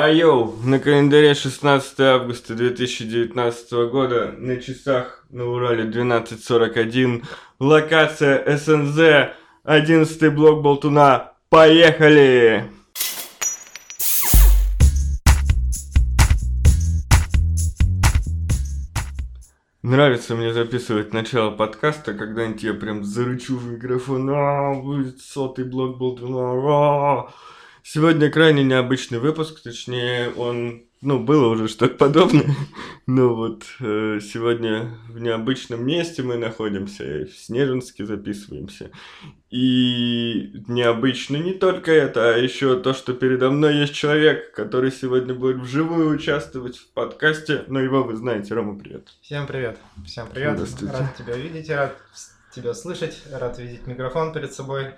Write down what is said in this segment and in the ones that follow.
Айоу, на календаре 16 августа 2019 года, на часах на Урале 12.41, локация СНЗ, 11 блок Болтуна, поехали! Нравится мне записывать начало подкаста, когда-нибудь я прям зарычу в микрофон, а, будет сотый блок Болтуна, а, Сегодня крайне необычный выпуск, точнее, он, ну, было уже что-то подобное, но вот э, сегодня в необычном месте мы находимся, в Снежинске записываемся. И необычно не только это, а еще то, что передо мной есть человек, который сегодня будет вживую участвовать в подкасте, но его вы знаете. Рома, привет. Всем привет. Всем привет. Рад тебя видеть, рад тебя слышать, рад видеть микрофон перед собой.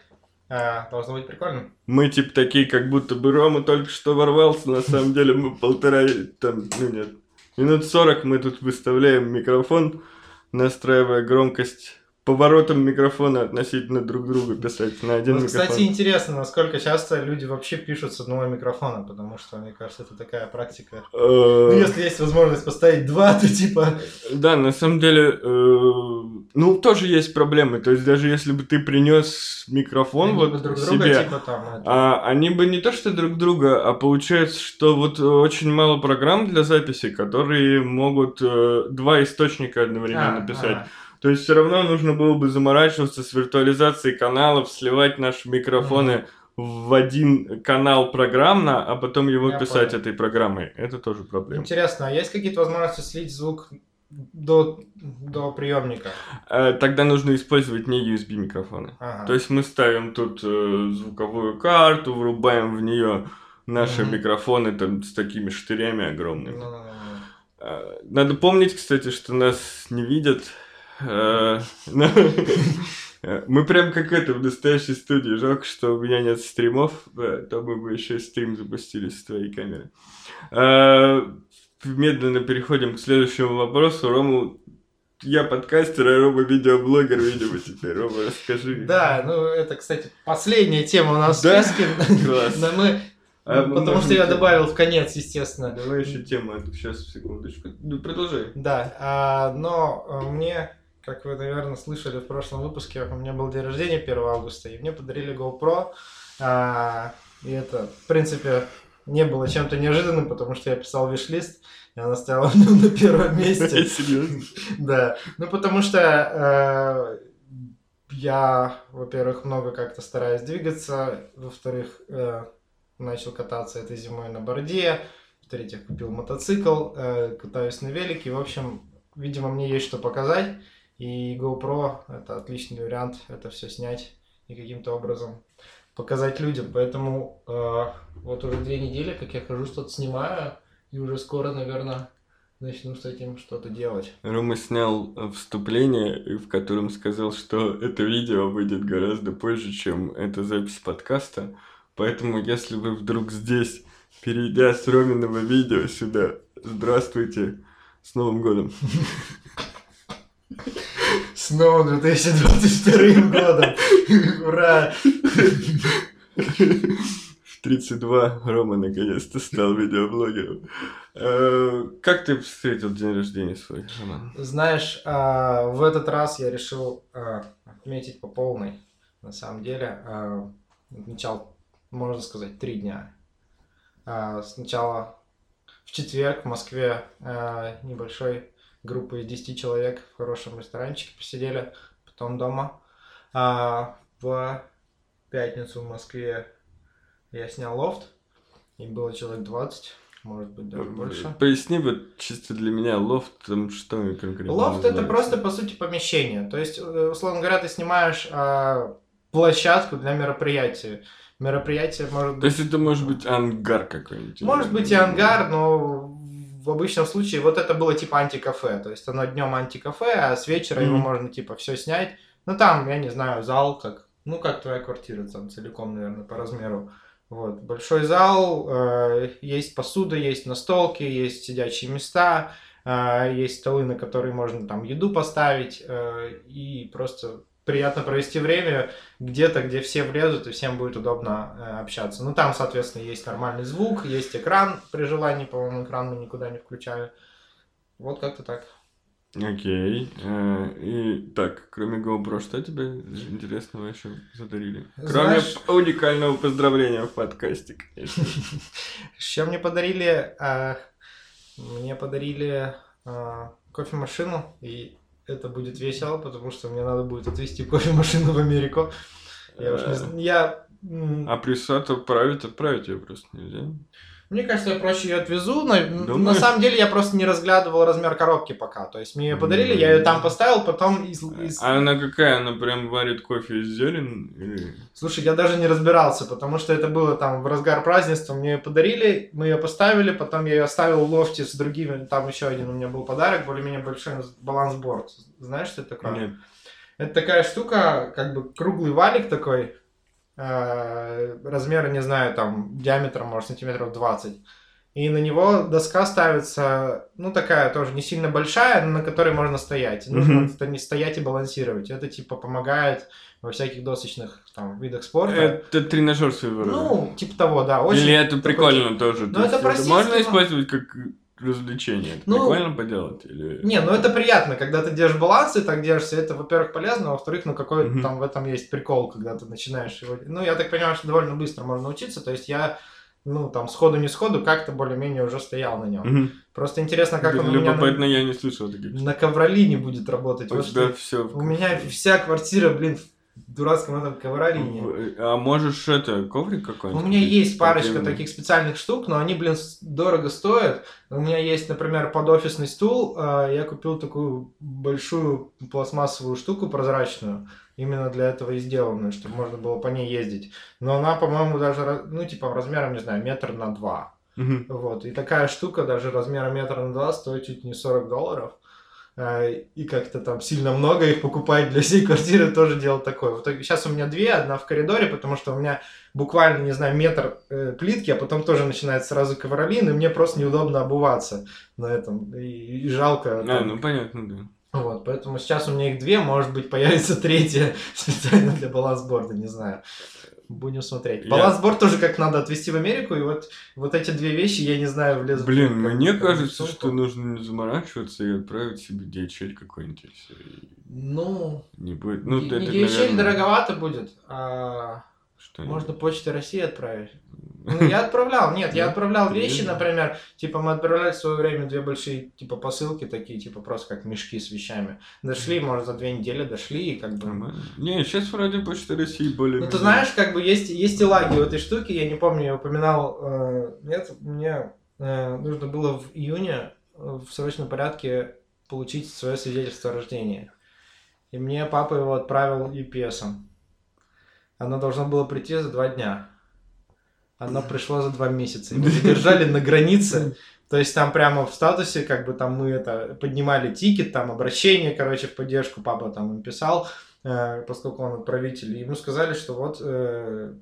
А, должно быть прикольно. Мы типа такие, как будто бы Рома только что ворвался, на самом деле мы полтора, там, ну нет, минут сорок мы тут выставляем микрофон, настраивая громкость поворотом микрофона относительно друг друга писать на один вот, микрофон. Кстати, интересно, насколько часто люди вообще пишут с одного микрофона, потому что, мне кажется, это такая практика. Э, ну, если есть возможность поставить два, то типа... Да, на самом деле, э, ну, тоже есть проблемы. То есть, даже если бы ты принес микрофон вот друг себе, друга, типа, там, а, они бы не то что друг друга, а получается, что вот очень мало программ для записи, которые могут э, два источника одновременно а, писать. А. То есть все равно нужно было бы заморачиваться с виртуализацией каналов, сливать наши микрофоны mm в один канал программно, а потом его Я писать понял. этой программой. Это тоже проблема. Интересно, а есть какие-то возможности слить звук до, до приемника? Э, тогда нужно использовать не USB микрофоны. Ага. То есть мы ставим тут э, звуковую карту, врубаем в нее наши mm микрофоны там с такими штырями огромными. Mm-hmm. Надо помнить, кстати, что нас не видят ну, мы прям как это в настоящей студии. Жалко, что у меня нет стримов, то мы бы еще стрим запустили с твоей камеры. Э, медленно переходим к следующему вопросу. Рому, я подкастер, а Рома видеоблогер, видимо, теперь. Рома, расскажи. Да, ну это, кстати, последняя тема у нас да? в списке. Класс. Но мы а Потому что я добавил в конец, естественно. Давай еще тему, сейчас, секундочку. Ну, продолжай. Да, а, но э, мне как вы, наверное, слышали в прошлом выпуске, у меня был день рождения 1 августа, и мне подарили GoPro. А, и это, в принципе, не было чем-то неожиданным, потому что я писал виш-лист, и она стояла на первом месте. Серьезно? Да. Ну, потому что э, я, во-первых, много как-то стараюсь двигаться, во-вторых, э, начал кататься этой зимой на борде, в-третьих, купил мотоцикл, э, катаюсь на велике, в общем, видимо, мне есть что показать. И GoPro это отличный вариант это все снять и каким-то образом показать людям. Поэтому э, вот уже две недели, как я хожу, что-то снимаю, и уже скоро, наверное, начну с этим что-то делать. Рома снял вступление, в котором сказал, что это видео выйдет гораздо позже, чем эта запись подкаста. Поэтому, если вы вдруг здесь, перейдя с Роминого видео сюда, здравствуйте, с Новым годом! С новым 2022 годом! Ура! В 32 Рома наконец-то стал видеоблогером. Э, как ты встретил день рождения свой, Роман? Знаешь, а, в этот раз я решил а, отметить по полной. На самом деле, а, отмечал, можно сказать, три дня. Сначала в четверг в Москве небольшой группа из 10 человек в хорошем ресторанчике посидели, потом дома. А в пятницу в Москве я снял лофт, и было человек 20, может быть, даже больше. Поясни вот чисто для меня, лофт, там что конкретно Лофт это просто, по сути, помещение. То есть, э, условно говоря, ты снимаешь а, площадку для мероприятия. Мероприятие может быть... То есть это может быть ангар какой-нибудь? Может быть и ангар, но в обычном случае вот это было типа антикафе, то есть оно днем антикафе, а с вечера mm-hmm. его можно типа все снять. Ну там, я не знаю, зал как, ну как твоя квартира там целиком, наверное, по размеру. Вот большой зал, э, есть посуда, есть настолки, есть сидячие места, э, есть столы, на которые можно там еду поставить э, и просто приятно провести время где-то, где все влезут и всем будет удобно э, общаться. Ну, там, соответственно, есть нормальный звук, есть экран при желании, по-моему, экран мы никуда не включали. Вот как-то так. Окей. Э, и так, кроме GoPro, что тебе интересного еще задарили? Кроме Знаешь... уникального поздравления в подкасте, конечно. Что мне подарили? А, мне подарили а, кофемашину, и это будет весело, потому что мне надо будет отвезти кофемашину в Америку. Я уж не Я... А присад отправить, отправить ее просто нельзя? Мне кажется, я проще ее отвезу, но Думаешь? на самом деле я просто не разглядывал размер коробки пока. То есть мне ее подарили, я ее там поставил, потом из, из... А она какая? Она прям варит кофе из зелен? Или... Слушай, я даже не разбирался, потому что это было там в разгар празднества, мне ее подарили, мы ее поставили, потом я ее оставил в лофте с другими, там еще один у меня был подарок, более-менее большой балансборд. Знаешь, что это такое? Нет. Это такая штука, как бы круглый валик такой, Э, размера, не знаю, там, диаметром, может, сантиметров 20. И на него доска ставится, ну, такая тоже не сильно большая, но на которой можно стоять. нужно mm-hmm. не стоять и балансировать. Это, типа, помогает во всяких досочных там, видах спорта. Это тренажер своего рода. Ну, типа того, да. Очень Или это прикольно тоже. Ну, это, это можно использовать как развлечение. Это ну, прикольно поделать? Или... Не, ну это приятно, когда ты держишь баланс и так держишься, это, во-первых, полезно, а во-вторых, ну какой mm-hmm. там в этом есть прикол, когда ты начинаешь его... Ну, я так понимаю, что довольно быстро можно научиться, то есть я ну, там, сходу не сходу, как-то более-менее уже стоял на нем. Угу. Просто интересно, как он Любопытно, у меня на... я не слышал таких. На ковролине будет работать. У тебя все. У меня вся квартира, блин, дурацком этом ковролине. А можешь это, коврик какой-нибудь? У меня есть парочка таких специальных штук, но они, блин, дорого стоят. У меня есть, например, под офисный стул. А, я купил такую большую пластмассовую штуку прозрачную. Именно для этого и сделанную, чтобы можно было по ней ездить. Но она, по-моему, даже, ну, типа, размером, не знаю, метр на два. Угу. Вот. И такая штука даже размера метра на два стоит чуть не 40 долларов. А, и как-то там сильно много их покупать для всей квартиры тоже дело такое. В итоге сейчас у меня две, одна в коридоре, потому что у меня буквально, не знаю, метр э, плитки, а потом тоже начинает сразу ковролин, и мне просто неудобно обуваться на этом. И, и жалко. А, там... ну понятно, да. Вот, поэтому сейчас у меня их две, может быть, появится третья специально для балансборда, не знаю. Будем смотреть. Я... Балансборд тоже как надо отвезти в Америку, и вот, вот эти две вещи, я не знаю, влезут. Блин, мне кажется, что нужно не заморачиваться и отправить себе DHL какой-нибудь. Ну, не будет. Ну, не, это, DHL наверное... дороговато будет, а что можно почтой России отправить. Ну, я отправлял, нет, я отправлял вещи, например, типа мы отправляли в свое время две большие, типа, посылки такие, типа, просто как мешки с вещами. Дошли, может, за две недели дошли, и как бы... Не, сейчас вроде Почта России более... Ну, ты знаешь, как бы есть, есть и лаги у этой штуки, я не помню, я упоминал, э, нет, мне э, нужно было в июне в срочном порядке получить свое свидетельство о рождении. И мне папа его отправил UPS. Оно должно было прийти за два дня. Оно пришло за два месяца. И мы задержали на границе. То есть там прямо в статусе, как бы там мы это поднимали тикет, там обращение, короче, в поддержку папа там им писал, э, поскольку он отправитель. И ему сказали, что вот э,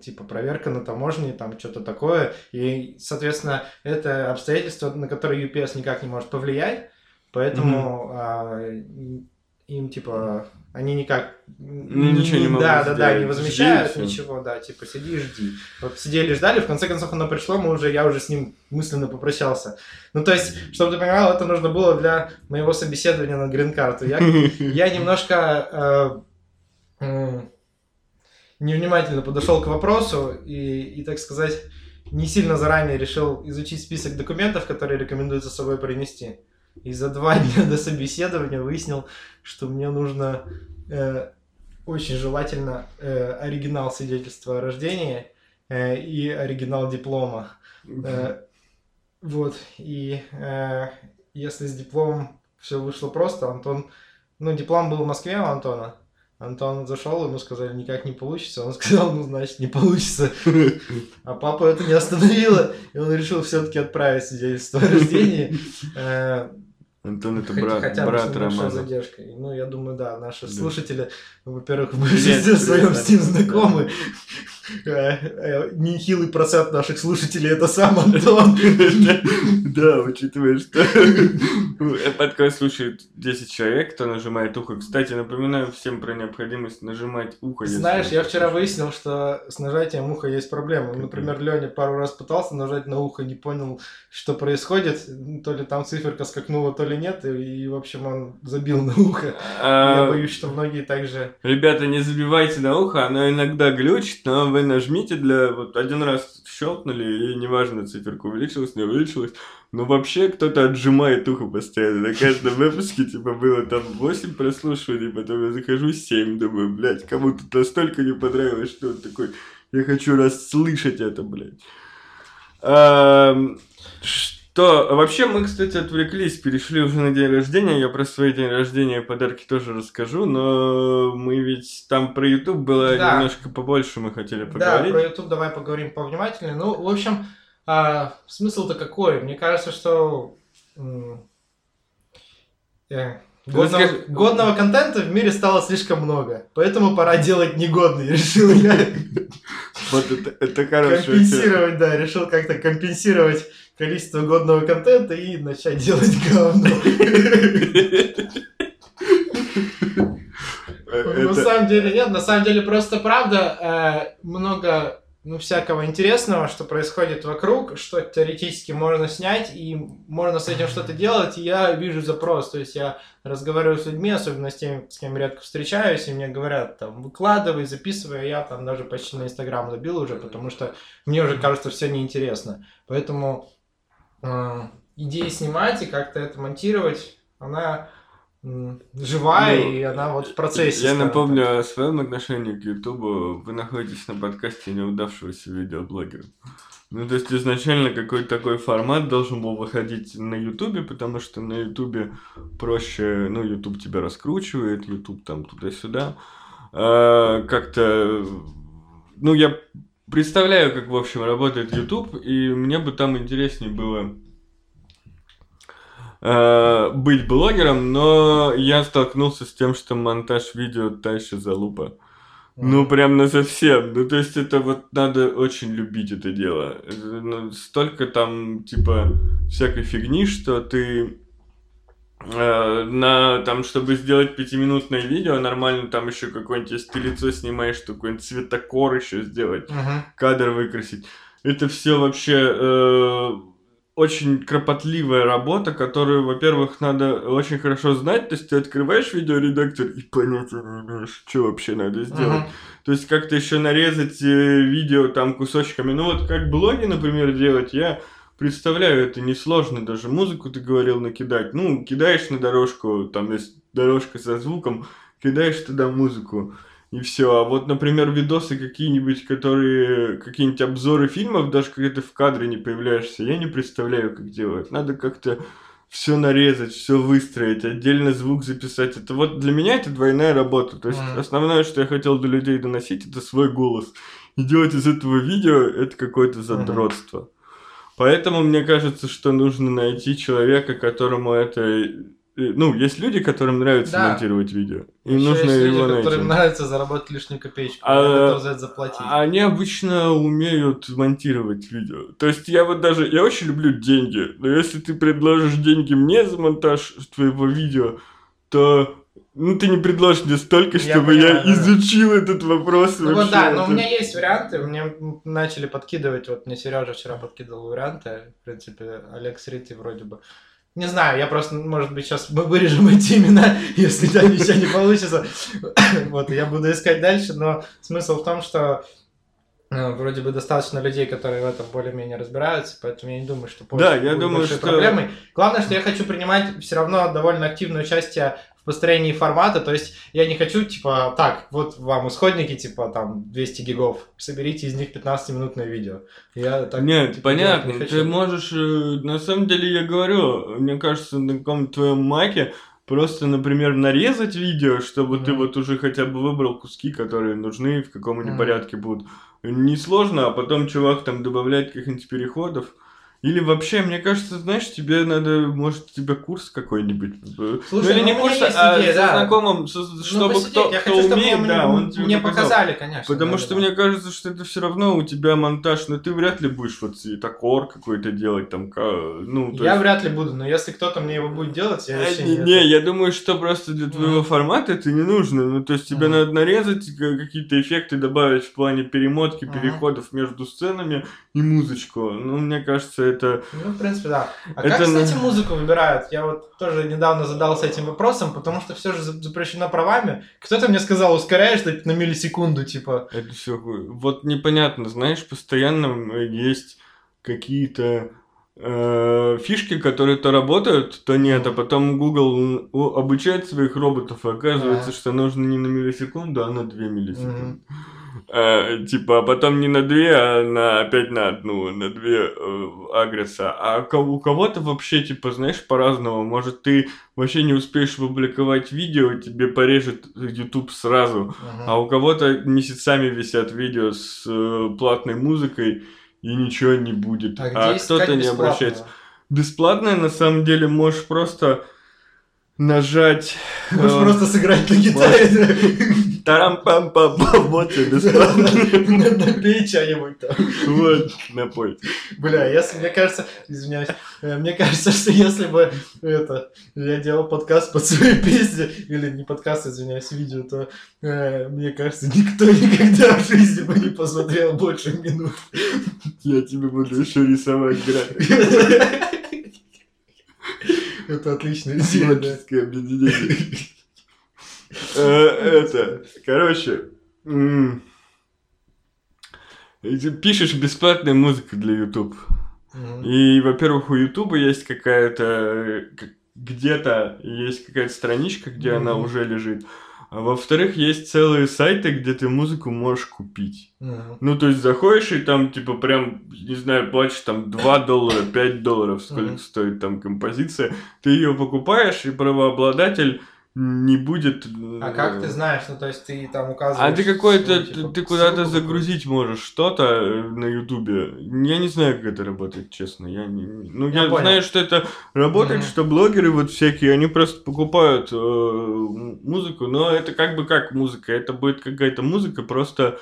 типа проверка на таможне, там что-то такое. И, соответственно, это обстоятельство, на которое UPS никак не может повлиять. Поэтому mm-hmm. э, им типа они никак ну, ничего не могут да да да не возмещают жди, ничего да типа сиди и жди. Вот сидели ждали в конце концов оно пришло мы уже я уже с ним мысленно попрощался. Ну то есть чтобы ты понимал это нужно было для моего собеседования на грин-карту я я немножко э, невнимательно подошел к вопросу и и так сказать не сильно заранее решил изучить список документов которые рекомендуется с собой принести и за два дня до собеседования выяснил, что мне нужно э, очень желательно э, оригинал свидетельства о рождении э, и оригинал диплома. Э, вот, и э, если с дипломом все вышло просто, Антон... Ну, диплом был в Москве у Антона. Антон зашел, ему сказали, никак не получится. Он сказал, ну, значит, не получится. А папа это не остановило, и он решил все-таки отправить свидетельство о рождении. Антон это брат, Хотя брат Романа. задержкой. Ну, я думаю, да, наши да. слушатели, во-первых, в большинстве своем с ним знакомы. Э, нехилый процент наших слушателей это сам Антон. Да, учитывая, что подкаст слушает 10 человек, кто нажимает ухо. Кстати, напоминаю всем про необходимость нажимать ухо. Знаешь, я вчера выяснил, что с нажатием уха есть проблема. Например, Леня пару раз пытался нажать на ухо, не понял, что происходит. То ли там циферка скакнула, то ли нет. И, в общем, он забил на ухо. А, я боюсь, что многие также... Ребята, не забивайте на ухо, оно иногда глючит, но вы нажмите для... Вот один раз щелкнули, и неважно, циферка увеличилась, не увеличилась. Но вообще кто-то отжимает ухо постоянно. На каждом выпуске, типа, было там 8 прослушиваний, потом я захожу 7, думаю, блядь, кому-то настолько не понравилось, что он такой, я хочу расслышать это, блядь. Что, вообще мы, кстати, отвлеклись, перешли уже на день рождения, я про свой день рождения и подарки тоже расскажу, но мы ведь там про YouTube было да. немножко побольше, мы хотели поговорить. Да, про YouTube давай поговорим повнимательнее. Ну, в общем, а, смысл-то какой? Мне кажется, что э, годного, скажи... годного контента в мире стало слишком много, поэтому пора делать негодный, решил я. Вот это, это хорошо. Компенсировать, да, решил как-то компенсировать количество годного контента и начать делать говно. На самом деле нет, на самом деле просто правда э, много ну, всякого интересного, что происходит вокруг, что теоретически можно снять, и можно с этим что-то делать, и я вижу запрос. То есть я разговариваю с людьми, особенно с теми, с кем редко встречаюсь, и мне говорят, там, выкладывай, записывай, я там даже почти на Инстаграм забил уже, потому что мне уже кажется все неинтересно. Поэтому э, идея снимать и как-то это монтировать, она живая, ну, и она вот в процессе. Я напомню так. о своем отношении к Ютубу. Вы находитесь на подкасте неудавшегося видеоблогера. Ну, то есть изначально какой-то такой формат должен был выходить на Ютубе, потому что на Ютубе проще, ну, Ютуб тебя раскручивает, Ютуб там туда-сюда. А, как-то, ну, я представляю, как, в общем, работает Ютуб, и мне бы там интереснее было э, быть блогером, но я столкнулся с тем, что монтаж видео та еще залупа. Ну, прям на совсем. Ну, то есть, это вот надо очень любить это дело. Ну, столько там, типа, всякой фигни, что ты э, на, там, чтобы сделать пятиминутное видео, нормально там еще какое-нибудь, если ты лицо снимаешь, то какой-нибудь цветокор еще сделать, uh-huh. кадр выкрасить. Это все вообще э, очень кропотливая работа, которую, во-первых, надо очень хорошо знать. То есть ты открываешь видеоредактор и понятия не имеешь, что вообще надо сделать. Uh-huh. То есть как-то еще нарезать э, видео там кусочками. Ну вот как блоги, например, делать, я представляю, это несложно. Даже музыку ты говорил накидать. Ну, кидаешь на дорожку, там есть дорожка со звуком, кидаешь туда музыку и все. А вот, например, видосы какие-нибудь, которые, какие-нибудь обзоры фильмов, даже когда ты в кадре не появляешься, я не представляю, как делать. Надо как-то все нарезать, все выстроить, отдельно звук записать. Это вот для меня это двойная работа. То есть mm. основное, что я хотел до людей доносить, это свой голос. И делать из этого видео это какое-то задротство. Mm-hmm. Поэтому мне кажется, что нужно найти человека, которому это ну, есть люди, которым нравится да. монтировать видео. И Еще нужно есть его люди, найти. которым нравится заработать лишнюю копеечку. А, за это заплатить. Они обычно умеют монтировать видео. То есть я вот даже, я очень люблю деньги, но если ты предложишь деньги мне за монтаж твоего видео, то ну, ты не предложишь мне столько, чтобы я, понимаю, я изучил да. этот вопрос. Ну, вот да, но у меня есть варианты. Мне начали подкидывать, вот мне Сережа вчера подкидывал варианты. В принципе, Олег Срити вроде бы не знаю, я просто, может быть, сейчас мы вырежем эти имена, если там ничего не получится. Вот, я буду искать дальше, но смысл в том, что ну, вроде бы достаточно людей, которые в этом более-менее разбираются, поэтому я не думаю, что да, я думаю, что... проблемой. Главное, что я хочу принимать все равно довольно активное участие построении формата, то есть я не хочу, типа, так, вот вам исходники, типа, там, 200 гигов, соберите из них 15-минутное видео. Я так, Нет, типа, понятно, не ты можешь, э, на самом деле, я говорю, мне кажется, на каком-то твоем маке просто, например, нарезать видео, чтобы mm. ты вот уже хотя бы выбрал куски, которые нужны, в каком-нибудь mm. порядке будут. Несложно, а потом чувак там добавлять каких-нибудь переходов, Или вообще, мне кажется, знаешь, тебе надо, может, тебе курс какой-нибудь. Слушай, ну, или не ну, курс, а идея, да. знакомым, чтобы ну, кто, я кто хочу, умеет, мне, да, он тебе Мне показал. показали, конечно. Потому да, что да. мне кажется, что это все равно у тебя монтаж, но ты вряд ли будешь вот такор какой-то делать там, ну. Я есть... вряд ли буду, но если кто-то мне его будет делать, я а, вообще не, не. Не, я думаю, что просто для твоего mm. формата это не нужно. Ну, то есть тебе mm. надо нарезать какие-то эффекты добавить в плане перемотки, mm. переходов между сценами и музычку. Ну, мне кажется, это. Ну, в принципе, да. А это... как, кстати, музыку выбирают? Я вот тоже недавно задался этим вопросом, потому что все же запрещено правами. Кто-то мне сказал, ускоряешь на миллисекунду, типа. Это все Вот непонятно, знаешь, постоянно есть какие-то э, фишки, которые то работают, то нет, а потом Google обучает своих роботов, и оказывается, что нужно не на миллисекунду, а на 2 миллисекунды. Э, типа, а потом не на две, а на опять на одну, на две э, агресса. А у кого-то вообще, типа, знаешь, по-разному. Может, ты вообще не успеешь публиковать видео, тебе порежет YouTube сразу. Uh-huh. А у кого-то месяцами висят видео с э, платной музыкой, и ничего не будет. А, а кто-то не обращается. Бесплатное, на самом деле, можешь просто нажать... Можешь э, просто сыграть на гитаре. тарам пам пам пам вот тебе бесплатно. Напей что-нибудь там. Вот, напой. Бля, если, мне кажется, извиняюсь, э, мне кажется, что если бы это, я делал подкаст под свои песни, или не подкаст, извиняюсь, видео, то э, мне кажется, никто никогда в жизни бы не посмотрел больше минут. Я тебе буду еще рисовать график. Это отличная идея, да. объединение. Э, это, короче, пишешь бесплатную музыку для YouTube. И, во-первых, у YouTube есть какая-то где-то есть какая-то страничка, где она уже лежит. А во-вторых, есть целые сайты, где ты музыку можешь купить. Uh-huh. Ну, то есть заходишь и там, типа, прям, не знаю, платишь там 2 доллара, 5 долларов, сколько uh-huh. стоит там композиция. Ты ее покупаешь, и правообладатель не будет... А как ты э, знаешь? Ну, то есть ты там указываешь... А ты какой-то... Типа, ты куда-то загрузить можешь что-то э, на Ютубе. Я не знаю, как это работает, честно. Я не... Ну, я, я знаю, что это работает, mm-hmm. что блогеры вот всякие, они просто покупают э, музыку, но это как бы как музыка. Это будет какая-то музыка, просто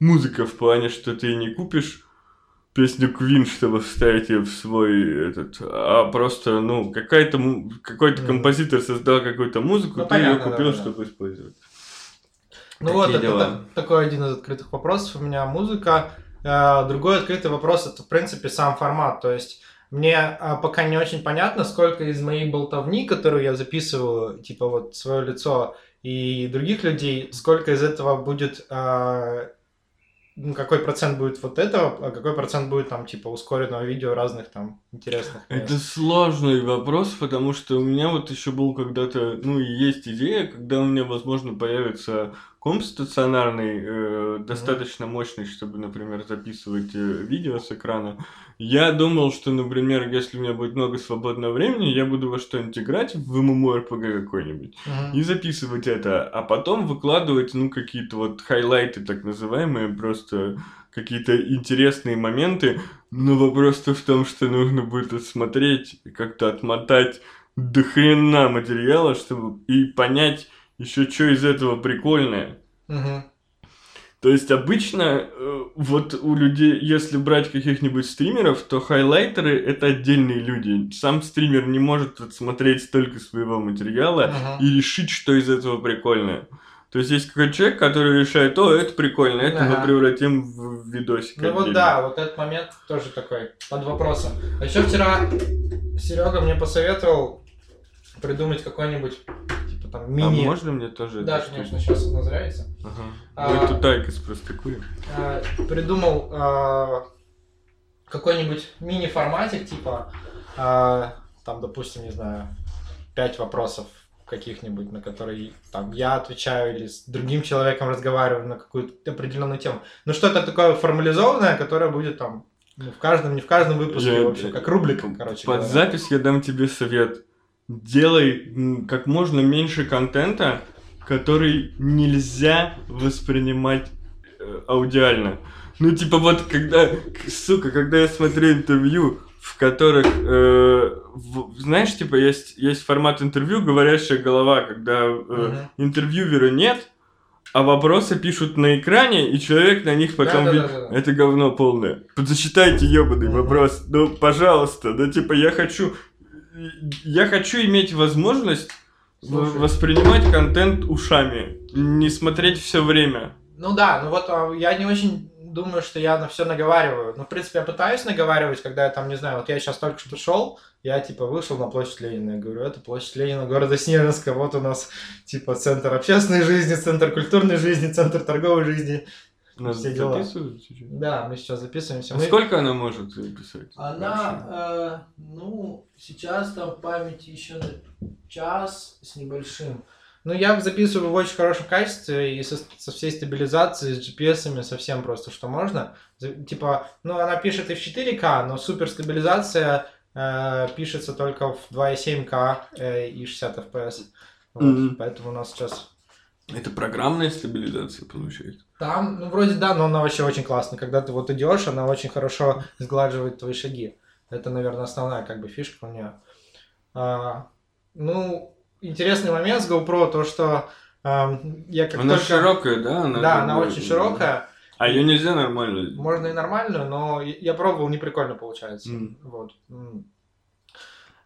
музыка в плане, что ты не купишь песню Queen, чтобы вставить ее в свой этот, а просто, ну, какая-то какой-то композитор создал какую-то музыку, ну, ты ее купил, да, чтобы да. использовать. Ну Такие вот, дела. это, такой один из открытых вопросов у меня музыка. Э, другой открытый вопрос это, в принципе, сам формат. То есть мне э, пока не очень понятно, сколько из моей болтовни, которую я записываю, типа вот свое лицо и других людей, сколько из этого будет э, какой процент будет вот этого, а какой процент будет там типа ускоренного видео разных там интересных. Мест. Это сложный вопрос, потому что у меня вот еще был когда-то, ну и есть идея, когда у меня возможно появится комп стационарный, э, достаточно мощный, чтобы, например, записывать э, видео с экрана. Я думал, что, например, если у меня будет много свободного времени, я буду во что-нибудь играть в MMORPG какой-нибудь uh-huh. и записывать это, а потом выкладывать, ну, какие-то вот хайлайты, так называемые, просто какие-то интересные моменты. Но вопрос-то в том, что нужно будет отсмотреть, как-то отмотать до хрена материала, чтобы и понять, еще что из этого прикольное. Угу. То есть обычно э, вот у людей, если брать каких-нибудь стримеров, то хайлайтеры это отдельные люди. Сам стример не может смотреть столько своего материала uh-huh. и решить, что из этого прикольное. То есть есть какой-то человек, который решает, о, это прикольно, это ага. мы превратим в видосик. Ну вот да, вот этот момент тоже такой под вопросом. А еще вчера Серега мне посоветовал придумать какой-нибудь там мини... А можно мне тоже Да, конечно, сейчас она зарядится. Ага. А, Мы тут IQOS простыкуем. А, придумал а, какой-нибудь мини-форматик, типа, а, там, допустим, не знаю, пять вопросов каких-нибудь, на которые там я отвечаю или с другим человеком разговариваю на какую-то определенную тему. Ну что-то такое формализованное, которое будет там ну, в каждом, не в каждом выпуске, я, в общем, как рубрика, короче. Под говоря. запись я дам тебе совет делай как можно меньше контента, который нельзя воспринимать э, аудиально. Ну, типа вот, когда, сука, когда я смотрю интервью в которых, э, в, знаешь, типа есть, есть формат интервью, говорящая голова, когда э, угу. интервьюера нет, а вопросы пишут на экране, и человек на них потом... Да, да, да, да. Это говно полное. Зачитайте ебаный угу. вопрос. Ну, пожалуйста. Да, типа, я хочу... Я хочу иметь возможность Слушай. воспринимать контент ушами, не смотреть все время. Ну да, ну вот а, я не очень думаю, что я на все наговариваю. Ну, в принципе, я пытаюсь наговаривать, когда я там, не знаю, вот я сейчас только что шел, я типа вышел на площадь Ленина, я говорю, это площадь Ленина города Снежинска, вот у нас типа центр общественной жизни, центр культурной жизни, центр торговой жизни. Нас все дела. Да, мы сейчас записываемся. А мы... сколько она может записать? Она, э, ну, сейчас там памяти еще на час с небольшим. Ну, я записываю в очень хорошем качестве и со, со всей стабилизацией, с GPS, совсем просто, что можно. Типа, ну, она пишет и в 4К, но супер стабилизация э, пишется только в 2,7К э, и 60 FPS. Вот, mm-hmm. Поэтому у нас сейчас... Это программная стабилизация получается? Там, ну, вроде да, но она вообще очень классная. Когда ты вот идешь, она очень хорошо сглаживает твои шаги. Это, наверное, основная как бы фишка у нее. А, ну, интересный момент с GoPro, то, что э, я как Она только... широкая, да? Она да, она очень широкая. А ее нельзя нормально? Можно и нормальную, но я пробовал, не прикольно получается. Mm. Вот.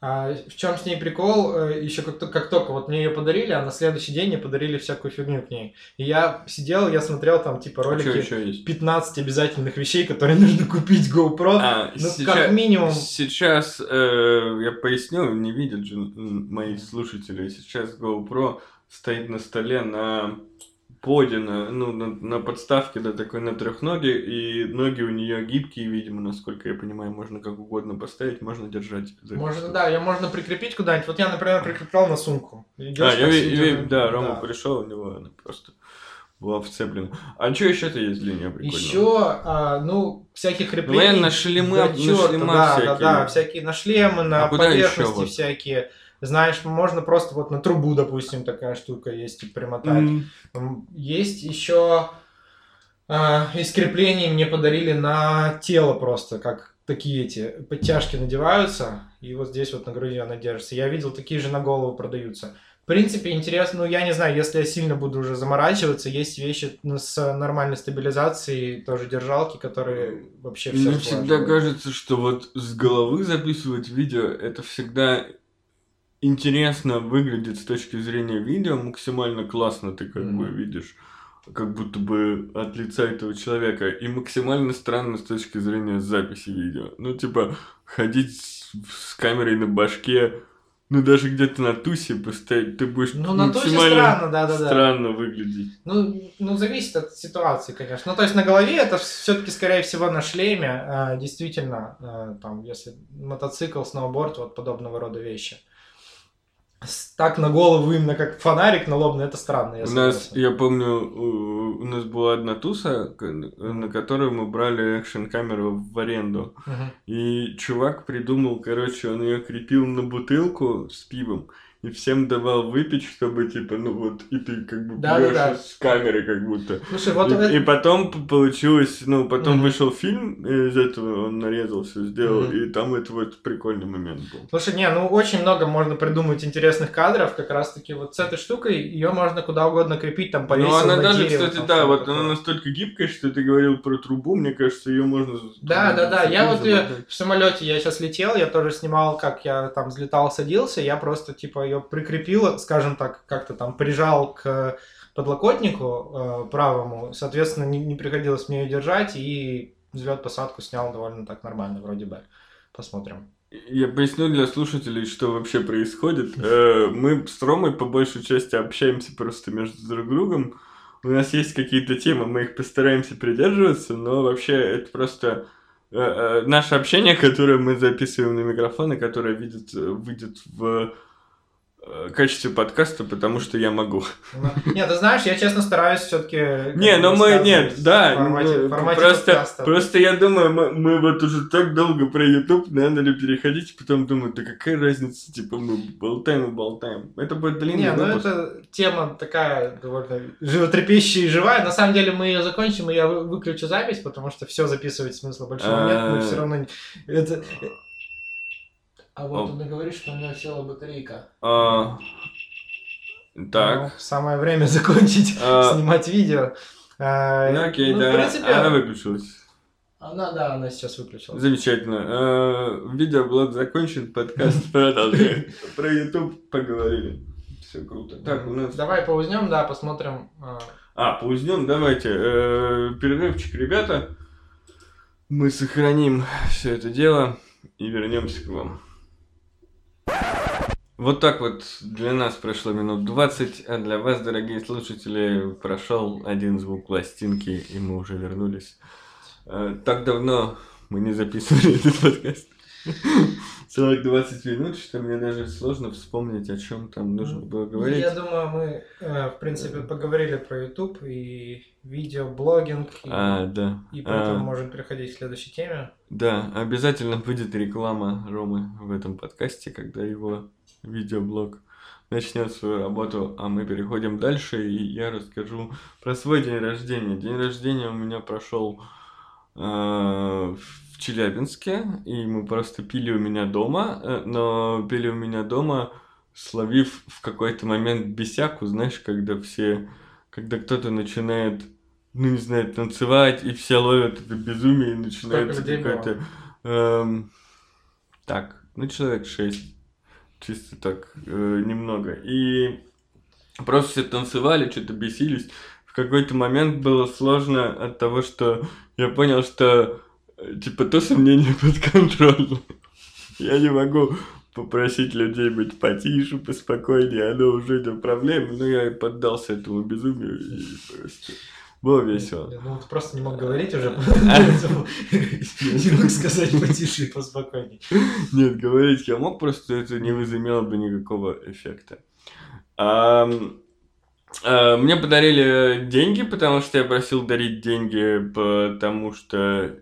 А в чем с ней прикол? Э, Еще как, как только вот мне ее подарили, а на следующий день мне подарили всякую фигню к ней. И я сидел, я смотрел там типа а ролики а 15 обязательных вещей, которые нужно купить GoPro. А, ну, сейчас, как минимум. Сейчас э, я поясню, не видят же мои слушатели. Сейчас GoPro стоит на столе на поде, на, ну, на, на подставке, да, такой на трехноге, и ноги у нее гибкие, видимо, насколько я понимаю, можно как угодно поставить, можно держать. Можно, да, ее можно прикрепить куда-нибудь. Вот я, например, прикреплял на сумку. А, я, я, да, Рома да. пришел, у него она просто была вцеплена. А что еще-то есть для нее прикольного? Еще, а, ну, всяких креплений. Ну, на шлемы, да, на шлема да, всякие. Да, да, всякие на шлемы, на а поверхности вот? всякие. Знаешь, можно просто вот на трубу, допустим, такая штука есть, и примотать. Mm. Есть еще э, из креплений мне подарили на тело просто, как такие эти подтяжки надеваются, и вот здесь вот на груди она держится. Я видел, такие же на голову продаются. В принципе, интересно, ну, я не знаю, если я сильно буду уже заморачиваться, есть вещи с нормальной стабилизацией, тоже держалки, которые вообще все Мне всегда кажется, что вот с головы записывать видео, это всегда интересно выглядит с точки зрения видео, максимально классно ты как mm-hmm. бы видишь, как будто бы от лица этого человека, и максимально странно с точки зрения записи видео. Ну, типа, ходить с камерой на башке, ну, даже где-то на тусе поставить, ты будешь ну, на максимально странно, да, да, да. странно выглядеть. Ну, ну, зависит от ситуации, конечно. Ну, то есть на голове это все-таки, скорее всего, на шлеме, а, действительно, а, там, если мотоцикл, сноуборд, вот подобного рода вещи так на голову именно как фонарик на лобный, это странно. Я у нас, я помню, у, нас была одна туса, на которую мы брали экшн-камеру в аренду. Uh-huh. И чувак придумал, короче, он ее крепил на бутылку с пивом и всем давал выпить, чтобы, типа, ну вот, и ты как бы да, пьешь да, да. с камеры как будто. Слушай, вот и, это... и потом получилось, ну, потом mm-hmm. вышел фильм, и из этого он нарезал все, сделал, mm-hmm. и там это вот прикольный момент был. Слушай, не, ну очень много можно придумать интересных кадров, как раз-таки вот с этой штукой, ее можно куда угодно крепить, там повесил Ну, она даже, дерево, кстати, да, вот такое. она настолько гибкая, что ты говорил про трубу, мне кажется, ее можно... Да, да, да, я вот в самолете, я сейчас летел, я тоже снимал, как я там взлетал, садился, я просто, типа, ее прикрепил, скажем так, как-то там прижал к подлокотнику э, правому, соответственно, не, не приходилось мне ее держать, и взлет-посадку снял довольно так нормально, вроде бы. Посмотрим. Я поясню для слушателей, что вообще происходит. Э, мы с Ромой по большей части общаемся просто между друг другом. У нас есть какие-то темы, мы их постараемся придерживаться, но вообще это просто э, э, наше общение, которое мы записываем на микрофон и которое видит, выйдет в качестве подкаста, потому что я могу. Ну, нет, ты знаешь, я честно стараюсь все-таки. Не, но мы нет, да, формате, формате просто, подкаста. просто я думаю, мы, мы вот уже так долго про YouTube, надо ли переходить, потом думаю, да какая разница, типа мы болтаем и болтаем. Это будет длинный Не, ну это тема такая довольно животрепещущая и живая. На самом деле мы ее закончим, и я выключу запись, потому что все записывать смысла большого нет, но все равно это А вот он говорит, что у него села батарейка. А... Так. Ну, самое время закончить а... снимать видео. А, ну окей, ну, да. принципе... Она выключилась. Она, да, она сейчас выключилась. Замечательно. А, видеоблог закончен, подкаст продолжаем. Про YouTube поговорили. Все круто. Так, у нас... Давай паузнем, да, посмотрим. А, а паузнем, давайте. Э, перерывчик, ребята. Мы сохраним все это дело и вернемся к вам. Вот так вот для нас прошло минут 20, а для вас, дорогие слушатели, прошел один звук пластинки, и мы уже вернулись. Э, так давно мы не записывали этот подкаст. Целых 20 минут, что мне даже сложно вспомнить, о чем там нужно было говорить. Я думаю, мы, э, в принципе, поговорили про YouTube и видеоблогинг. И, а, да. И поэтому а, можем переходить к следующей теме. Да, обязательно будет реклама Ромы в этом подкасте, когда его видеоблог начнет свою работу, а мы переходим дальше, и я расскажу про свой день рождения. День рождения у меня прошел э, в Челябинске, и мы просто пили у меня дома, э, но пили у меня дома, словив в какой-то момент бесяку, знаешь, когда все, когда кто-то начинает, ну не знаю, танцевать, и все ловят это безумие, и начинается какой-то... Эм, так, ну человек шесть чисто так э, немного. И просто все танцевали, что-то бесились. В какой-то момент было сложно от того, что я понял, что э, типа то сомнение подконтрольно. Я не могу попросить людей быть потише, поспокойнее, оно уже не проблема, но я поддался этому безумию и просто было весело. Ну, ты просто не мог говорить уже, не мог сказать потише и поспокойнее. Нет, говорить я мог, просто это не возымело бы никакого эффекта. Мне подарили деньги, потому что я просил дарить деньги, потому что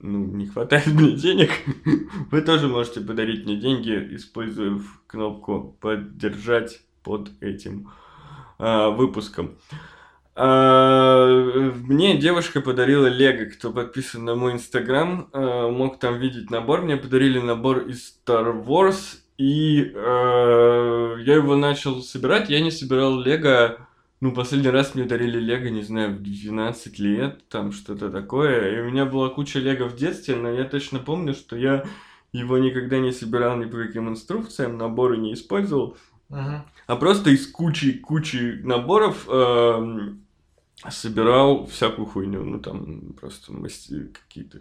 ну, не хватает мне денег. Вы тоже можете подарить мне деньги, используя кнопку «Поддержать» под этим э, выпуском. А, мне девушка подарила Лего, кто подписан на мой инстаграм, а, мог там видеть набор. Мне подарили набор из Star Wars, и а, я его начал собирать. Я не собирал Лего, ну, последний раз мне дарили Лего, не знаю, в 12 лет, там что-то такое. И у меня была куча Лего в детстве, но я точно помню, что я его никогда не собирал ни по каким инструкциям, наборы не использовал. Uh-huh. А просто из кучи-кучи наборов э, собирал всякую хуйню, ну там просто какие-то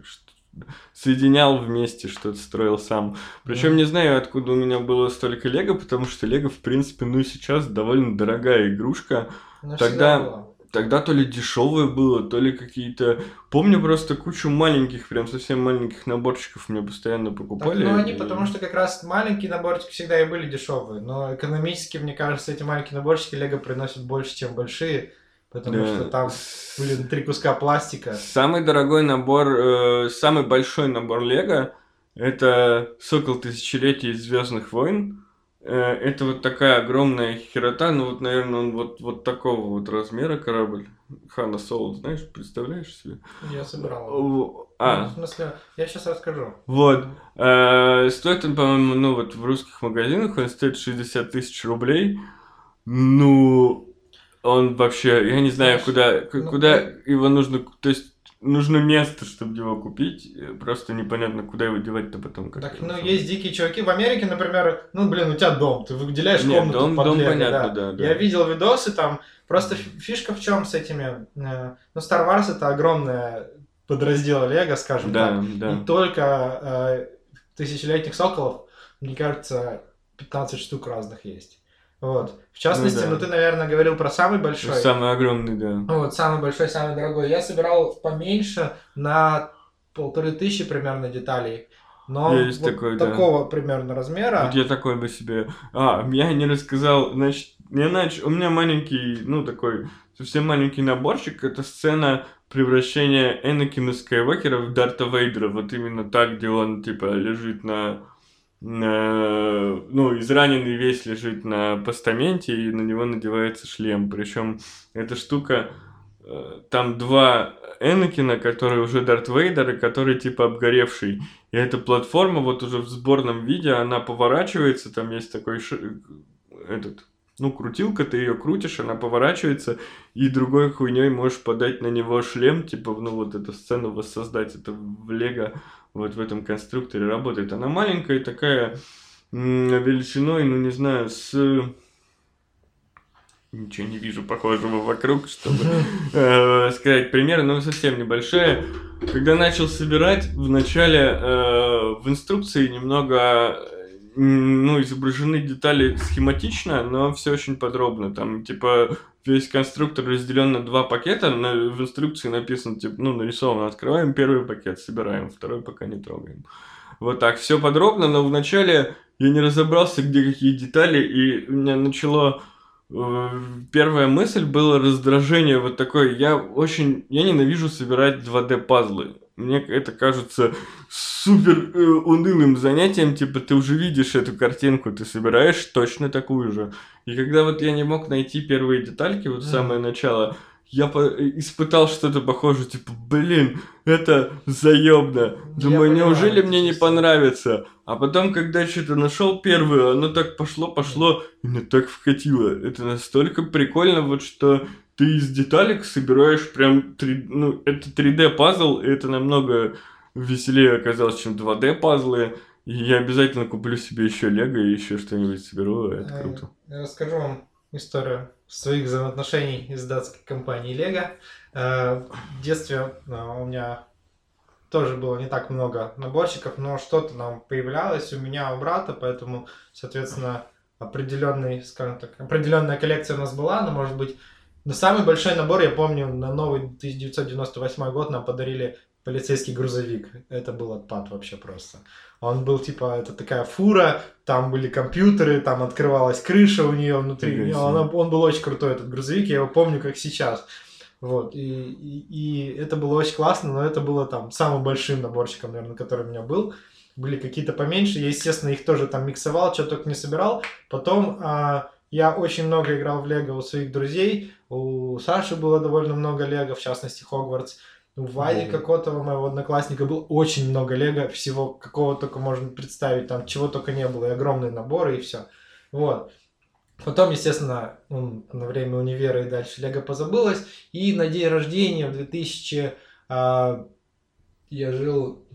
соединял вместе, что-то строил сам. Причем не знаю, откуда у меня было столько Лего, потому что Лего, в принципе, ну сейчас довольно дорогая игрушка. Но Тогда тогда то ли дешевое было, то ли какие-то... Помню просто кучу маленьких, прям совсем маленьких наборчиков мне постоянно покупали. Так, ну, они и... потому что как раз маленькие наборчики всегда и были дешевые, но экономически, мне кажется, эти маленькие наборчики Лего приносят больше, чем большие. Потому да. что там, блин, три куска пластика. Самый дорогой набор, э, самый большой набор Лего это Сокол Тысячелетия из Звездных войн. Э, это вот такая огромная херота, ну вот, наверное, он вот, вот такого вот размера корабль. Хана Соло, знаешь, представляешь себе? Я собирал. А. Ну, в смысле, я сейчас расскажу. Вот. Э, стоит он, по-моему, ну вот в русских магазинах он стоит 60 тысяч рублей. Ну, он вообще, я не знаю, куда, ну, куда его нужно, то есть нужно место, чтобы его купить, просто непонятно, куда его девать-то потом. Как так, ну, есть дикие чуваки. В Америке, например, ну, блин, у тебя дом, ты выделяешь Нет, комнату дом, под дом Лего, понятно, да. да, да. Я видел видосы там, просто фишка в чем с этими, э, ну, Star Wars это огромное подраздел Лего, скажем да, так, да. и только э, тысячелетних соколов, мне кажется, 15 штук разных есть. Вот. В частности, ну, да. ну ты, наверное, говорил про самый большой. Самый огромный, да. Вот, самый большой, самый дорогой. Я собирал поменьше на полторы тысячи примерно деталей. Но Есть вот такой, такого да. примерно размера. Вот я такой бы себе... А, я не рассказал, значит, я нач... у меня маленький, ну, такой совсем маленький наборчик. Это сцена превращения Энакина Скайуокера в Дарта Вейдера. Вот именно так, где он, типа, лежит на ну, израненный весь лежит на постаменте, и на него надевается шлем. Причем эта штука э, там два Энакина, который уже Дарт Вейдер, и который типа обгоревший. И эта платформа вот уже в сборном виде, она поворачивается, там есть такой ш... этот ну, крутилка, ты ее крутишь, она поворачивается, и другой хуйней можешь подать на него шлем, типа, ну, вот эту сцену воссоздать, это в Лего, вот в этом конструкторе работает. Она маленькая, такая величиной, ну, не знаю, с ничего не вижу похожего вокруг, чтобы э, сказать пример, но совсем небольшая. Когда начал собирать, вначале э, в инструкции немного ну, изображены детали схематично, но все очень подробно. Там, типа, весь конструктор разделен на два пакета. На, в инструкции написано, типа, ну, нарисовано. Открываем первый пакет, собираем, второй пока не трогаем. Вот так, все подробно, но вначале я не разобрался, где какие детали, и у меня начало Э, первая мысль была раздражение вот такое. Я очень, я ненавижу собирать 2D пазлы. Мне это кажется супер э, унылым занятием, типа ты уже видишь эту картинку, ты собираешь точно такую же. И когда вот я не мог найти первые детальки, вот самое начало, я по- испытал что-то похожее, типа, блин, это заебно. Думаю, понимаю, неужели мне не понравится? А потом, когда что-то нашел первую, оно так пошло, пошло, и мне так вкатило. Это настолько прикольно, вот что ты из деталек собираешь прям 3, ну, это 3D пазл, и это намного веселее оказалось, чем 2D пазлы. И я обязательно куплю себе еще Лего и еще что-нибудь соберу, это э, круто. Я расскажу вам историю своих взаимоотношений с датской компанией Лего. Э, в детстве э, у меня тоже было не так много наборчиков, но что-то нам появлялось у меня, у брата, поэтому, соответственно, определенный, скажем так, определенная коллекция у нас была, но, может быть, но самый большой набор, я помню, на новый 1998 год нам подарили полицейский грузовик. Это был отпад вообще просто. Он был типа, это такая фура, там были компьютеры, там открывалась крыша у нее внутри. Он, он был очень крутой, этот грузовик, я его помню как сейчас. Вот, и, и, и это было очень классно, но это было там самым большим наборчиком, наверное, который у меня был. Были какие-то поменьше, я, естественно, их тоже там миксовал, что только не собирал. Потом а, я очень много играл в Лего у своих друзей, у Саши было довольно много Лего, в частности, Хогвартс. У Вади. Кокотова, моего одноклассника, было очень много Лего, всего, какого только можно представить, там чего только не было, и огромные наборы, и все. Вот. Потом, естественно, ну, на время универа и дальше Лего позабылось. И на день рождения в 2000... А, я жил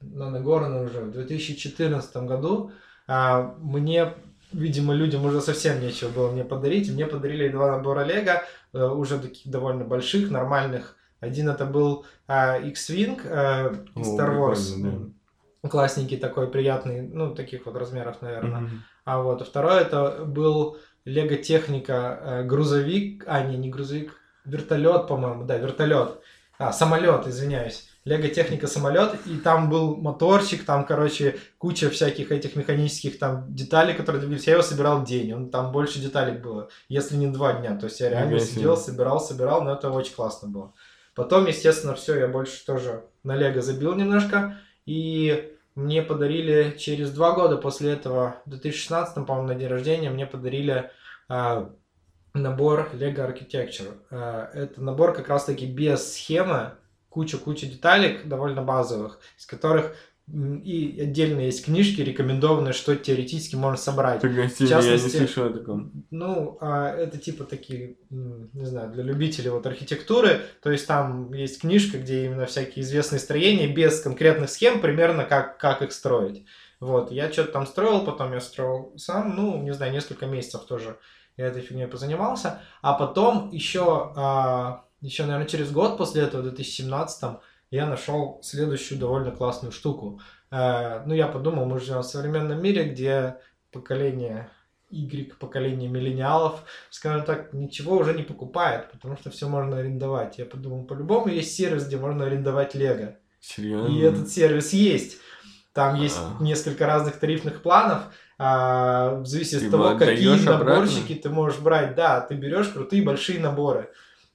на Нагорно уже в 2014 году. А, мне, видимо, людям уже совсем нечего было мне подарить. мне подарили два набора Лего, а, уже таких довольно больших, нормальных. Один это был а, X-Wing а, из Star Wars. Да. Классненький такой, приятный, ну, таких вот размеров, наверное. Mm-hmm. А вот, а второй это был Лего Техника э, грузовик, а не, не грузовик, вертолет, по-моему, да, вертолет. А, самолет, извиняюсь. Лего Техника самолет, и там был моторчик, там, короче, куча всяких этих механических там деталей, которые двигались. Я его собирал день, он там больше деталей было, если не два дня. То есть я реально Объясню. сидел, собирал, собирал, но это очень классно было. Потом, естественно, все, я больше тоже на Лего забил немножко, и мне подарили через два года после этого, в 2016, по-моему, на день рождения, мне подарили э, набор Lego Architecture. Э, это набор как раз-таки без схемы, куча-куча деталек довольно базовых, из которых и отдельно есть книжки рекомендованные, что теоретически можно собрать. Пригласили, частности, я не слышал о таком. Ну, а, это типа такие, не знаю, для любителей вот архитектуры. То есть там есть книжка, где именно всякие известные строения без конкретных схем, примерно как, как их строить. Вот, я что-то там строил, потом я строил сам, ну, не знаю, несколько месяцев тоже я этой фигней позанимался. А потом еще, а, еще, наверное, через год после этого, в 2017 я нашел следующую довольно классную штуку. Э, ну, я подумал, мы живем в современном мире, где поколение Y, поколение миллениалов, скажем так, ничего уже не покупает, потому что все можно арендовать. Я подумал, по-любому есть сервис, где можно арендовать Лего. Серьезно? И этот сервис есть. Там есть А-а-а. несколько разных тарифных планов, а, в зависимости от того, какие наборчики обратно? ты можешь брать. Да, ты берешь крутые большие наборы.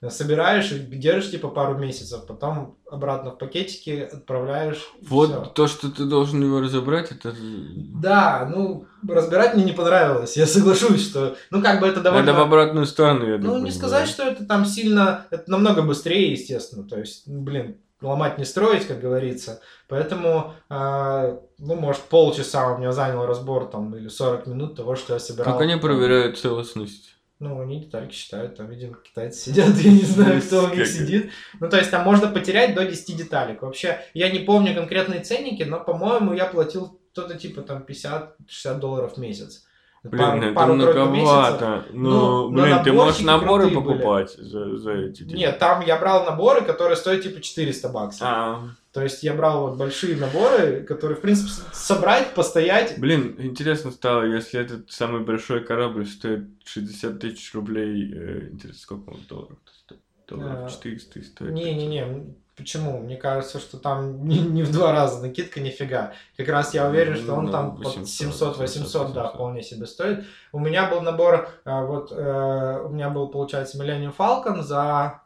Собираешь и держишь типа пару месяцев, потом обратно в пакетики отправляешь. Вот всё. то, что ты должен его разобрать, это... Да, ну, разбирать мне не понравилось. Я соглашусь, что, ну, как бы это довольно... Это в обратную сторону, я думаю. Ну, не сказать, что это там сильно... Это намного быстрее, естественно. То есть, блин, ломать не строить, как говорится. Поэтому, э, ну, может, полчаса у меня занял разбор там или 40 минут того, что я собирал. Как они проверяют целостность? Ну, они детальки считают, там, видимо, китайцы сидят, я не знаю, кто у них сидит. Ну, то есть там можно потерять до 10 деталек. Вообще, я не помню конкретные ценники, но, по-моему, я платил что-то типа там 50-60 долларов в месяц. Блин, пару, это пару многовато. Ну, ну, блин, ты можешь наборы покупать за, за эти деньги. Нет, там я брал наборы, которые стоят типа 400 баксов. А. То есть я брал вот большие наборы, которые, в принципе, собрать, постоять. Блин, интересно стало, если этот самый большой корабль стоит 60 тысяч рублей, э, интересно, сколько он долларов стоит? Долларов 400 а, стоит. Не-не-не, Почему? Мне кажется, что там не, не в два раза накидка нифига. Как раз я уверен, что он ну, там 700-800, да, вполне себе стоит. У меня был набор, э, вот э, у меня был, получается, Millennium Falcon за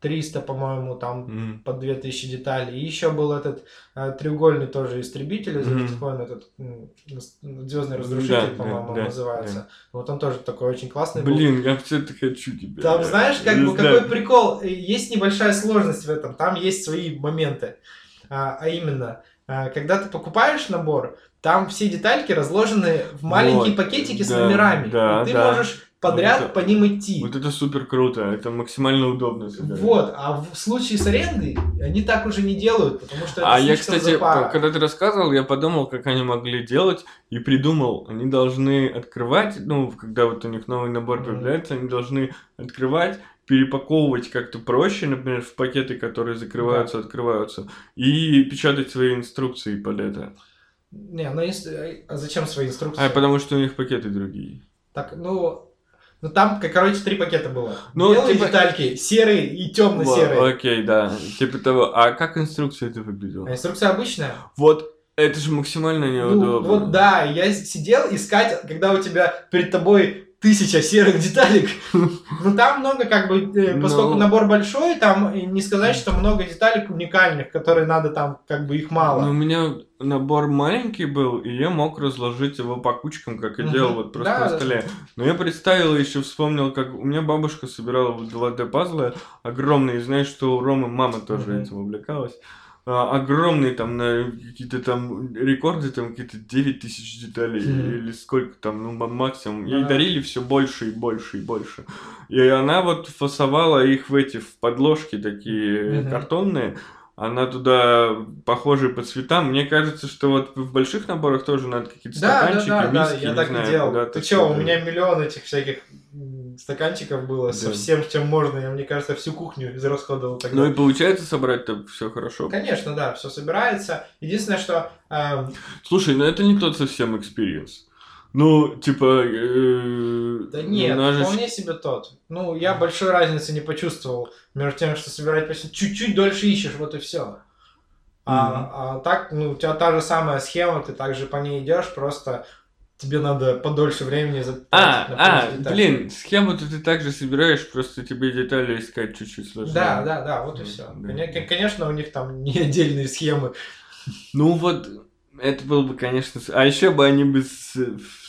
300, по-моему, там mm-hmm. по 2000 деталей. И еще был этот э, треугольный тоже истребитель из mm-hmm. этот звездный разрушитель, да, по-моему, да, называется. Да. Вот он тоже такой очень классный. Блин, был. я все-таки хочу тебя. Там, знаешь, как бы какой прикол. Есть небольшая сложность в этом. Там есть свои моменты. А, а именно, а, когда ты покупаешь набор, там все детальки разложены в маленькие вот, пакетики с номерами. Да, и ты да. можешь подряд вот это, по ним идти. Вот это супер круто, это максимально удобно. Собирать. Вот, а в случае с арендой они так уже не делают, потому что А я, кстати, запара. когда ты рассказывал, я подумал, как они могли делать, и придумал, они должны открывать, ну, когда вот у них новый набор появляется, mm-hmm. они должны открывать, перепаковывать как-то проще, например, в пакеты, которые закрываются, да. открываются, и печатать свои инструкции под это. Не, ну а зачем свои инструкции? А потому что у них пакеты другие. Так, ну, ну там, короче, три пакета было. Ну, Белые типа... детальки, серые и темно-серые. Окей, да. Типа того. А как инструкция это выглядела? А инструкция обычная. Вот это же максимально неудобно. Ну, вот да, я сидел искать, когда у тебя перед тобой тысяча серых деталек. Ну там много как бы, э, поскольку ну, набор большой, там не сказать, что много деталек уникальных, которые надо там, как бы их мало. Ну, у меня набор маленький был, и я мог разложить его по кучкам, как и угу. делал вот просто да, на столе. Да. Но я представил еще вспомнил, как у меня бабушка собирала 2D пазлы огромные, и знаешь, что у Ромы мама тоже угу. этим увлекалась. А, огромные там на какие-то там рекорды, там какие-то 9 тысяч деталей mm-hmm. или сколько там, ну максимум. Ей yeah. дарили все больше и больше и больше. И она вот фасовала их в эти в подложки такие mm-hmm. картонные. Она туда похожие по цветам. Мне кажется, что вот в больших наборах тоже надо какие-то да, стаканчики, да, да, миски, да, я так знаю, и делал. Ты что, у меня миллион этих всяких стаканчиков было да. со всем, чем можно. Я, мне кажется, всю кухню израсходовал тогда. Ну и получается собрать-то все хорошо. Конечно, да, все собирается. Единственное, что... Э... Слушай, ну это не тот совсем experience. Ну, типа... Э, да нет, ну, вполне себе тот. Ну, я большой разницы не почувствовал между тем, что собирать почти чуть-чуть дольше ищешь, вот и все. А, mm-hmm. а так, ну, у тебя та же самая схема, ты также по ней идешь, просто тебе надо подольше времени затратить. А, а, блин, схему-то ты также собираешь, просто тебе детали искать чуть-чуть сложнее. Да, да, да, вот и все. Да. Конечно, у них там не отдельные схемы. Ну вот, это было бы, конечно... А еще бы они бы с,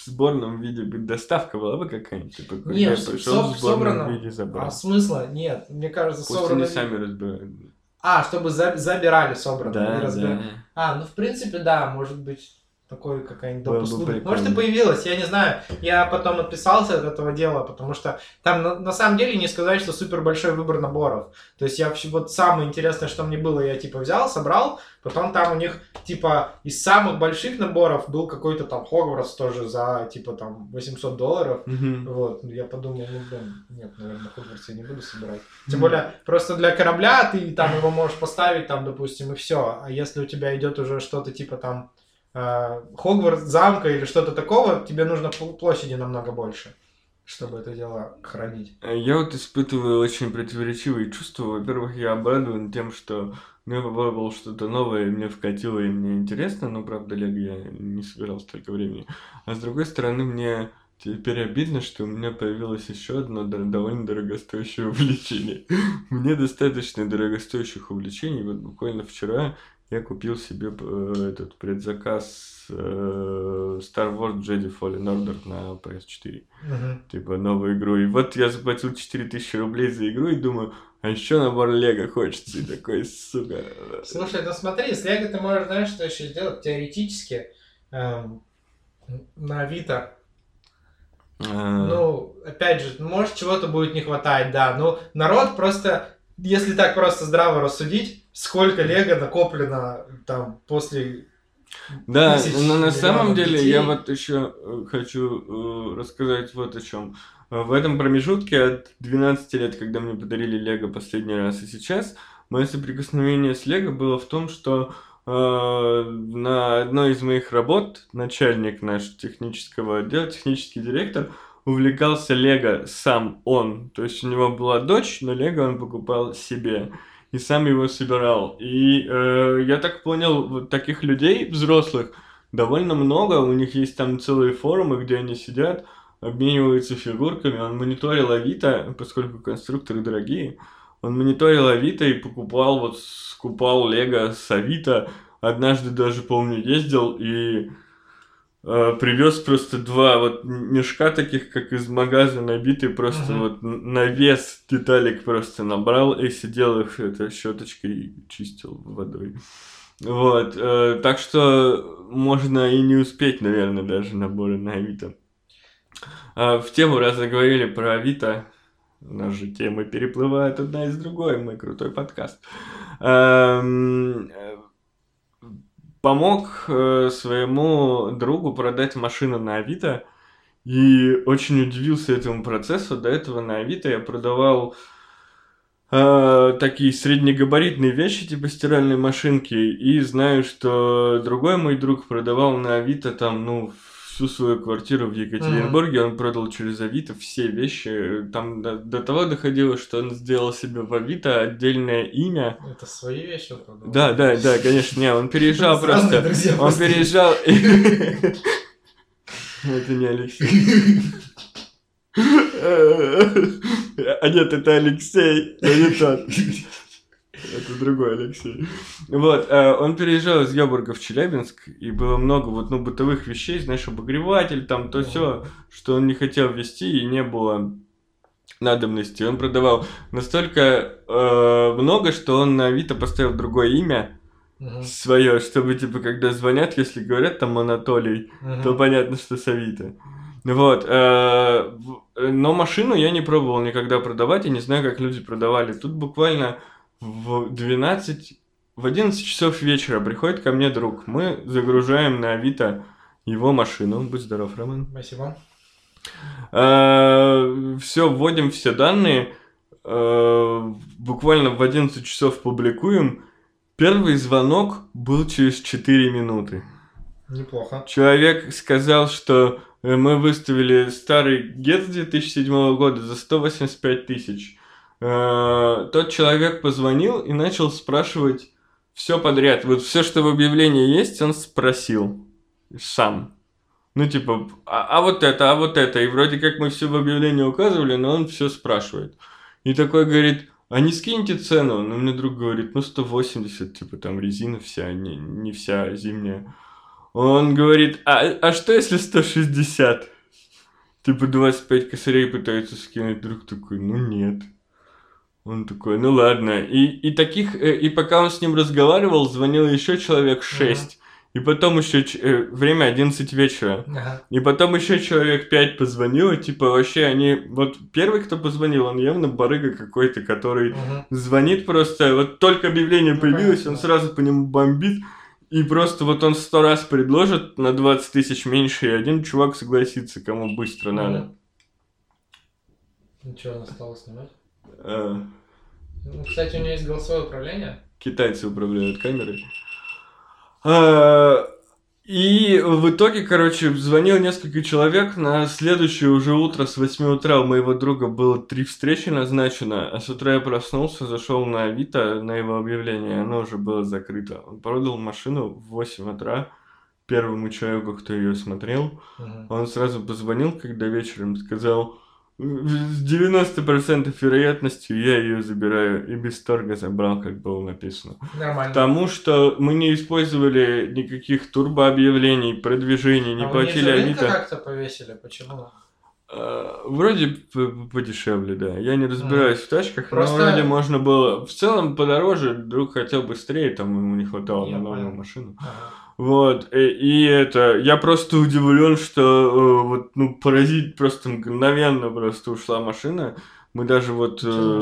сборном виде бы доставка была бы какая-нибудь. Типа, Нет, пришел в сборном виде забрал. А смысла? Нет, мне кажется, Пусть собрано... они сами разбирают. А, чтобы за, забирали собрано. Да, да. А, ну в принципе, да, может быть такой какая-нибудь доп. услуга. Может и появилась, я не знаю. Я потом отписался от этого дела, потому что там на, на самом деле не сказать, что супер большой выбор наборов. То есть я вот самое интересное, что мне было, я типа взял, собрал, потом там у них типа из самых больших наборов был какой-то там Хогвартс тоже за типа там 800 долларов. Mm-hmm. Вот, я подумал, ну блин, нет, наверное, Хогвартс я не буду собирать. Тем более просто для корабля ты там его можешь поставить там, допустим, и все. А если у тебя идет уже что-то типа там Хогвартс замка или что-то такого, тебе нужно площади намного больше, чтобы это дело хранить. Э, я вот испытываю очень противоречивые чувства. Во-первых, я обрадован тем, что ну, я попробовал что-то новое, мне вкатило, и мне интересно, но, правда, Лего я не собирал столько времени. А с другой стороны, мне Теперь обидно, что у меня появилось еще одно довольно дорогостоящее увлечение. Мне достаточно дорогостоящих увлечений. Вот буквально вчера я купил себе э, этот предзаказ э, Star Wars Jedi Fallen Order на PS4. Uh-huh. Типа новую игру. И вот я заплатил 4000 рублей за игру и думаю, а еще набор Лего хочется. И такой, сука. Слушай, ну смотри, с Лего ты можешь, знаешь, что еще сделать? Теоретически эм, на Авито а. ну, опять же, может, чего-то будет не хватать, да. Но народ просто, если так просто здраво рассудить, сколько лего накоплено там после да, но на самом деле детей. я вот еще э, хочу э, рассказать вот о чем. В этом промежутке от 12 лет, когда мне подарили Лего последний раз, и сейчас, мое соприкосновение с Лего было в том, что Э, на одной из моих работ начальник наш технического отдела, технический директор, увлекался Лего сам он. То есть у него была дочь, но Лего он покупал себе и сам его собирал. И э, я так понял, вот таких людей, взрослых, довольно много. У них есть там целые форумы, где они сидят, обмениваются фигурками. Он мониторил Авито, поскольку конструкторы дорогие. Он мониторил Авито и покупал, вот скупал Лего с Авито. Однажды даже, помню, ездил и привез просто два вот мешка таких, как из магазина, набитые просто uh-huh. вот на вес деталек просто набрал и сидел их это щеточкой чистил водой. Вот, э, так что можно и не успеть, наверное, даже наборы на Авито. Э, в тему, раз заговорили про Авито, у нас же темы переплывают одна из другой, мой крутой подкаст. Эм, помог э, своему другу продать машину на Авито и очень удивился этому процессу. До этого на Авито я продавал э, такие среднегабаритные вещи, типа стиральной машинки, и знаю, что другой мой друг продавал на Авито там, ну, всю свою квартиру в Екатеринбурге, mm-hmm. он продал через Авито все вещи. Там до, до того доходило, что он сделал себе в Авито отдельное имя. Это свои вещи он продал? Да, да, да, конечно, не, он переезжал просто. Он переезжал... Это не Алексей. А нет, это Алексей, но не тот. Это другой Алексей. Вот, э, он переезжал из Йобурга в Челябинск, и было много вот, ну, бытовых вещей, знаешь, обогреватель, там, то все, что он не хотел вести, и не было надобности. Он продавал настолько э, много, что он на Авито поставил другое имя, uh свое, чтобы, типа, когда звонят, если говорят там Анатолий, uh то понятно, что с Авито. Вот, э, но машину я не пробовал никогда продавать, и не знаю, как люди продавали. Тут буквально в 12, в 11 часов вечера приходит ко мне друг. Мы загружаем на Авито его машину. Будь здоров, Роман. Спасибо. А, все, вводим все данные. А, буквально в 11 часов публикуем. Первый звонок был через 4 минуты. Неплохо. Человек сказал, что мы выставили старый GET 2007 года за 185 тысяч. Э, тот человек позвонил и начал спрашивать все подряд. Вот все, что в объявлении есть, он спросил сам. Ну, типа, а, а вот это, а вот это. И вроде как мы все в объявлении указывали, но он все спрашивает. И такой говорит, а не скиньте цену? Ну, мне друг говорит, ну, 180, типа, там резина вся, не, не вся зимняя. Он говорит, а, а что если 160? Типа 25 косарей пытаются скинуть. Друг такой, ну нет. Он такой, ну ладно. И, и таких, э, и пока он с ним разговаривал, звонил еще человек шесть. И потом еще э, время 11 вечера. Ага. И потом еще человек 5 позвонил, типа вообще они... Вот первый, кто позвонил, он явно барыга какой-то, который ага. звонит просто... Вот только объявление ну, появилось, понятно. он сразу по нему бомбит. И просто вот он сто раз предложит на 20 тысяч меньше, и один чувак согласится, кому быстро ага. надо. Он осталось снимать? А... Ну, кстати, у него есть голосовое управление. Китайцы управляют камерой. А, и в итоге, короче, звонил несколько человек. На следующее уже утро с 8 утра у моего друга было три встречи назначено. А с утра я проснулся, зашел на Авито, на его объявление, оно уже было закрыто. Он продал машину в 8 утра первому человеку, кто ее смотрел. Uh-huh. Он сразу позвонил, когда вечером сказал, с 90% вероятностью я ее забираю и без торга забрал, как было написано. Нормально. Потому что мы не использовали никаких турбообъявлений, продвижений, не а платили вы не как-то повесили, почему? А, вроде подешевле, да. Я не разбираюсь mm. в тачках, Просто... но вроде можно было. В целом подороже, друг хотел быстрее, там ему не хватало на новую машину. Ага. Вот, и, и это, я просто удивлен, что э, вот, ну, поразить просто мгновенно просто ушла машина. Мы даже вот... Э,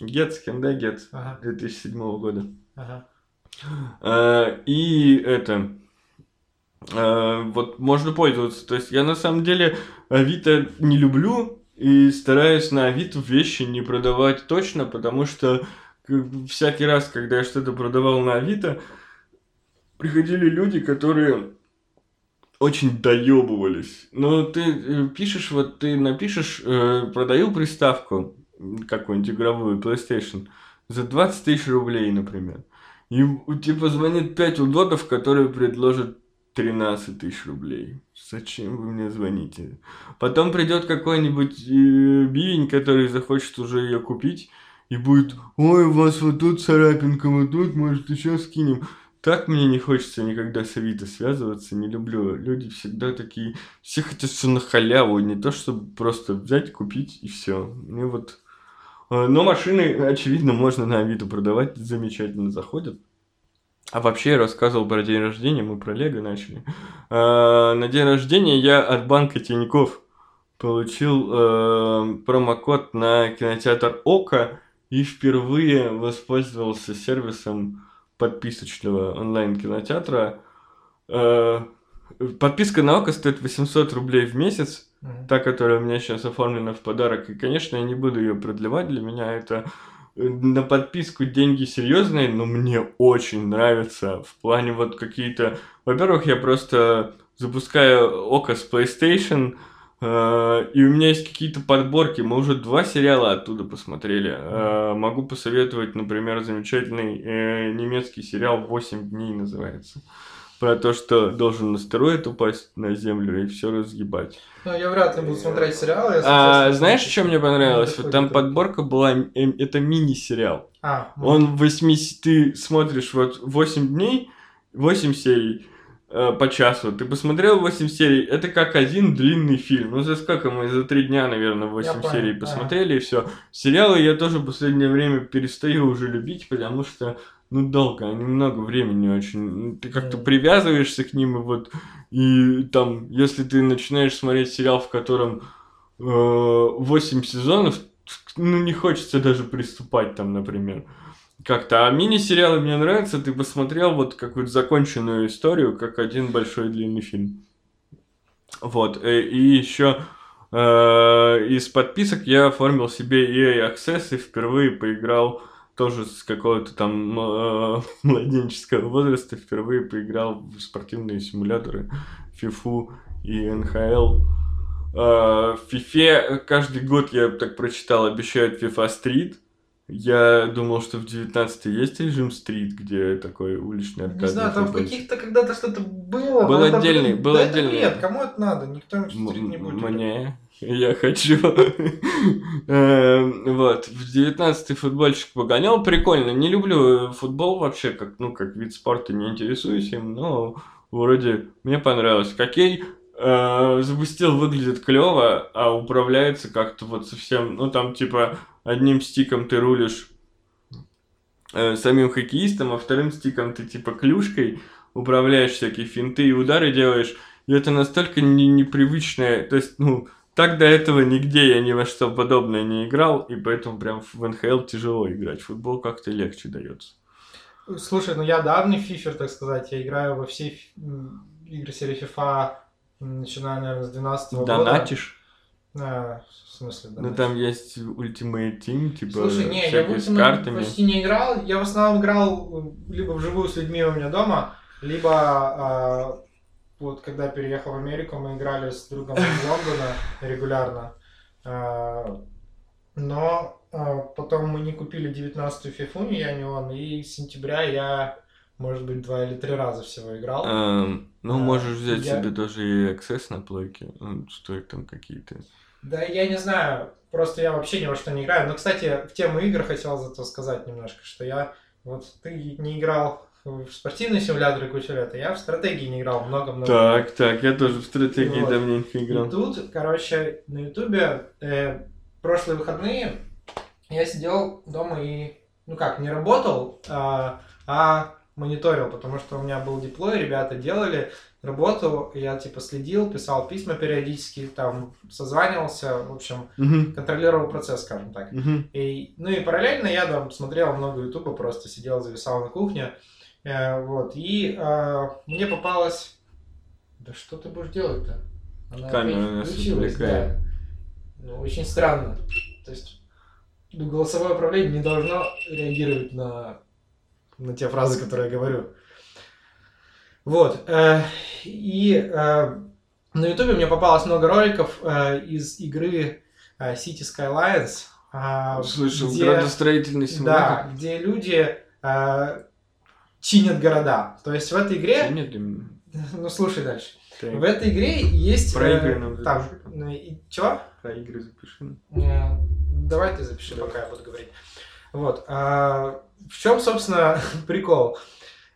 Гетц, Hyundai Getz ага. 2007 года. Ага. Э, и это... Э, вот можно пользоваться. То есть я на самом деле Авито не люблю и стараюсь на Авито вещи не продавать точно, потому что всякий раз, когда я что-то продавал на Авито, приходили люди, которые очень доебывались. Но ты э, пишешь, вот ты напишешь, э, продаю приставку какую-нибудь игровую PlayStation за 20 тысяч рублей, например. И типа звонит 5 удотов, которые предложат 13 тысяч рублей. Зачем вы мне звоните? Потом придет какой-нибудь э, бивень, который захочет уже ее купить, и будет, ой, у вас вот тут царапинка, вот тут, может, еще скинем. Так мне не хочется никогда с Авито связываться, не люблю. Люди всегда такие, все хотят все на халяву, не то, чтобы просто взять, купить и все. Мне вот... Э, но машины, очевидно, можно на Авито продавать, замечательно заходят. А вообще я рассказывал про день рождения, мы про Лего начали. Э, на день рождения я от банка Тиньков получил э, промокод на кинотеатр Ока и впервые воспользовался сервисом подписочного онлайн-кинотеатра. Э, подписка на ОКО стоит 800 рублей в месяц, mm-hmm. та, которая у меня сейчас оформлена в подарок. И, конечно, я не буду ее продлевать. Для меня это э, на подписку деньги серьезные, но мне очень нравится в плане вот какие-то... Во-первых, я просто запускаю ОКО с PlayStation, и у меня есть какие-то подборки. Мы уже два сериала оттуда посмотрели. Э, могу посоветовать, например, замечательный э, немецкий сериал «8 дней» называется. Про то, что должен астероид упасть на Землю и все разгибать. Ну, я вряд ли буду смотреть сериал. Если а, знаешь, что мне понравилось? Вот там подборка была, это мини-сериал. А, Он 8, ты смотришь вот 8 дней, 8 серий, Э, по часу. Ты посмотрел 8 серий, это как один длинный фильм. Ну, за сколько мы? За три дня, наверное, 8 я серий понял. посмотрели, ага. и все. Сериалы я тоже в последнее время перестаю уже любить, потому что, ну, долго, они много времени очень. Ты как-то привязываешься к ним, и вот, и там, если ты начинаешь смотреть сериал, в котором э, 8 сезонов, ну, не хочется даже приступать там, например как-то. А мини-сериалы мне нравятся. Ты посмотрел вот какую-то законченную историю, как один большой длинный фильм. Вот. Э, и еще э, из подписок я оформил себе EA Access и впервые поиграл тоже с какого-то там э, младенческого возраста впервые поиграл в спортивные симуляторы FIFA и NHL. Э, в FIFA каждый год, я так прочитал, обещают FIFA Street. Я думал, что в 19 есть режим стрит, где такой уличный аркадный Не знаю, там в каких-то когда-то что-то было. Был отдельный, был да отдельный. Нет, кому это надо? Никто стрит не будет. Мне, я хочу. Эм, вот, в 19 футбольщик погонял, прикольно. Не люблю футбол вообще, как, ну, как вид спорта, не интересуюсь им, но вроде мне понравилось. Хоккей э, запустил, выглядит клево, а управляется как-то вот совсем, ну, там, типа, одним стиком ты рулишь э, самим хоккеистом, а вторым стиком ты типа клюшкой управляешь всякие финты и удары делаешь. И это настолько не, непривычное, то есть, ну, так до этого нигде я ни во что подобное не играл, и поэтому прям в НХЛ тяжело играть. Футбол как-то легче дается. Слушай, ну я давний фифер, так сказать. Я играю во все игры серии FIFA, начиная, наверное, с 12 -го года. Донатишь? Смысле, да. Ну там есть Ultimate Team, типа Слушай, не, я в Ultimate с картами. почти не играл. Я в основном играл либо вживую с людьми у меня дома, либо а, вот когда переехал в Америку, мы играли с другом из Лондона регулярно. А, но а, потом мы не купили 19-ю фифу, ни я, ни он, и с сентября я может быть, два или три раза всего играл. Эм, ну, а, можешь взять я... себе тоже и Access на плойке, стоит там какие-то. Да, я не знаю, просто я вообще ни во что не играю. Но, кстати, в тему игр хотел зато сказать немножко, что я... Вот ты не играл в спортивные симуляторы кучу лет, а я в стратегии не играл много-много Так, лет. так, я тоже в стратегии вот. давненько играл. И тут, короче, на ютубе э, прошлые выходные я сидел дома и, ну как, не работал, а, а мониторил, потому что у меня был диплой, ребята делали работу, я типа следил, писал письма периодически, там созванивался, в общем, uh-huh. контролировал процесс, скажем так. Uh-huh. И, ну и параллельно я там смотрел много ютуба, просто сидел, зависал на кухне, э, вот, и э, мне попалось... Да что ты будешь делать-то? Она Камера нас отвлекает. Да. Ну, очень странно. То есть ну, голосовое управление не должно реагировать на на те фразы, которые я говорю. Вот. Э, и э, на Ютубе мне попалось много роликов э, из игры City Skylines. Слышал, где, градостроительный симулятор. Да, где люди чинят города. То есть в этой игре... Чинят Ну, слушай дальше. Так. В этой игре есть... Про игры нам там, Чего? Про игры запиши. Давай ты запиши, Давай. пока я буду говорить. Вот. А, в чем, собственно, прикол?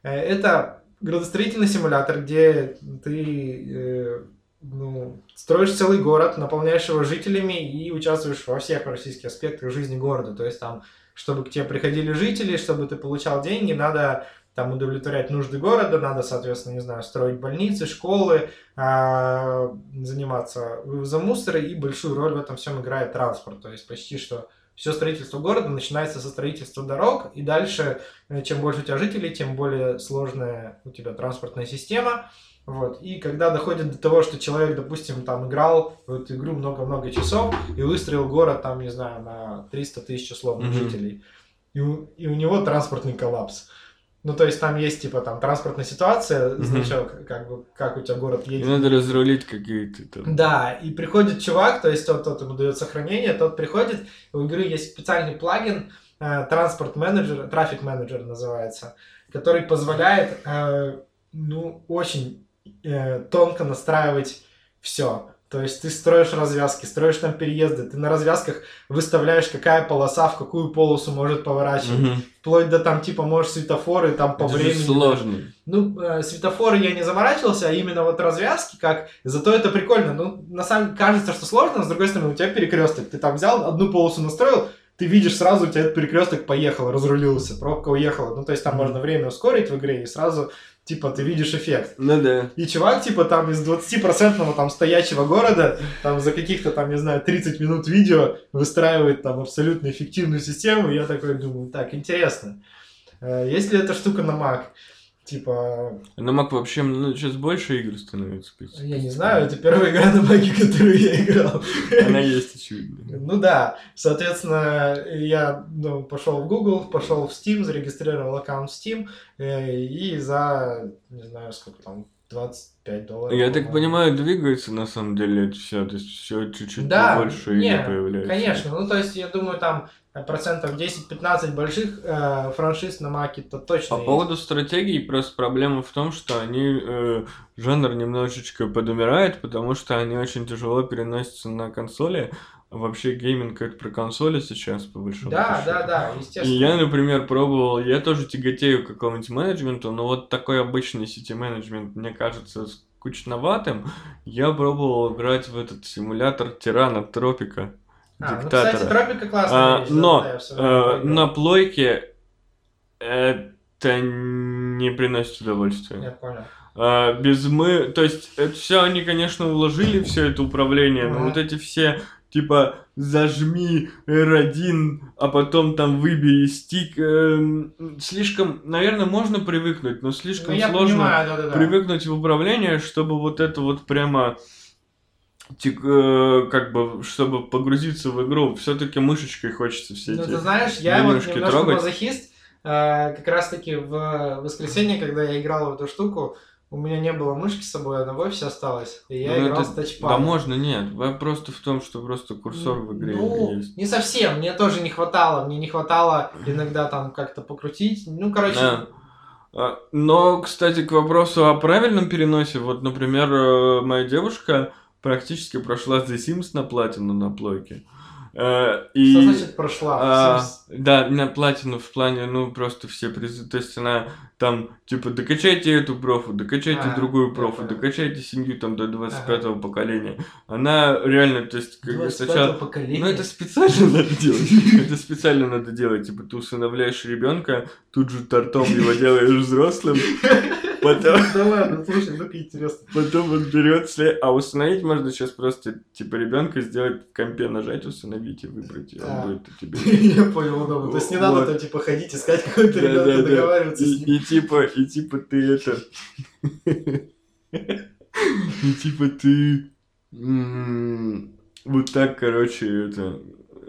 Э, это градостроительный симулятор, где ты э, ну, строишь целый город, наполняешь его жителями и участвуешь во всех российских аспектах жизни города. То есть там, чтобы к тебе приходили жители, чтобы ты получал деньги, надо там удовлетворять нужды города, надо, соответственно, не знаю, строить больницы, школы, а, заниматься вывозом мусора, и большую роль в этом всем играет транспорт. То есть почти что все строительство города начинается со строительства дорог, и дальше, э, чем больше у тебя жителей, тем более сложная у тебя транспортная система. Вот. И когда доходит до того, что человек, допустим, там играл в эту игру много-много часов и выстроил город, там, не знаю, на 300 тысяч условных mm-hmm. жителей, и у, и у него транспортный коллапс. Ну, то есть там есть, типа, там, транспортная ситуация, mm-hmm. значок, как бы, как у тебя город едет. И надо разрулить какие-то там. Да, и приходит чувак, то есть тот, тот ему дает сохранение, тот приходит, у игры есть специальный плагин, э, транспорт менеджер, трафик менеджер называется, который позволяет, э, ну, очень э, тонко настраивать все. То есть ты строишь развязки, строишь там переезды, ты на развязках выставляешь, какая полоса в какую полосу может поворачивать. Угу. Вплоть до там, типа, можешь светофоры там по Это времени. сложно. Ну, э, светофоры я не заморачивался, а именно вот развязки, как. Зато это прикольно. Ну, на самом деле кажется, что сложно, но с другой стороны, у тебя перекресток. Ты там взял, одну полосу настроил, ты видишь сразу, у тебя этот перекресток поехал, разрулился, пробка уехала. Ну, то есть там mm можно время ускорить в игре и сразу типа, ты видишь эффект. Ну да. И чувак, типа, там из 20% там стоячего города, там за каких-то там, не знаю, 30 минут видео выстраивает там абсолютно эффективную систему, и я такой думаю, так, интересно. Э, есть ли эта штука на Mac? Типа... На Mac вообще ну, сейчас больше игр становится. Я не знаю, это первая игра на Маке, которую я играл. Она есть, очевидно. Ну да, соответственно, я ну, пошел в Google, пошел в Steam, зарегистрировал аккаунт Steam, э, и за, не знаю, сколько там, 25 долларов. Я так понимаю, двигается на самом деле это все, то есть все чуть-чуть да, больше не, появляется. Конечно, ну то есть я думаю там процентов 10-15 больших э, франшиз на маке то точно По есть. поводу стратегии просто проблема в том, что они э, жанр немножечко подумирает, потому что они очень тяжело переносятся на консоли. Вообще гейминг это про консоли сейчас, по большому Да, счету. да, да, естественно. И я, например, пробовал, я тоже тяготею к какому-нибудь менеджменту, но вот такой обычный сети-менеджмент мне кажется скучноватым. Я пробовал играть в этот симулятор тирана Тропика. А, диктатора. Ну, кстати, Тропика классная а, вещь, Но да, э, на плойке это не приносит удовольствия. Я понял. А, без мы, то есть это все они, конечно, уложили все это управление, но вот эти все типа зажми R1, а потом там выбери стик. Э, слишком, наверное, можно привыкнуть, но слишком ну, сложно понимаю, да, да, да. привыкнуть в управление, чтобы вот это вот прямо э, как бы, чтобы погрузиться в игру, все-таки мышечкой хочется все ну, эти ты знаешь, я вот немножко трогать. мазохист, э, как раз-таки в воскресенье, когда я играл в эту штуку, у меня не было мышки с собой, она в офисе осталась, и я ну, играл это... с тачпадом. Да можно, нет. Вопрос в том, что просто курсор в игре ну, есть. не совсем, мне тоже не хватало. Мне не хватало иногда там как-то покрутить. Ну, короче... Да. А, но, кстати, к вопросу о правильном переносе, вот, например, э, моя девушка практически прошла The Sims на платину на плойке. Э, и, Что значит прошла? А, да, на платину в плане, ну, просто все призы. То есть она там, типа, докачайте эту профу, докачайте а, другую профу, докачайте семью там до 25-го ага. поколения. Она реально, то есть, как сначала... Поколения? Ну, это специально надо делать. Это специально надо делать. Типа, ты усыновляешь ребенка, тут же тортом его делаешь взрослым. Потом... Да ладно, слушай, ну интересно. Потом он берет, а установить можно сейчас просто, типа, ребенка сделать в компе, нажать, установить и выбрать, и он будет у тебя. Я понял, удобно. То есть не надо там, типа, ходить, искать какой-то ребенка, договариваться с ним. И типа, и типа ты это... И типа ты... Вот так, короче, это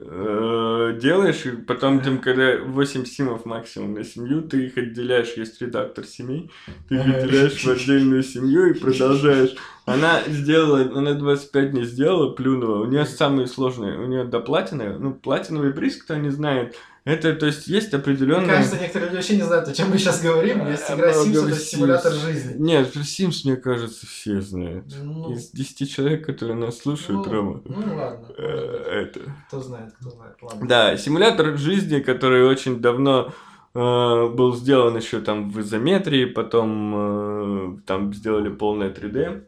делаешь, и потом, тем, когда 8 симов максимум на семью, ты их отделяешь, есть редактор семей, ты их отделяешь в отдельную семью и продолжаешь. Она сделала, она 25 не сделала, плюнула, у нее самые сложные, у нее до платины, ну, платиновый приз, кто не знает, это, то есть, есть определенные... Мне кажется, некоторые люди вообще не знают, о чем мы сейчас говорим. Есть игра Sims, это симулятор жизни. Нет, Sims, мне кажется, все знают. Ну, Из 10 человек, которые нас слушают, ну, Рома. Ну, ладно. Э, это... Кто знает, кто знает. Ладно. Да, симулятор жизни, который очень давно э, был сделан еще там в изометрии, потом э, там сделали полное 3D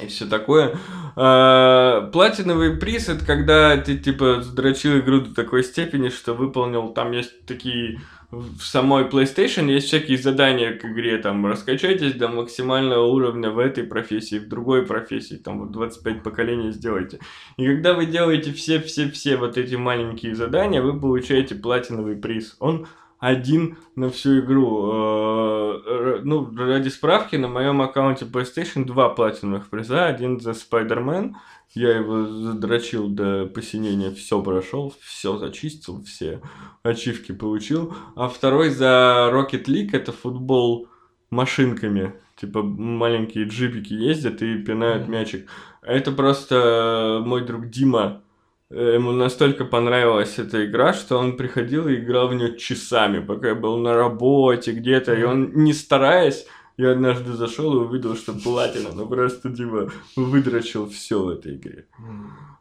и все такое. А, платиновый приз это когда ты типа задрочил игру до такой степени, что выполнил, там есть такие в самой PlayStation есть всякие задания к игре, там, раскачайтесь до максимального уровня в этой профессии, в другой профессии, там, вот 25 поколений сделайте. И когда вы делаете все-все-все вот эти маленькие задания, вы получаете платиновый приз. Он один на всю игру. Э, ну, ради справки, на моем аккаунте PlayStation два платиновых приза. Один за Spider-Man. Я его задрочил до посинения, все прошел, все зачистил, все ачивки получил. А второй за Rocket League, это футбол машинками. Типа маленькие джипики ездят и пинают мячик. Это просто мой друг Дима Ему настолько понравилась эта игра, что он приходил и играл в нее часами, пока я был на работе где-то, и он, не стараясь, я однажды зашел и увидел, что платина, ну просто типа выдрочил все в этой игре.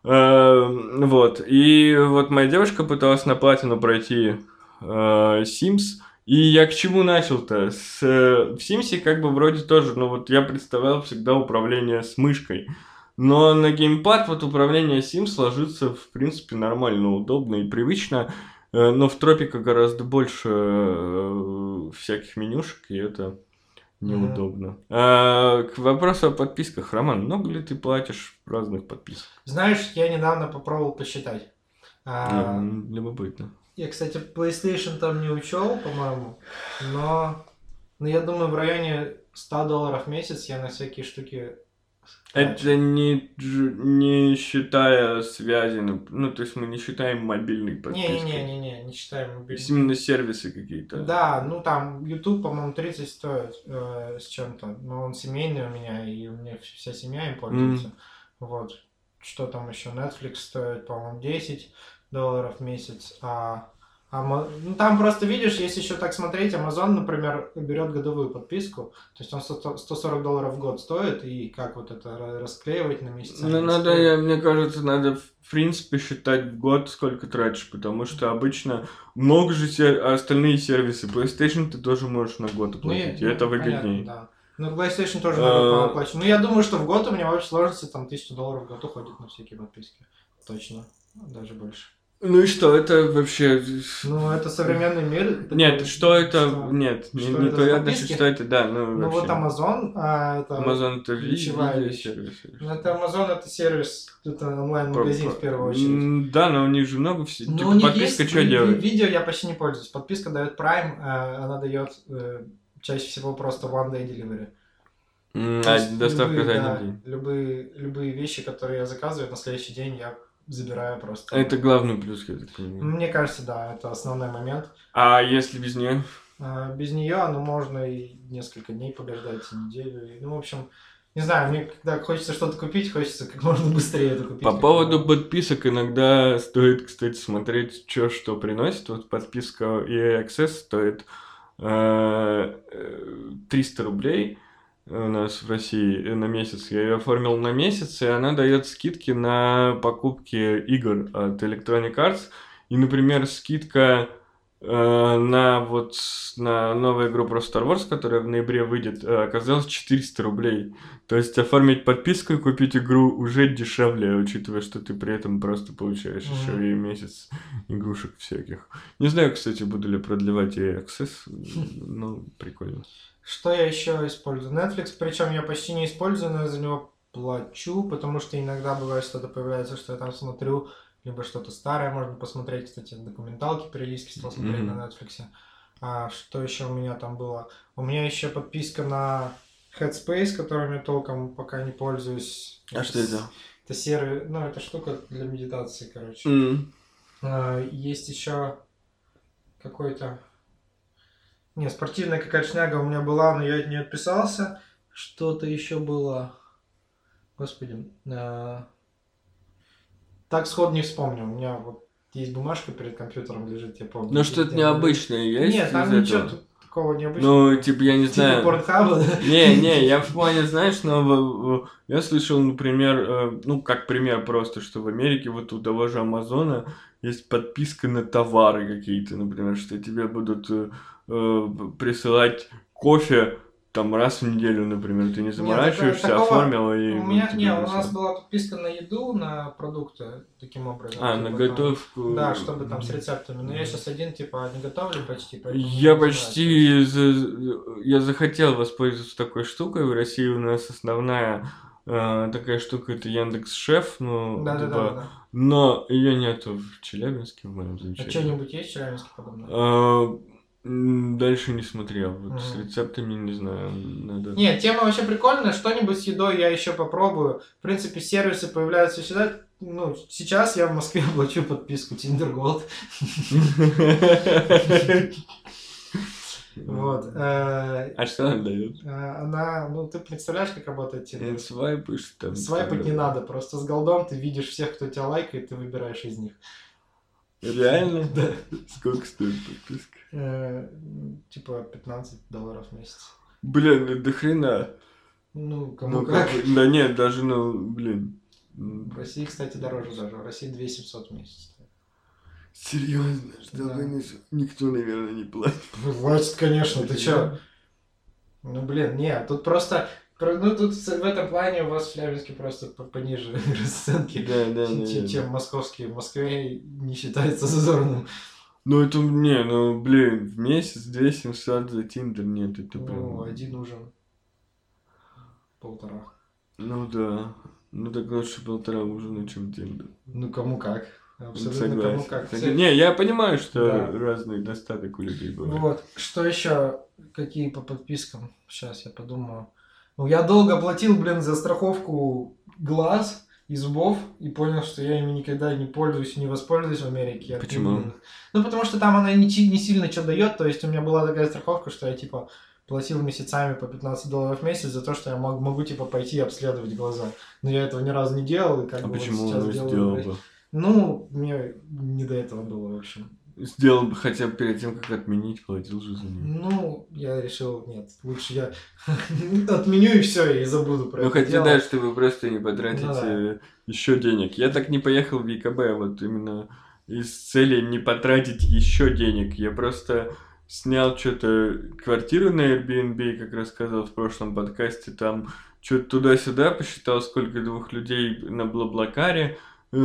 Mm. вот. И вот моя девушка пыталась на платину пройти э, Sims. И я к чему начал-то? С, в Симсе как бы вроде тоже, ну вот я представлял всегда управление с мышкой. Но на геймпад вот управление Sims ложится, в принципе, нормально, удобно и привычно. Э, но в Тропика гораздо больше э, всяких менюшек, и это неудобно. Mm. А, к вопросу о подписках. Роман, много ли ты платишь разных подписок? Знаешь, я недавно попробовал посчитать. А, любопытно. Я, кстати, PlayStation там не учел, по-моему, но, но я думаю, в районе 100 долларов в месяц я на всякие штуки это не, не считая связи, ну, ну, то есть мы не считаем мобильный подписки. Не-не-не, не считаем мобильный. Именно сервисы какие-то. Да, ну там YouTube, по-моему, 30 стоит э, с чем-то, но он семейный у меня, и у меня вся семья им пользуется. Mm. Вот. Что там еще? Netflix стоит, по-моему, 10 долларов в месяц, а ну, там просто, видишь, если еще так смотреть, Amazon, например, берет годовую подписку, то есть он 140 долларов в год стоит, и как вот это расклеивать на месяц? Ну, надо, я, мне кажется, надо в принципе считать в год, сколько тратишь, потому что обычно много же сер... А остальные сервисы, PlayStation ты тоже можешь на год оплатить, ну, и это выгоднее. да. Ну, PlayStation тоже надо оплачивать. Ну, я думаю, что в год у меня вообще сложности там 1000 долларов в год уходит на всякие подписки. Точно. Даже больше. Ну и что, это вообще... Ну, это современный мир. Нет, что это... Что? Нет, что не, не понятно, что это, да, ну, Ну вот Amazon, а, это... Amazon это видеосервис. Ну это Amazon, это сервис, это онлайн-магазин в первую очередь. Да, но у них же много всего. Ну, типа, подписка есть, что делает? Видео я почти не пользуюсь. Подписка дает Prime, а она дает э, чаще всего просто one day delivery. Mm, а, доставка любые, за один день. Любые, любые вещи, которые я заказываю, на следующий день я забираю просто. Это главный плюс, я так понимаю. Мне кажется, да, это основной момент. А если без нее? А, без нее, ну, можно и несколько дней подождать, и неделю. И, ну, в общем, не знаю, мне когда хочется что-то купить, хочется как можно быстрее это купить. По поводу можно. подписок иногда стоит, кстати, смотреть, что что приносит. Вот подписка EA Access стоит 300 рублей у нас в России на месяц. Я ее оформил на месяц, и она дает скидки на покупки игр от Electronic Arts. И, например, скидка Э, на вот на новую игру про Star Wars, которая в ноябре выйдет, э, оказалось 400 рублей. То есть оформить подписку и купить игру уже дешевле, учитывая, что ты при этом просто получаешь mm-hmm. еще и месяц игрушек всяких. Не знаю, кстати, буду ли продлевать и Access, но прикольно. Что я еще использую? Netflix, причем я почти не использую, но я за него плачу, потому что иногда бывает что-то появляется, что я там смотрю, либо что-то старое можно посмотреть, кстати, документалки периодически стал смотреть mm-hmm. на Netflix. А что еще у меня там было? У меня еще подписка на Headspace, которым я толком пока не пользуюсь. А это, что это? Это сервис, ну, это штука для медитации, короче. Mm-hmm. А, есть еще какой-то... Не, спортивная какая-то шняга у меня была, но я от нее отписался. Что-то еще было. Господи. А так сход не вспомню. У меня вот есть бумажка перед компьютером лежит, я помню. Ну что-то необычное есть Нет, там ничего этого? такого необычного. Ну, типа, я не типа знаю. Порнхаба? Не, не, я в плане, знаешь, но я слышал, например, э, ну, как пример просто, что в Америке вот у того же Амазона есть подписка на товары какие-то, например, что тебе будут э, э присылать кофе там раз в неделю, например, ты не заморачиваешься, Нет, такого... оформил и... У меня, не, у нас была подписка на еду, на продукты, таким образом. А, типа, на готовку. Там, да, чтобы там с рецептами. Но я сейчас один, типа, не готовлю почти. Я почти... За... Я захотел воспользоваться такой штукой. В России у нас основная э, такая штука, это Яндекс Шеф, ну, да, типа, да, да, да. но ее нету в Челябинске, в моем замечании. А что-нибудь есть в Челябинске подобное? А, Дальше не смотрел. Вот mm. с рецептами не знаю. Надо... Нет, тема вообще прикольная. Что-нибудь с едой я еще попробую. В принципе, сервисы появляются всегда. Ну, сейчас я в Москве плачу подписку Tinder Gold. Вот. Э, а что она дает? Э, она, ну, ты представляешь, как работает Tinder? Свайпаешь там. Свайпать не надо, просто с голдом ты видишь всех, кто тебя лайкает, ты выбираешь из них. Реально? Да. Сколько стоит подписка? Э, типа 15 долларов в месяц. Блин, это до хрена. Ну, кому ну, как. Да нет, даже, ну, блин. В России, кстати, дороже даже. В России 2700 в месяц. Серьезно? Что да. никто, наверное, не платит. Платит, конечно, ты чё? Ну, блин, нет, тут просто ну, тут в этом плане у вас в Челябинске просто пониже расценки, да, да, чем, да, чем московские. В Москве не считается зазорным. Ну, это, не, ну, блин, в месяц 2700 за Тиндер нет, это прям... Ну, один ужин. Полтора. Ну, да. Ну, так лучше полтора ужина, чем Тиндер. Ну, кому как. Абсолютно Согласен. кому как. Согласен. Не, я понимаю, что да. разный достаток у людей бывает. Вот. Что еще? Какие по подпискам? Сейчас я подумаю. Ну, я долго платил, блин, за страховку глаз и зубов и понял, что я ими никогда не пользуюсь не воспользуюсь в Америке. Почему? Ну, потому что там она не, не сильно что дает, то есть у меня была такая страховка, что я, типа, платил месяцами по 15 долларов в месяц за то, что я мог, могу, типа, пойти обследовать глаза. Но я этого ни разу не делал, и как а бы почему вот сейчас делаю. Сделал бы? Ну, мне не до этого было, в общем. Сделал бы хотя бы перед тем, как отменить, платил же за нее. Ну, я решил, нет, лучше я отменю и все, и забуду про ну, это. Ну, хотя да, чтобы просто не потратить ну, да. Еще денег. Я так не поехал в ЕКБ, вот именно из цели не потратить еще денег. Я просто снял что-то квартиру на Airbnb, как рассказывал в прошлом подкасте, там что-то туда-сюда посчитал, сколько двух людей на Блаблакаре,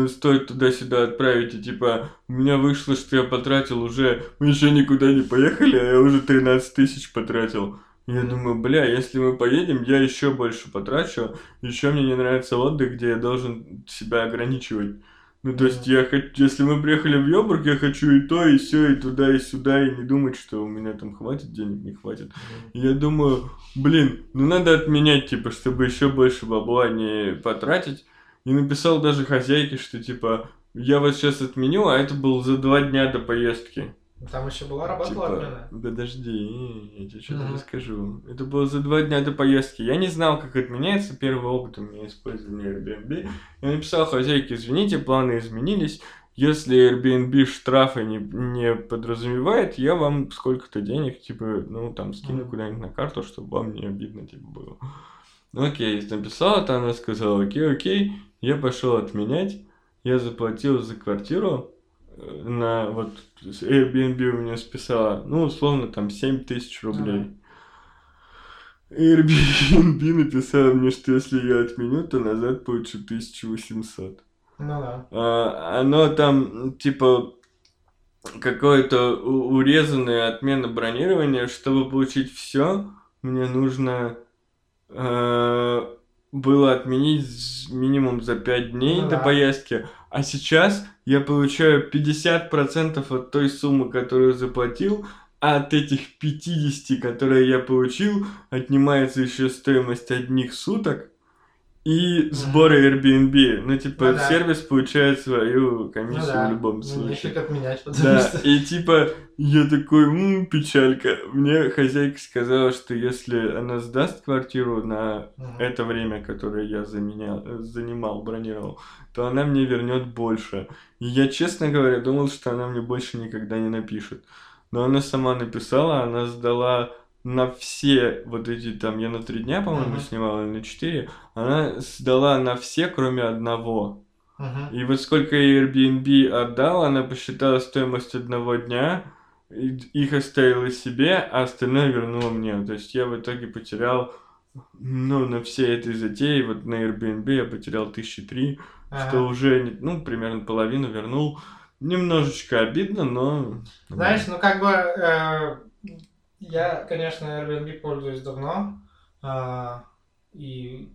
стоит туда-сюда отправить, и типа, у меня вышло, что я потратил уже, мы еще никуда не поехали, а я уже 13 тысяч потратил. Я думаю, бля, если мы поедем, я еще больше потрачу. Еще мне не нравится отдых, где я должен себя ограничивать. Ну, то есть, я хочу, если мы приехали в Йобург, я хочу и то, и все, и туда, и сюда, и не думать, что у меня там хватит денег, не хватит. И я думаю, блин, ну надо отменять, типа, чтобы еще больше бабла не потратить. И написал даже хозяйке, что типа, я вас сейчас отменю, а это было за два дня до поездки. Там еще была работа типа, отмена. Подожди, я тебе что-то mm-hmm. расскажу. Это было за два дня до поездки. Я не знал, как отменяется. Первый опыт у меня использования Airbnb. Я написал хозяйке, извините, планы изменились. если Airbnb штрафы не, не подразумевает, я вам сколько-то денег, типа, ну, там, скину куда-нибудь на карту, чтобы вам не обидно, типа, было. Ну, окей, написала, то она сказала, окей, окей, я пошел отменять, я заплатил за квартиру, э, на вот Airbnb у меня списала, ну, условно, там, 7 тысяч рублей. Airbnb написала мне, что если я отменю, то назад получу 1800. Ну да. А, оно там, типа, какое-то урезанное отмена бронирования. Чтобы получить все, мне нужно э, было отменить минимум за 5 дней ну, до да. поездки. А сейчас я получаю 50% от той суммы, которую заплатил, а от этих 50, которые я получил, отнимается еще стоимость одних суток и сборы Airbnb. Ну, типа, ну, да. сервис получает свою комиссию ну, да. в любом случае. Ну, нефиг отменять, потому да. что... И типа, я такой, м печалька. Мне хозяйка сказала, что если она сдаст квартиру на угу. это время, которое я заменял, занимал, бронировал, то она мне вернет больше. И я, честно говоря, думал, что она мне больше никогда не напишет. Но она сама написала, она сдала на все вот эти там, я на три дня, по-моему, uh-huh. снимал, или на четыре, она сдала на все, кроме одного. Uh-huh. И вот сколько Airbnb отдал, она посчитала стоимость одного дня, их оставила себе, а остальное вернула мне. То есть я в итоге потерял, ну, на всей этой затее, вот на Airbnb я потерял тысячи три, uh-huh. что уже, ну, примерно половину вернул. Немножечко обидно, но... Знаешь, ну как бы э, я, конечно, Airbnb пользуюсь давно. Э, и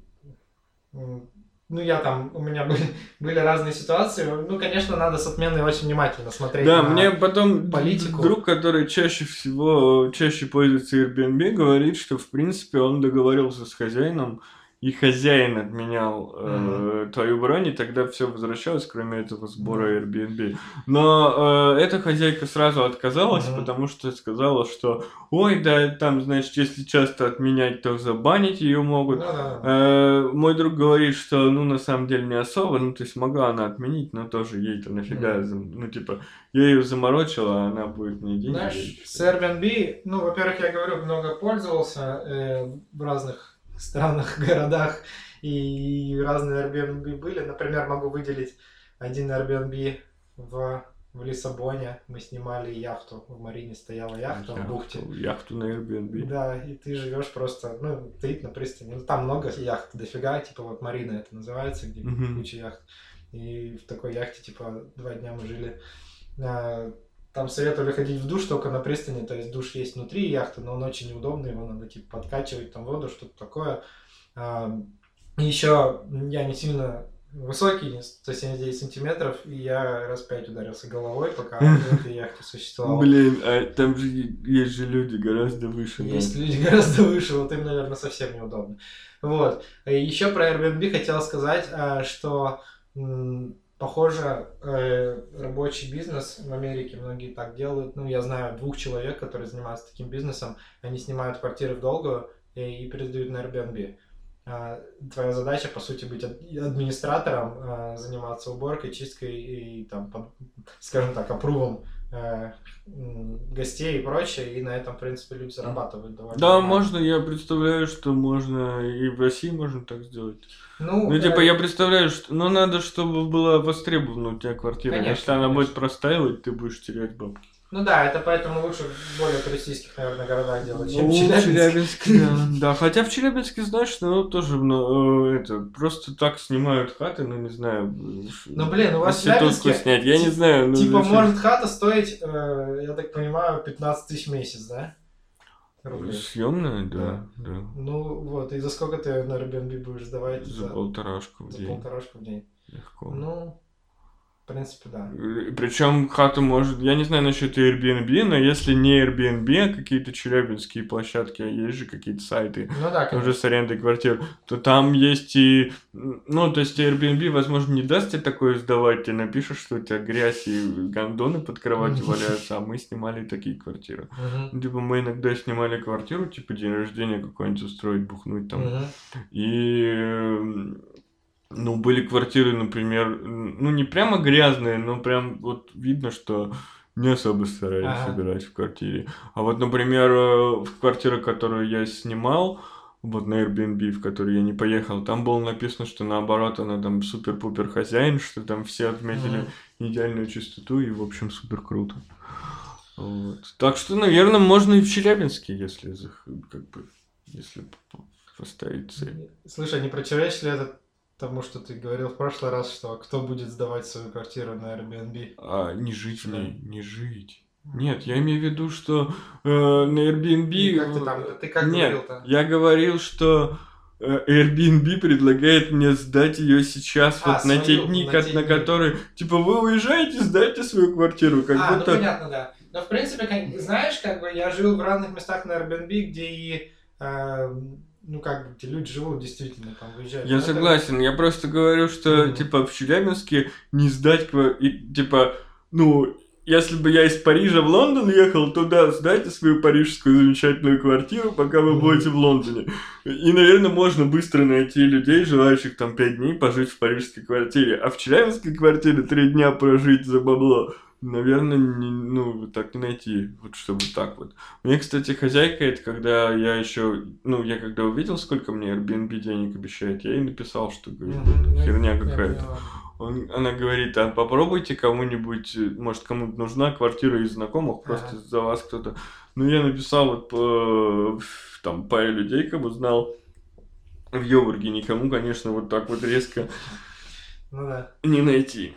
ну, я там, у меня были, были разные ситуации. Ну, конечно, надо с отменой очень внимательно смотреть да, на мне потом политику. друг, который чаще всего, чаще пользуется Airbnb, говорит, что, в принципе, он договорился с хозяином, и хозяин отменял э, твою бронь, и тогда все возвращалось, кроме этого сбора Airbnb. Но э, эта хозяйка сразу отказалась, mm-hmm. потому что сказала, что ой, да, там, значит, если часто отменять, то забанить ее могут. Mm-hmm. Э, мой друг говорит, что, ну, на самом деле не особо, ну, то есть могла она отменить, но тоже ей-то нафига, mm-hmm. ну, типа, я ее заморочила, а она будет мне деньги. Знаешь, с Airbnb, ну, во-первых, я говорю, много пользовался э, в разных странах, городах и разные Airbnb были. Например, могу выделить один Airbnb в, в Лиссабоне. Мы снимали яхту. В Марине стояла яхта яхту, в бухте. Яхту на Airbnb. Да, и ты живешь просто, ну, стоит на пристани. Ну, там много яхт дофига, типа вот Марина это называется, где uh-huh. куча яхт. И в такой яхте, типа, два дня мы жили. Там советовали ходить в душ только на пристани, то есть душ есть внутри яхты, но он очень неудобный, его надо типа подкачивать там воду, что-то такое. И еще я не сильно высокий, 179 сантиметров, и я раз пять ударился головой, пока в этой яхте существовал. Блин, а там же есть же люди гораздо выше. Есть люди гораздо выше, вот им, наверное, совсем неудобно. Вот. Еще про Airbnb хотел сказать, а, что Похоже, э, рабочий бизнес в Америке многие так делают. Ну, я знаю двух человек, которые занимаются таким бизнесом. Они снимают квартиры в долгую и, и передают на Airbnb. Э, твоя задача, по сути, быть администратором, э, заниматься уборкой, чисткой и, там, под, скажем так, опрувом гостей и прочее, и на этом, в принципе, люди зарабатывают довольно Да, много. можно, я представляю, что можно и в России можно так сделать. Ну, ну типа, э... я представляю, что ну надо, чтобы была востребована у тебя квартира. Конечно, Если она конечно. будет простаивать, ты будешь терять бабки. Ну да, это поэтому лучше в более туристических, наверное, городах делать, чем ну, Челябинск. Челябинск да. да, хотя в Челябинске, знаешь, ну тоже ну, это, просто так снимают хаты, ну не знаю. Ну блин, у вас в Челябинске... снять, я не знаю. Ну, типа зачем? может хата стоить, э, я так понимаю, 15 тысяч в месяц, да? Рублей. Съемная, да, да, да. Ну вот, и за сколько ты на Airbnb будешь сдавать? За, за полторашку в за день. За полторашку в день. Легко. Ну, в принципе, да. Причем хату может, я не знаю насчет Airbnb, но если не Airbnb, а какие-то челябинские площадки, а есть же какие-то сайты, ну, да, уже с арендой квартир, то там есть и, ну, то есть Airbnb, возможно, не даст тебе такое сдавать, ты напишешь, что у тебя грязь и гондоны под кроватью валяются, а мы снимали такие квартиры. Типа мы иногда снимали квартиру, типа день рождения какой-нибудь устроить, бухнуть там, и Ну, были квартиры, например, ну, не прямо грязные, но прям вот видно, что не особо старались ага. убирать в квартире. А вот, например, э, в квартиру, которую я снимал, вот на Airbnb, в который я не поехал, там было написано, что наоборот, она там супер-пупер хозяин, что там все отметили mm-hmm. идеальную чистоту, и, в общем, супер круто. Вот. Так что, наверное, можно и в Челябинске, если как бы, если поставить цель. Слушай, а не противоречит ли это тому, что ты говорил в прошлый раз, что кто будет сдавать свою квартиру на Airbnb? А, не жить ней, не жить. Нет, я имею в виду, что э, на Airbnb... как ты там? Ты как Нет, говорил-то? я говорил, что э, Airbnb предлагает мне сдать ее сейчас, а, вот свою, на те дни, на, как, те на дни. которые... Типа, вы уезжаете, сдайте свою квартиру, как а, будто... ну понятно, да. Но, в принципе, как, знаешь, как бы я жил в разных местах на Airbnb, где и... Э, ну, как бы, люди живут действительно, там, выезжают. Я согласен, я просто говорю, что, mm-hmm. типа, в Челябинске не сдать, и, типа, ну, если бы я из Парижа в Лондон ехал, то да, сдайте свою парижскую замечательную квартиру, пока вы будете в Лондоне. И, наверное, можно быстро найти людей, желающих там пять дней пожить в парижской квартире. А в Челябинской квартире три дня прожить за бабло. Наверное, не, ну, так не найти, вот чтобы так вот. Мне, кстати, хозяйка, это когда я еще, ну, я когда увидел, сколько мне Airbnb денег обещает, я ей написал, что, говорю, херня какая-то. Он, она говорит, а попробуйте кому-нибудь, может, кому-то нужна квартира из знакомых, просто ага. за вас кто-то. Ну, я написал вот по, там, паре людей, кому знал. В Йобурге никому, конечно, вот так вот резко ну, да. не найти.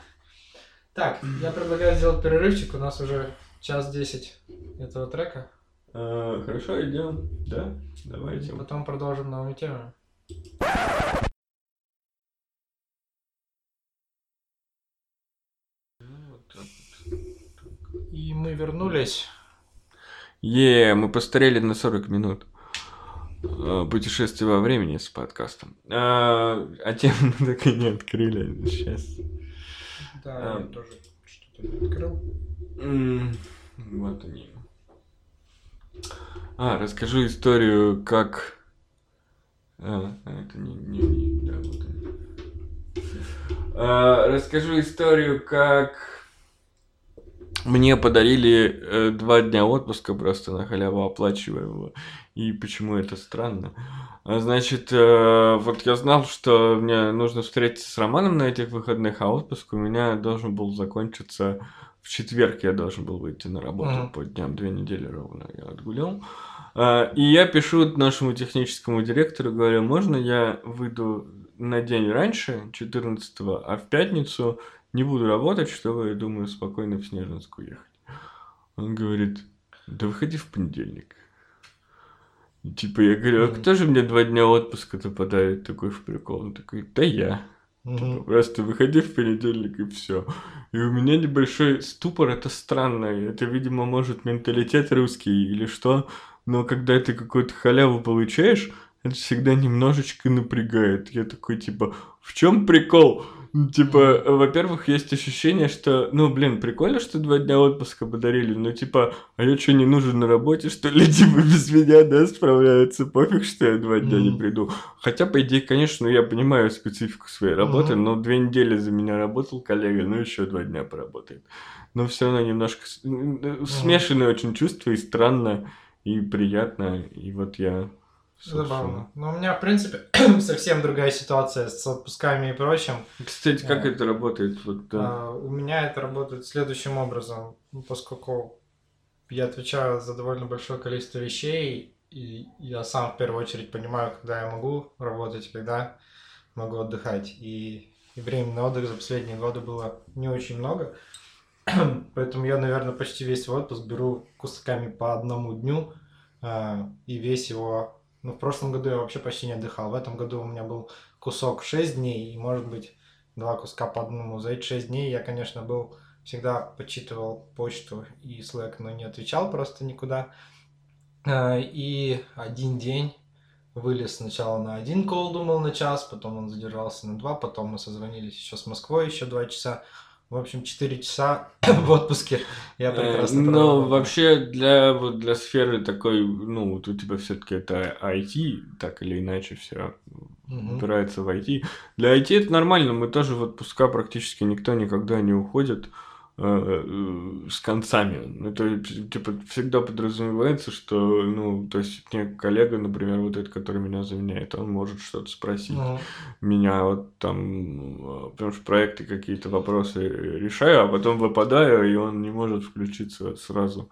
Так, я предлагаю сделать перерывчик, у нас уже час десять этого трека. А, хорошо, идем. Да, давайте. И потом продолжим новую тему. И мы вернулись. Е, мы постарели на 40 минут. А, путешествие во времени с подкастом. А, а тему так и не открыли. Сейчас. Да, а, я тоже что-то не открыл. Вот они. А, расскажу историю, как... А, это не, не, не, да, вот они. А, расскажу историю, как мне подарили э, два дня отпуска просто на халяву оплачиваемого. И почему это странно? Значит, э, вот я знал, что мне нужно встретиться с Романом на этих выходных, а отпуск у меня должен был закончиться в четверг. Я должен был выйти на работу mm-hmm. по дням, две недели ровно я отгулял. Э, и я пишу нашему техническому директору, говорю, можно я выйду на день раньше, 14 а в пятницу не буду работать, чтобы, я думаю, спокойно в Снежинск уехать. Он говорит, да выходи в понедельник. Типа, я говорю, а кто же мне два дня отпуска-то подарит такой в прикол? Он такой, да я. Типа, просто выходи в понедельник и все. И у меня небольшой ступор, это странно. Это, видимо, может менталитет русский или что. Но когда ты какую-то халяву получаешь, это всегда немножечко напрягает. Я такой, типа, в чем прикол? Типа, во-первых, есть ощущение, что, ну, блин, прикольно, что два дня отпуска подарили, но, типа, а я что, не нужен на работе, что ли, типа, без меня, да, справляются, пофиг, что я два дня не приду. Хотя, по идее, конечно, ну, я понимаю специфику своей работы, но две недели за меня работал коллега, ну, еще два дня поработает. Но все равно немножко смешанные очень чувства, и странно, и приятно, и вот я Забавно. Но у меня, в принципе, совсем другая ситуация с отпусками и прочим. Кстати, как а, это работает? Вот, да. а, у меня это работает следующим образом, поскольку я отвечаю за довольно большое количество вещей, и я сам в первую очередь понимаю, когда я могу работать, когда могу отдыхать. И, и времени на отдых за последние годы было не очень много. Поэтому я, наверное, почти весь отпуск беру кусками по одному дню, а, и весь его ну, в прошлом году я вообще почти не отдыхал. В этом году у меня был кусок 6 дней, и, может быть, два куска по одному. За эти 6 дней я, конечно, был всегда почитывал почту и Slack, но не отвечал просто никуда. А, и один день вылез сначала на один кол, думал на час, потом он задержался на два, потом мы созвонились еще с Москвой еще два часа В общем, 4 часа в отпуске я прекрасно Ну, вообще, для, вот для сферы такой, ну, вот у тебя все таки это IT, так или иначе, все угу. упирается в IT. Для IT это нормально, мы тоже в отпуска практически никто никогда не уходит. Э, э, с концами. Ну, то типа, всегда подразумевается, что, ну, то есть, мне коллега, например, вот этот, который меня заменяет, он может что-то спросить ну. меня, вот там, потому что проекты какие-то вопросы решаю, а потом выпадаю, и он не может включиться сразу.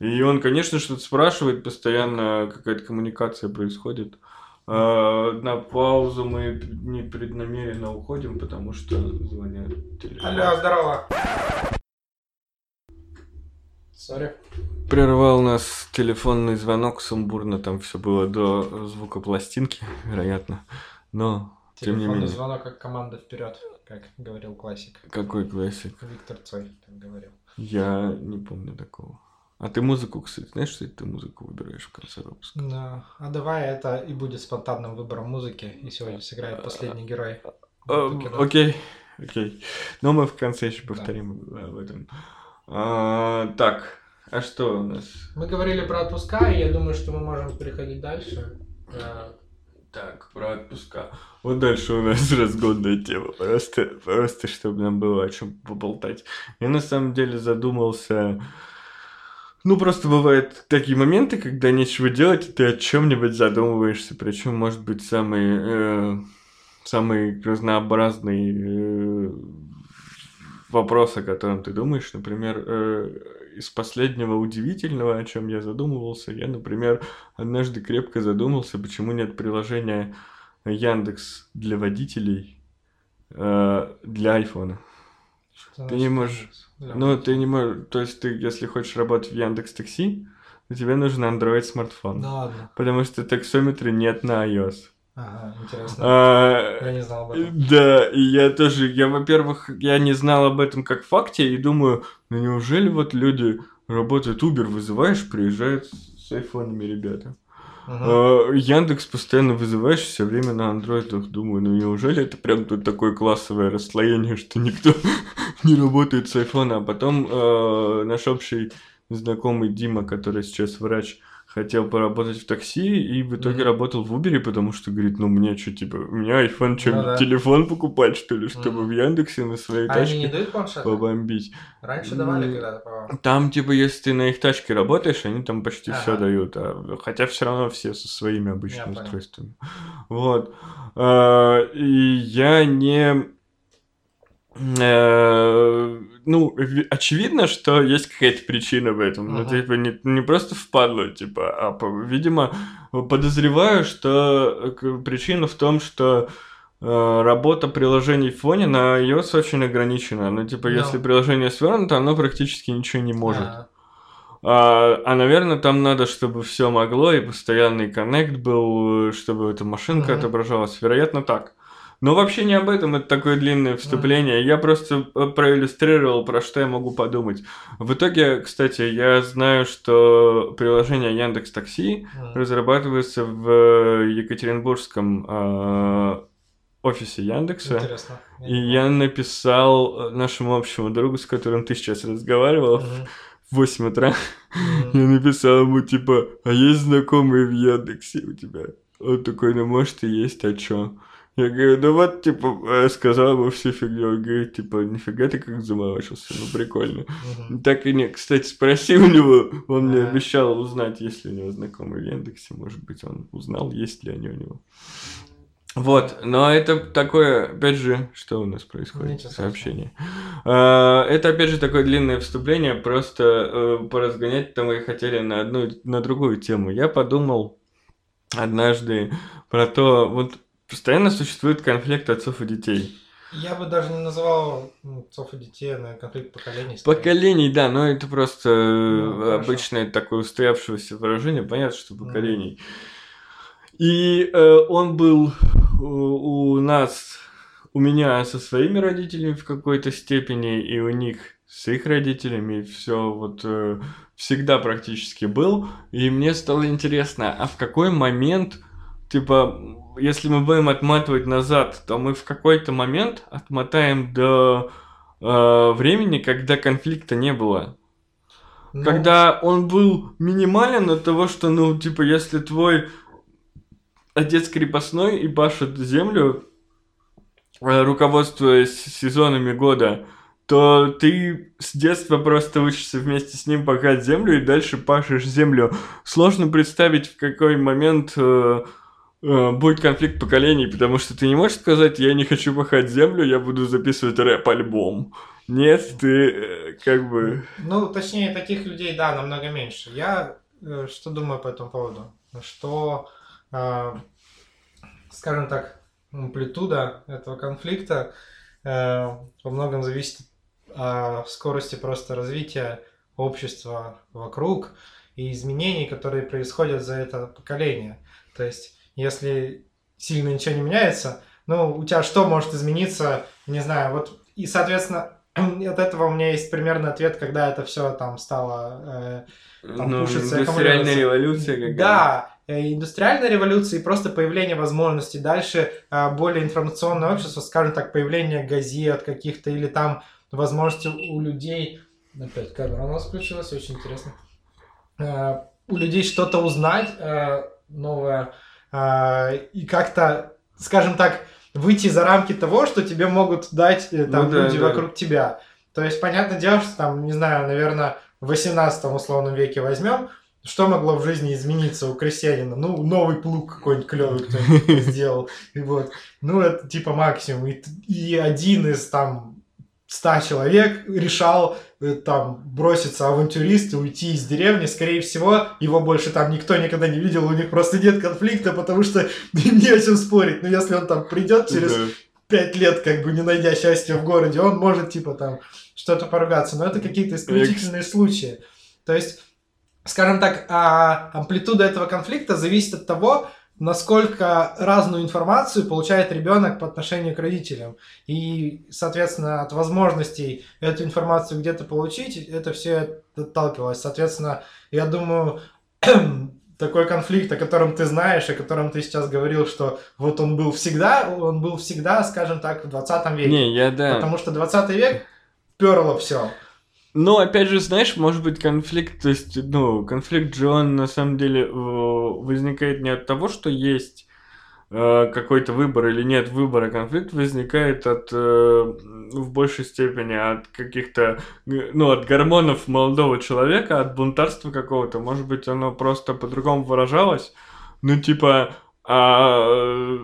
Угу. И он, конечно, что-то спрашивает, постоянно какая-то коммуникация происходит. На паузу мы непреднамеренно уходим, потому что звонят телефон. Алло, здорово. Sorry. Прервал нас телефонный звонок сумбурно, там все было до звука пластинки, вероятно. Но, тем не менее. звонок как команда вперед, как говорил классик. Какой классик? Виктор Цой так говорил. Я не помню такого. А ты музыку, кстати, знаешь, что ты музыку выбираешь в конце выпуска? Да. А давай это и будет спонтанным выбором музыки, и сегодня сыграет последний герой. А, окей, окей. Но мы в конце еще повторим да. об этом. А, так, а что у нас? Мы говорили про отпуска, и я думаю, что мы можем переходить дальше. А, так, про отпуска. Вот дальше у нас разгонная тема. Просто, просто чтобы нам было о чем поболтать. Я на самом деле задумался. Ну, просто бывают такие моменты, когда нечего делать, и ты о чем-нибудь задумываешься. Причем, может быть, самый, э, самый разнообразный э, вопрос, о котором ты думаешь. Например, э, из последнего удивительного, о чем я задумывался, я, например, однажды крепко задумался, почему нет приложения Яндекс для водителей э, для айфона. Что ты не можешь... Ну, ты не можешь... То есть, ты, если хочешь работать в Яндекс Такси, то тебе нужен Android смартфон. Да ладно. Потому что таксометра нет на iOS. Ага, интересно. А, я не знал об этом. Да, и я тоже, я, во-первых, я не знал об этом как факте, и думаю, ну неужели вот люди работают, Uber вызываешь, приезжают с айфонами ребята. А, Яндекс постоянно вызываешь все время на андроидах. Думаю, ну неужели это прям тут такое классовое расслоение, что никто не работает с айфона. А потом э, наш общий знакомый Дима, который сейчас врач, хотел поработать в такси и в итоге mm-hmm. работал в Uber, потому что говорит, ну мне что, типа, у меня iPhone, что, ну, да. телефон покупать, что ли, чтобы mm-hmm. в Яндексе на своей а тачке они не дают планшеты? побомбить. Раньше давали mm-hmm. когда-то, Там, типа, если ты на их тачке работаешь, они там почти ага. все дают, а, хотя все равно все со своими обычными я устройствами. Понял. Вот. А, и я не ну, очевидно, что есть какая-то причина в этом. Uh-huh. Ну, типа, не, не просто впадло, типа, а, видимо, подозреваю, что э, причина в том, что э, работа приложений в фоне на iOS очень ограничена. Ну, типа, no. если приложение свернуто, оно практически ничего не может. А, а, наверное, там надо, чтобы все могло, и постоянный коннект был, чтобы эта машинка uh-huh. отображалась. Вероятно, так. Но вообще не об этом, это такое длинное вступление. Я просто э, проиллюстрировал, про что я могу подумать. В итоге, кстати, я знаю, что приложение Яндекс Такси разрабатывается в Екатеринбургском э, офисе Яндекса. Интересно. И я написал нашему общему другу, с которым ты сейчас разговаривал, угу. в 8 утра. Угу. Я написал ему, типа, а есть знакомые в Яндексе у тебя? Он такой, ну может и есть, а чё? Я говорю, ну вот, типа, э, сказал ему всю фигню. Он говорит, типа, нифига ты как заморочился, ну прикольно. Uh-huh. Так и не, кстати, спроси у него, он uh-huh. мне обещал узнать, есть ли у него знакомый в Яндексе, может быть, он узнал, есть ли они у него. Вот, но это такое, опять же, что у нас происходит? Ничего Сообщение. А, это, опять же, такое длинное вступление, просто э, поразгонять там мы хотели на одну, на другую тему. Я подумал однажды про то, вот Постоянно существует конфликт отцов и детей. Я бы даже не называл ну, отцов и детей, на конфликт поколений. Скорее. Поколений, да, но это просто ну, обычное такое устоявшееся выражение, понятно, что поколений. Mm. И э, он был у, у нас, у меня со своими родителями в какой-то степени, и у них с их родителями, все вот э, всегда практически был. И мне стало интересно, а в какой момент, типа, если мы будем отматывать назад, то мы в какой-то момент отмотаем до э, времени, когда конфликта не было. Ну... Когда он был минимален от того, что, ну, типа, если твой отец крепостной и пашет землю, э, руководствуясь сезонами года, то ты с детства просто учишься вместе с ним пахать землю и дальше пашешь землю. Сложно представить, в какой момент э, будет конфликт поколений, потому что ты не можешь сказать, я не хочу пахать землю, я буду записывать рэп-альбом. Нет, ты э, как бы... Ну, точнее, таких людей, да, намного меньше. Я э, что думаю по этому поводу? Что, э, скажем так, амплитуда этого конфликта э, во многом зависит от скорости просто развития общества вокруг и изменений, которые происходят за это поколение. То есть, если сильно ничего не меняется, ну, у тебя что может измениться, не знаю, вот, и, соответственно, от этого у меня есть примерный ответ, когда это все там стало э, там, ну, пушиться. Индустриальная революция какая-то. Да, э, индустриальная революция и просто появление возможностей. Дальше э, более информационное общество, скажем так, появление газет каких-то или там возможности у людей... Опять камера у нас включилась, очень интересно. Э, у людей что-то узнать э, новое э, и как-то, скажем так, выйти за рамки того, что тебе могут дать э, там ну, люди да. вокруг тебя. То есть, понятное дело, что там, не знаю, наверное, в 18 условном веке возьмем, что могло в жизни измениться у крестьянина? Ну, новый плуг какой-нибудь клевый кто сделал. И вот. Ну, это типа максимум. И, и один из там ста человек решал там броситься авантюрист и уйти из деревни, скорее всего, его больше там никто никогда не видел, у них просто нет конфликта, потому что не о чем спорить. Но если он там придет через пять лет, как бы не найдя счастья в городе, он может типа там что-то поругаться. Но это какие-то исключительные случаи. То есть, скажем так, а амплитуда этого конфликта зависит от того, насколько разную информацию получает ребенок по отношению к родителям. И, соответственно, от возможностей эту информацию где-то получить, это все отталкивалось. Соответственно, я думаю, такой конфликт, о котором ты знаешь, о котором ты сейчас говорил, что вот он был всегда, он был всегда, скажем так, в 20 веке. Не, я да. Потому что 20 век перло все. Ну, опять же, знаешь, может быть конфликт, то есть, ну, конфликт же на самом деле возникает не от того, что есть э, какой-то выбор или нет выбора, конфликт возникает от, э, в большей степени от каких-то, ну, от гормонов молодого человека, от бунтарства какого-то, может быть, оно просто по-другому выражалось, ну, типа, а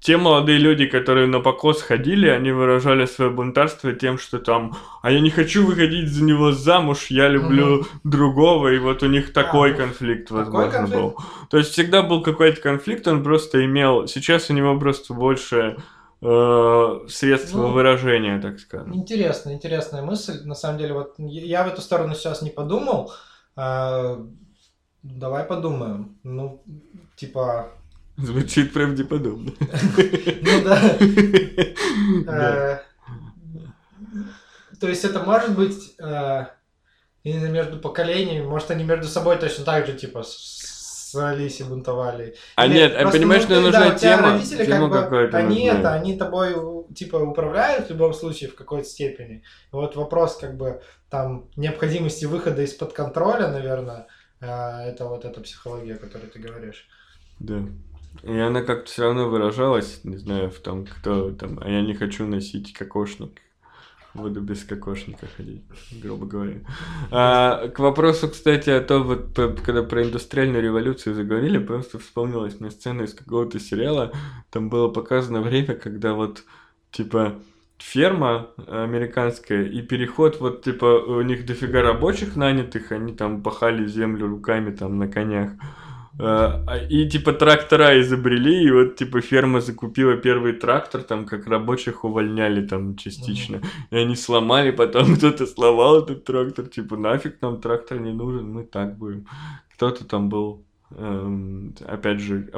те молодые люди, которые на покос ходили, они выражали свое бунтарство тем, что там, а я не хочу выходить за него замуж, я люблю угу. другого, и вот у них такой а, конфликт, возможно, конфликт? был. То есть всегда был какой-то конфликт, он просто имел, сейчас у него просто больше э, средств ну, выражения, так скажем. Интересная, интересная мысль. На самом деле, вот я в эту сторону сейчас не подумал. Э, давай подумаем. Ну, типа, Звучит правдеподобно. Ну да. Э, то есть это может быть э, именно между поколениями, может они между собой точно так же типа ссорились и бунтовали. А нет, а понимаешь, что нужна тема, родители как бы, они это, они тобой типа управляют в любом случае в какой-то степени. Вот вопрос как бы там необходимости выхода из-под контроля, наверное, э, это вот эта психология, о которой ты говоришь. Да. И она как-то все равно выражалась, не знаю, в том, кто там, а я не хочу носить кокошник. Буду без кокошника ходить, грубо говоря. А, к вопросу, кстати, о том, вот, когда про индустриальную революцию заговорили, просто вспомнилась мне сцена из какого-то сериала. Там было показано время, когда вот, типа, ферма американская и переход вот типа у них дофига рабочих нанятых, они там пахали землю руками там на конях. Э, а, и типа трактора изобрели, и вот типа ферма закупила первый трактор, там как рабочих увольняли там частично. Mm-hmm. И они сломали, потом кто-то сломал этот трактор, типа нафиг нам трактор не нужен, мы так будем. Кто-то там был, эм, опять же,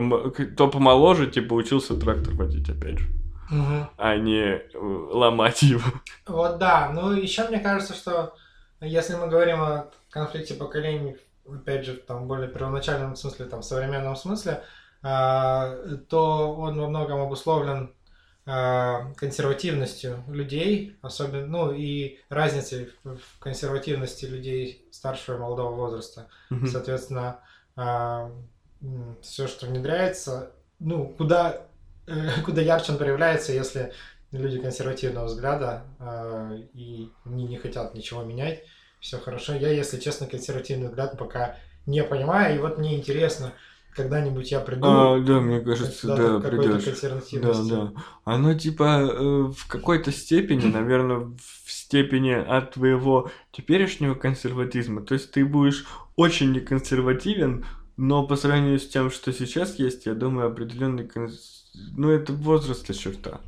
кто помоложе, типа учился трактор водить, опять же. Угу. а не э, ломать его. Вот да, ну еще мне кажется, что если мы говорим о конфликте поколений опять же, там, в более первоначальном смысле, там, современном смысле, а, то он во многом обусловлен э, консервативностью людей, особенно, ну, и разницей в консервативности людей старшего и молодого возраста. Mm-hmm. Соответственно, э, все, что внедряется, ну, куда, э, куда ярче он проявляется, если люди консервативного взгляда и не, не хотят ничего менять, все хорошо. Я, если честно, консервативный взгляд пока не понимаю, и вот мне интересно, когда-нибудь я приду. А, да, мне кажется, да, придешь. Да, да. Оно типа э, в какой-то степени, наверное, в степени от твоего теперешнего консерватизма. То есть ты будешь очень неконсервативен, но по сравнению с тем, что сейчас есть, я думаю, определенный... Ну, это возрастная черта.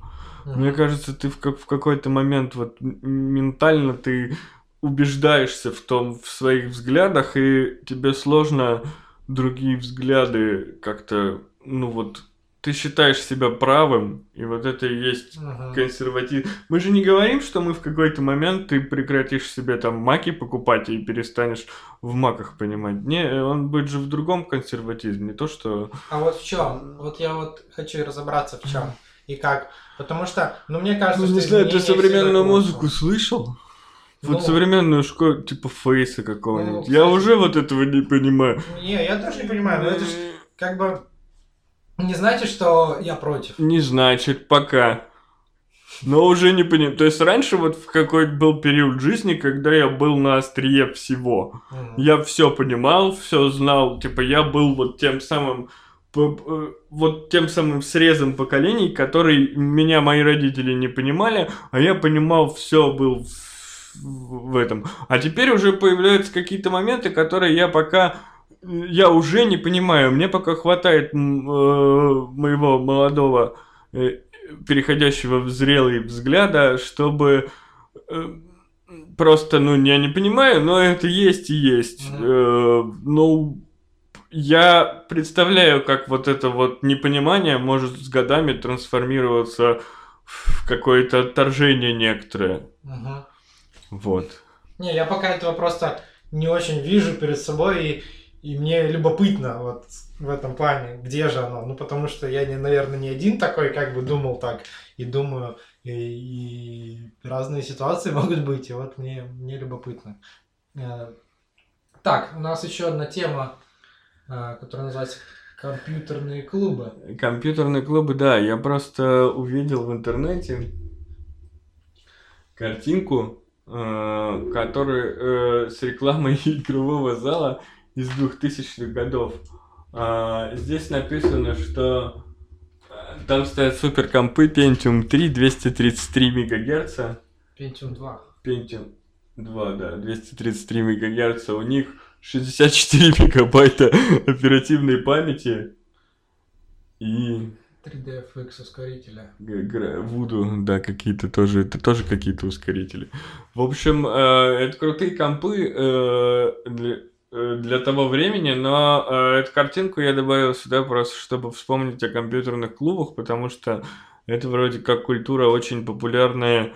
Mm-hmm. Мне кажется, ты в, как, в какой-то момент вот ментально ты убеждаешься в том, в своих взглядах, и тебе сложно другие взгляды как-то, ну вот, ты считаешь себя правым, и вот это и есть uh-huh. консерватив. Мы же не говорим, что мы в какой-то момент ты прекратишь себе там маки покупать и перестанешь в маках понимать. Не, он будет же в другом консерватизме, не то что. А вот в чем? Вот я вот хочу разобраться в чем и как. Потому что, ну мне кажется, ну, не знаю, ты современную музыку слышал? Вот ну, современную школу, типа фейса какого-нибудь. Ну, я уже вот этого не понимаю. Не, я тоже не понимаю, но это же как бы не значит, что я против. Не значит, пока. Но уже не понимаю. То есть раньше вот в какой-то был период жизни, когда я был на острие всего. Mm. Я все понимал, все знал. Типа я был вот тем самым вот тем самым срезом поколений, который меня мои родители не понимали, а я понимал все, был в этом. А теперь уже появляются какие-то моменты, которые я пока я уже не понимаю. Мне пока хватает э, моего молодого э, переходящего в зрелый взгляда, чтобы э, просто, ну, я не понимаю, но это есть и есть. Mm-hmm. Э, ну, я представляю, как вот это вот непонимание может с годами трансформироваться в какое-то отторжение некоторое. Угу. Вот. Не, я пока этого просто не очень вижу перед собой, и, и мне любопытно вот в этом плане, где же оно. Ну, потому что я, не, наверное, не один такой, как бы думал так, и думаю, и, и разные ситуации могут быть, и вот мне, мне любопытно. Э, так, у нас еще одна тема, э, которая называется компьютерные клубы. Компьютерные клубы, да, я просто увидел в интернете картинку который э, с рекламой игрового зала из 2000-х годов. А, здесь написано, что э, там стоят суперкомпы Pentium 3, 233 МГц. Pentium 2. Pentium 2, да, 233 МГц. У них 64 мегабайта оперативной памяти. И 3DFX ускорителя. Вуду, да, какие-то тоже, это тоже какие-то ускорители. В общем, э, это крутые компы э, для, э, для того времени, но эту картинку я добавил сюда просто, чтобы вспомнить о компьютерных клубах, потому что это вроде как культура очень популярная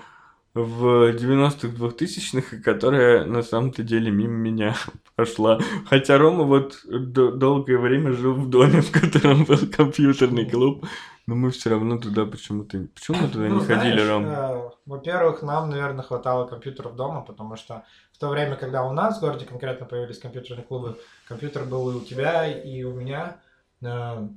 в 90-х, 2000-х, которая на самом-то деле мимо меня прошла. Хотя Рома вот долгое время жил в доме, в котором был компьютерный клуб, но мы все равно туда почему-то... Почему мы туда ну, не знаешь, ходили, Ром? Э, во-первых, нам, наверное, хватало компьютеров дома, потому что в то время, когда у нас в городе конкретно появились компьютерные клубы, компьютер был и у тебя, и у меня. Э,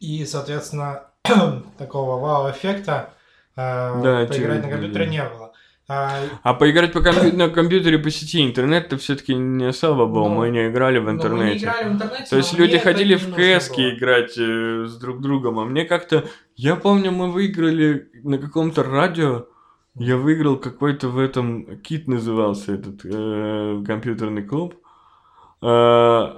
и, соответственно, такого вау-эффекта да, поиграть на компьютере не было. А, а поиграть по компью- на компьютере по сети интернет-то все-таки не особо был, ну, мы не играли в интернете. Ну, мы не играли в интернете. То есть люди ходили в КС играть э, с друг другом, а мне как-то. Я помню, мы выиграли на каком-то радио. Я выиграл какой-то в этом кит назывался этот э, компьютерный клуб. Э,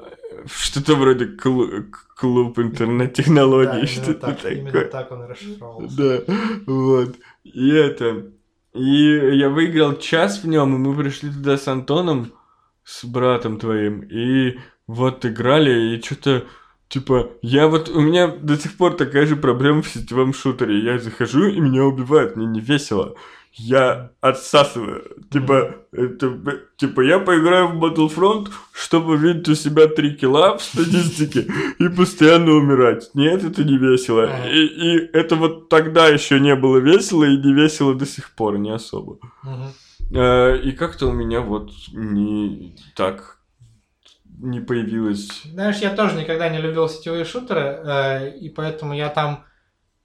что-то вроде клу- клуб интернет-технологий, да, что-то так, такое. Именно так он расшифровался. Да, вот. И это... И я выиграл час в нем, и мы пришли туда с Антоном, с братом твоим, и вот играли, и что-то... Типа, я вот, у меня до сих пор такая же проблема в сетевом шутере. Я захожу, и меня убивают, мне не весело. Я отсасываю. Типа, это, типа, я поиграю в Battlefront, чтобы видеть у себя 3 килла в статистике и постоянно умирать. Нет, это не весело. И, и это вот тогда еще не было весело, и не весело до сих пор, не особо. Э, и как-то у меня вот не так не появилось. Знаешь, я тоже никогда не любил сетевые шутеры, э, и поэтому я там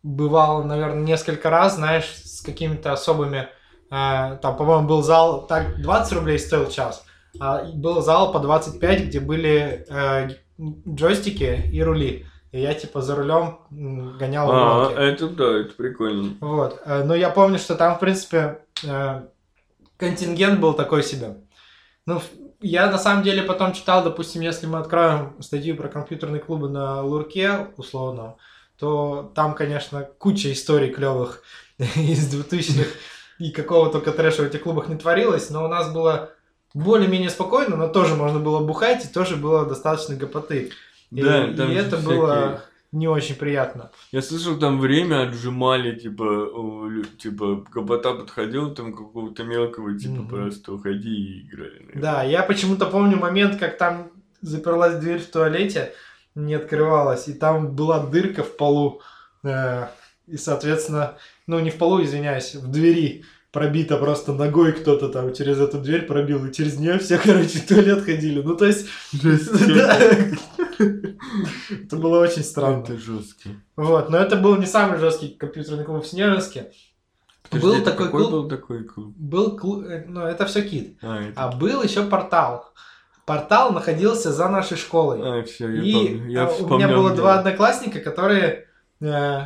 бывал, наверное, несколько раз, знаешь, с какими-то особыми... Э, там, по-моему, был зал, так, 20 рублей стоил час, а был зал по 25, где были э, джойстики и рули. И я, типа, за рулем гонял А, это да, это прикольно. Вот. Э, но я помню, что там, в принципе, э, контингент был такой себе. Ну, я на самом деле потом читал, допустим, если мы откроем статью про компьютерные клубы на Лурке, условно, то там, конечно, куча историй клевых из 2000-х и какого только трэша в этих клубах не творилось, но у нас было более-менее спокойно, но тоже можно было бухать, и тоже было достаточно гопоты. Да, и, и это всякие... было не очень приятно. Я слышал, там время отжимали, типа, типа, гопота подходил, там какого-то мелкого, типа, mm-hmm. просто уходи и играли. Наверное. Да, я почему-то помню момент, как там заперлась дверь в туалете, не открывалась, и там была дырка в полу, э, и, соответственно, ну, не в полу, извиняюсь, в двери пробито просто ногой кто-то там через эту дверь пробил, и через нее все, короче, в туалет ходили. Ну, то есть... Это было очень странно. Это жесткий. Вот, но это был не самый жесткий компьютерный клуб в Снежинске. Был такой клуб. был такой клуб? Был клуб, э, ну это все кит. А, а был еще портал. Портал находился за нашей школой. А, все, я и помню. Я э, у меня было два одноклассника, которые, э,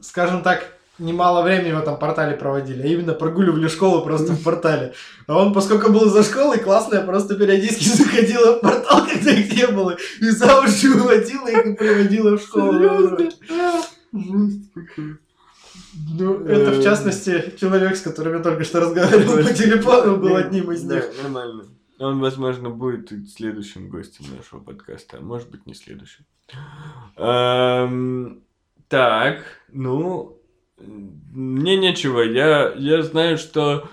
скажем так, немало времени в этом портале проводили, а именно прогуливали школу просто в портале. А он, поскольку был за школой, классная просто периодически заходила в портал, когда их не было, и за уши уводила их и приводила в школу. Ну, это, в частности, человек, с которым я только что разговаривал по телефону, был одним из них. нормально. Он, возможно, будет следующим гостем нашего подкаста, а может быть, не следующим. Так, ну, мне нечего. Я, я знаю, что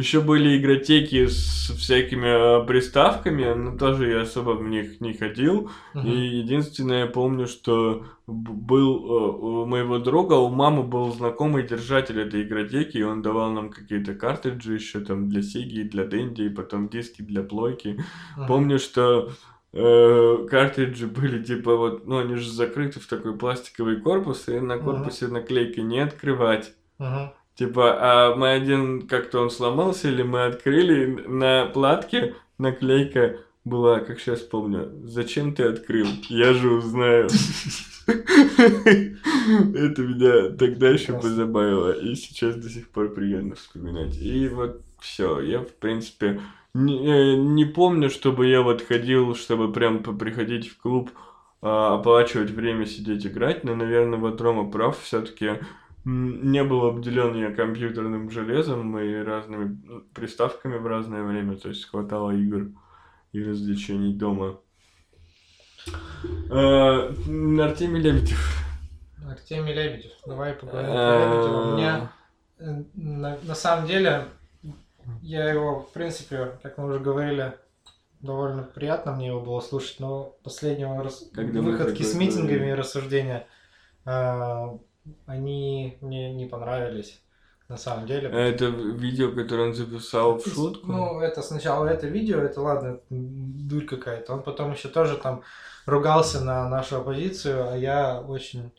еще были игротеки с всякими э, приставками, но тоже я особо в них не ходил. Uh-huh. И единственное, я помню, что был э, у моего друга, у мамы был знакомый держатель этой игротеки, и он давал нам какие-то картриджи еще там для Сеги, для Дэнди, и потом диски для плойки. Uh-huh. Помню, что э, картриджи были типа вот, ну они же закрыты в такой пластиковый корпус, и на корпусе uh-huh. наклейки не открывать. Uh-huh. Типа, а мы один как-то он сломался, или мы открыли на платке наклейка была, как сейчас помню, зачем ты открыл? Я же узнаю. Это меня тогда еще позабавило, и сейчас до сих пор приятно вспоминать. И вот все, я в принципе не, э, не помню, чтобы я вот ходил, чтобы прям приходить в клуб, а, оплачивать время, сидеть играть, но, наверное, вот Рома прав, все-таки не был обделен я компьютерным железом и разными приставками в разное время, то есть хватало игр и развлечений дома. А, Артемий Лебедев. Артемий Лебедев. Давай поговорим про Лебедева. У меня э, на, на самом деле я его, в принципе, как мы уже говорили, довольно приятно мне его было слушать, но последнего раз... выходки с митингами и рассуждения, э, они мне не понравились. На самом деле. А это видео, которое он записал в шутку? Ну, это сначала это видео, это ладно, дурь какая-то. Он потом еще тоже там ругался на нашу оппозицию, а я очень...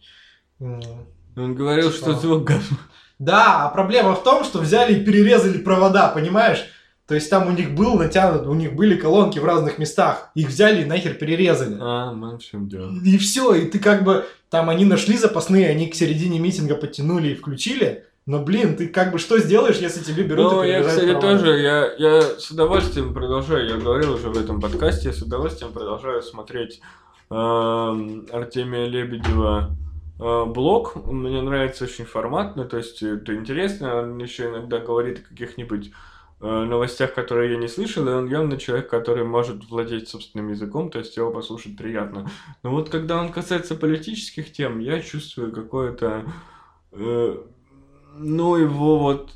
Он говорил, типа... что звук говно. Да, а проблема в том, что взяли и перерезали провода, понимаешь? То есть там у них был натянут, у них были колонки в разных местах. Их взяли и нахер перерезали. А, ну в чем дело. И все, и ты как бы... Там они нашли запасные, они к середине митинга подтянули и включили. Но, блин, ты как бы что сделаешь, если тебе берут Ну, я, кстати, права? тоже, я, я с удовольствием продолжаю, я говорил уже в этом подкасте, я с удовольствием продолжаю смотреть э, Артемия Лебедева Э, блог, мне нравится очень форматно, то есть это интересно, он еще иногда говорит о каких-нибудь э, новостях, которые я не слышал, и он явно человек, который может владеть собственным языком, то есть его послушать приятно. Но вот когда он касается политических тем, я чувствую какое-то, э, ну, его вот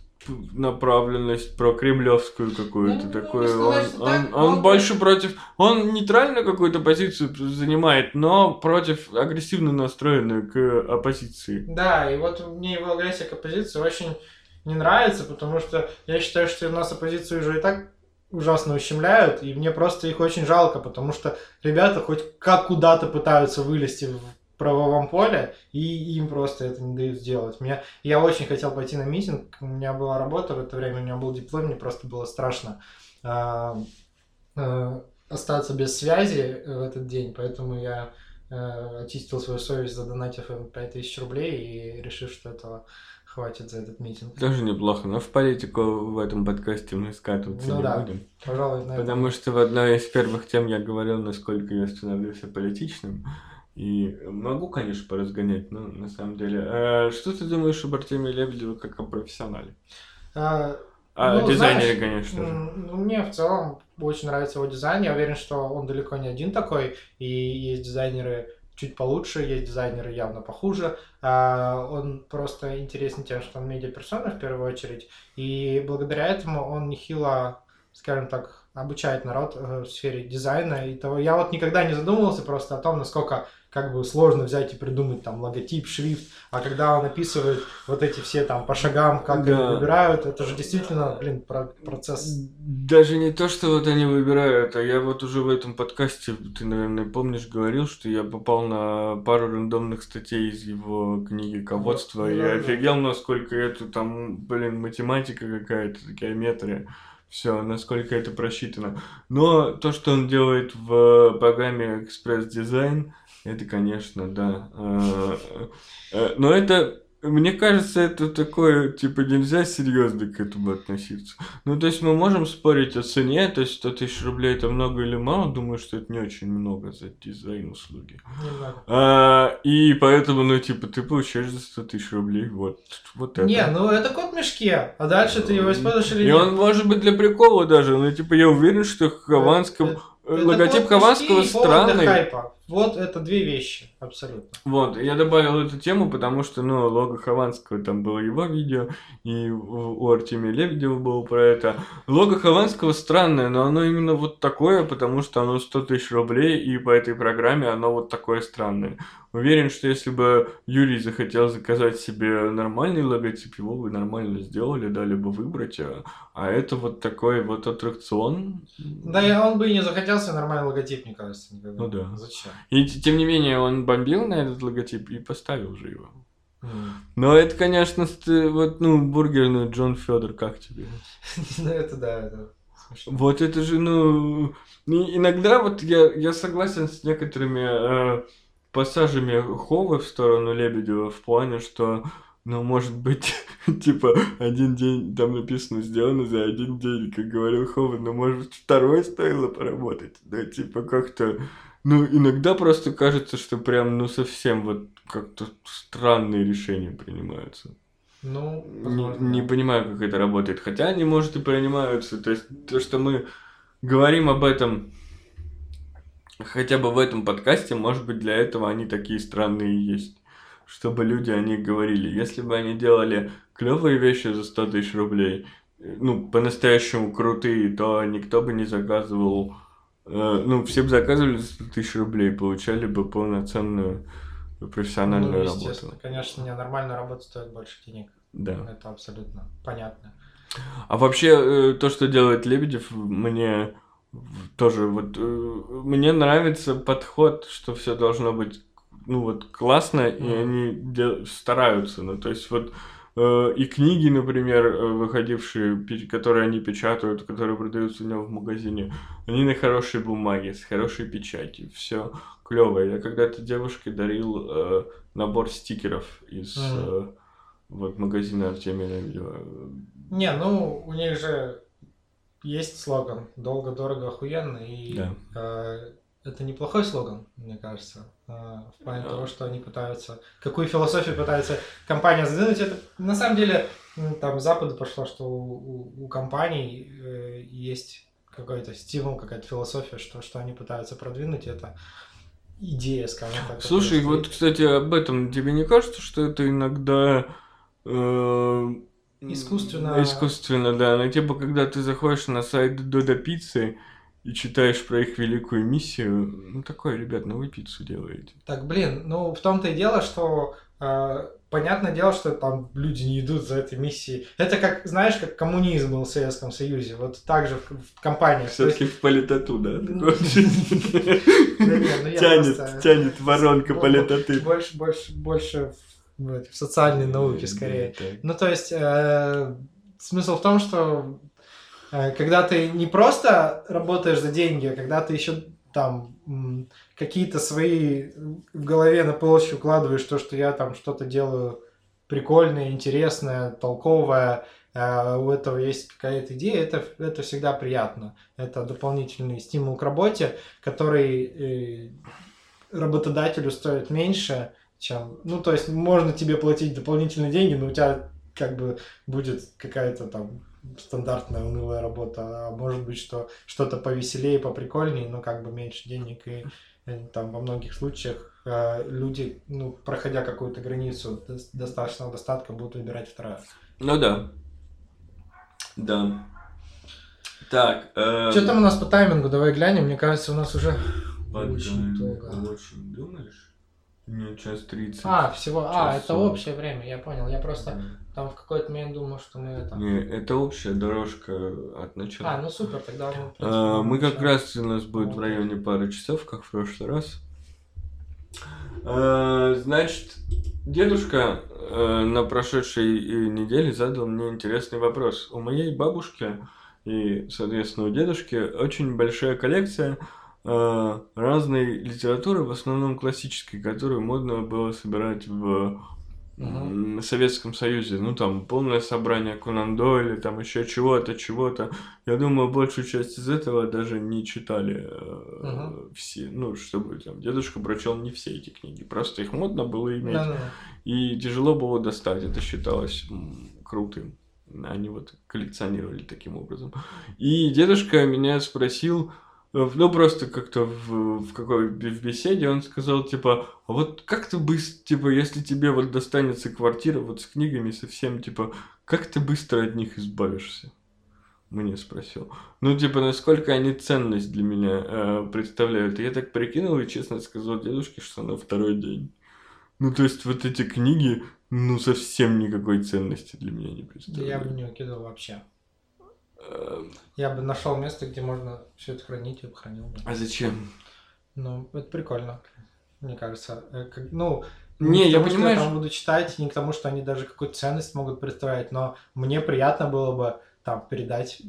направленность про кремлевскую какую-то ну, такую. Он, он, он, он больше против, он нейтрально какую-то позицию занимает, но против агрессивно настроенную к оппозиции. Да, и вот мне его агрессия к оппозиции очень не нравится, потому что я считаю, что нас оппозицию уже и так ужасно ущемляют, и мне просто их очень жалко, потому что ребята хоть как куда-то пытаются вылезти в правовом поле, и им просто это не дают сделать. Меня, я очень хотел пойти на митинг, у меня была работа в это время, у меня был диплом, мне просто было страшно э, э, остаться без связи в этот день, поэтому я э, очистил свою совесть, задонатив им 5000 рублей и решив, что этого хватит за этот митинг. Тоже неплохо, но в политику в этом подкасте мы скатываться ну, не да. будем. Пожалуй, на Потому что в одной из первых тем я говорил, насколько я становлюсь политичным. И могу, конечно, поразгонять, но на самом деле. А что ты думаешь об Артемии Лебедеве как о профессионале? А, а ну, дизайнере, знаешь, конечно же. Ну, мне в целом очень нравится его дизайн. Я уверен, что он далеко не один такой. И есть дизайнеры чуть получше, есть дизайнеры явно похуже. А он просто интересен тем, что он медиаперсона в первую очередь. И благодаря этому он нехило, скажем так, обучает народ э, в сфере дизайна и того. Я вот никогда не задумывался просто о том, насколько как бы сложно взять и придумать там логотип, шрифт, а когда он описывает вот эти все там по шагам, как да. они выбирают, это же действительно, блин, про процесс. Даже не то, что вот они выбирают, а я вот уже в этом подкасте, ты, наверное, помнишь, говорил, что я попал на пару рандомных статей из его книги «Ководство», вот, и да, офигел, насколько это там, блин, математика какая-то, геометрия все, насколько это просчитано. Но то, что он делает в программе Express Design, это, конечно, да. А, э, но это, мне кажется, это такое, типа, нельзя серьезно к этому относиться. Ну, то есть мы можем спорить о цене, то есть 100 тысяч рублей это много или мало, думаю, что это не очень много за дизайн услуги. А, и поэтому, ну, типа, ты получаешь за 100 тысяч рублей, вот, вот это. Не, ну это кот в мешке, а дальше ты его используешь или нет? И он может быть для прикола даже, ну, типа, я уверен, что в Хованском... Это Логотип Хованского странный. Вот это две вещи, абсолютно. Вот, я добавил эту тему, потому что, ну, лого Хованского, там было его видео, и у Артемия Лебедева было про это. Лого Хованского странное, но оно именно вот такое, потому что оно 100 тысяч рублей, и по этой программе оно вот такое странное. Уверен, что если бы Юрий захотел заказать себе нормальный логотип, его бы нормально сделали, дали бы выбрать, а, а это вот такой вот аттракцион. Да, и он бы и не захотел себе нормальный логотип, мне кажется, никогда. Ну да. Зачем? И тем не менее он бомбил на этот логотип и поставил же его. Но это, конечно, вот, ну, бургерный Джон Федор, как тебе? Ну, это да, это Вот это же, ну, иногда вот я, я согласен с некоторыми э, пассажами Ховы в сторону Лебедева в плане, что ну, может быть, типа, один день там написано сделано за один день, как говорил Ховен, но может второй стоило поработать. Да, типа, как-то. Ну, иногда просто кажется, что прям, ну, совсем вот как-то странные решения принимаются. Ну, не, не понимаю, как это работает. Хотя они, может, и принимаются. То есть, то, что мы говорим об этом хотя бы в этом подкасте, может быть, для этого они такие странные и есть. Чтобы люди о них говорили. Если бы они делали клевые вещи за 100 тысяч рублей, ну, по-настоящему крутые, то никто бы не заказывал, э, ну, все бы заказывали за 100 тысяч рублей, получали бы полноценную профессиональную ну, работу. Конечно, не нормальная работа стоит больше денег. Да. Это абсолютно понятно. А вообще, э, то, что делает Лебедев, мне тоже вот э, мне нравится подход, что все должно быть ну вот классно, mm. и они дел- стараются. Ну, то есть вот э, и книги, например, э, выходившие, которые они печатают, которые продаются у него в магазине, они на хорошей бумаге, с хорошей печатью, все клево. Я когда-то девушке дарил э, набор стикеров из mm. э, вот магазина Артемия Лебедева. Не, ну у них же есть слоган «Долго, дорого, охуенно», и да. э, это неплохой слоган, мне кажется, э, в плане да. того, что они пытаются, какую философию пытается компания задвинуть. Это на самом деле там Запада пошло, что у, у, у компаний э, есть какой-то стимул, какая-то философия, что, что они пытаются продвинуть, это идея, скажем так. Слушай, вот, кстати, об этом тебе не кажется, что это иногда э, искусственно... Искусственно, да. Но типа, когда ты заходишь на сайт Додо Пиццы и читаешь про их великую миссию, ну такое, ребят, ну вы пиццу делаете. Так, блин, ну в том-то и дело, что э, понятное дело, что там люди не идут за этой миссией. Это как, знаешь, как коммунизм был в Советском Союзе. Вот так же в, в компаниях. Все-таки в политоту, да? Ну, тянет, тянет воронка политоты. Больше, больше, больше в социальной науке скорее. Ну, то есть, э, смысл в том, что э, когда ты не просто работаешь за деньги, а когда ты еще там какие-то свои в голове на полочку укладываешь то, что я там что-то делаю прикольное, интересное, толковое, э, у этого есть какая-то идея, это, это всегда приятно. Это дополнительный стимул к работе, который э, работодателю стоит меньше, чем... Ну, то есть можно тебе платить дополнительные деньги, но у тебя как бы будет какая-то там стандартная унылая работа, а может быть, что что-то повеселее, поприкольнее, но как бы меньше денег и э, там во многих случаях э, люди, ну, проходя какую-то границу достаточного достатка, будут выбирать второе. Ну да. Да. Так. Э... Что там у нас по таймингу? Давай глянем. Мне кажется, у нас уже очень долго. Очень думаешь? Нет, час 30. А, всего. Час а, это 40. общее время, я понял. Я просто да. Там в какой-то момент думал, что мы это. Не, это общая дорожка от начала. А, ну супер, тогда мы. А, мы как раз у нас будет в районе пары часов, как в прошлый раз. А, значит, дедушка а, на прошедшей неделе задал мне интересный вопрос. У моей бабушки и, соответственно, у дедушки очень большая коллекция Э, разной литературы, в основном классической, которую модно было собирать в uh Советском Союзе. Ну, там, полное собрание Конан Дойля, там еще чего-то, чего-то. Я думаю, большую часть из этого даже не читали uh все. Ну, чтобы там дедушка прочел не все эти книги. Просто их модно было иметь. uh И тяжело было достать. Это считалось крутым. Они вот коллекционировали таким образом. И дедушка меня спросил, ну, просто как-то в, в какой в беседе он сказал, типа, а вот как ты быстро, типа, если тебе вот достанется квартира вот с книгами совсем, типа, как ты быстро от них избавишься? Мне спросил. Ну, типа, насколько они ценность для меня э, представляют. И я так прикинул и честно сказал дедушке, что на второй день. Ну, то есть, вот эти книги, ну, совсем никакой ценности для меня не представляют. Да я бы не выкидывал вообще. Я бы нашел место, где можно все это хранить, и хранил бы. А зачем? Ну, это прикольно, мне кажется. Э, ну, не, я понимаю, что я там буду читать, не к тому, что они даже какую-то ценность могут представлять, но мне приятно было бы там передать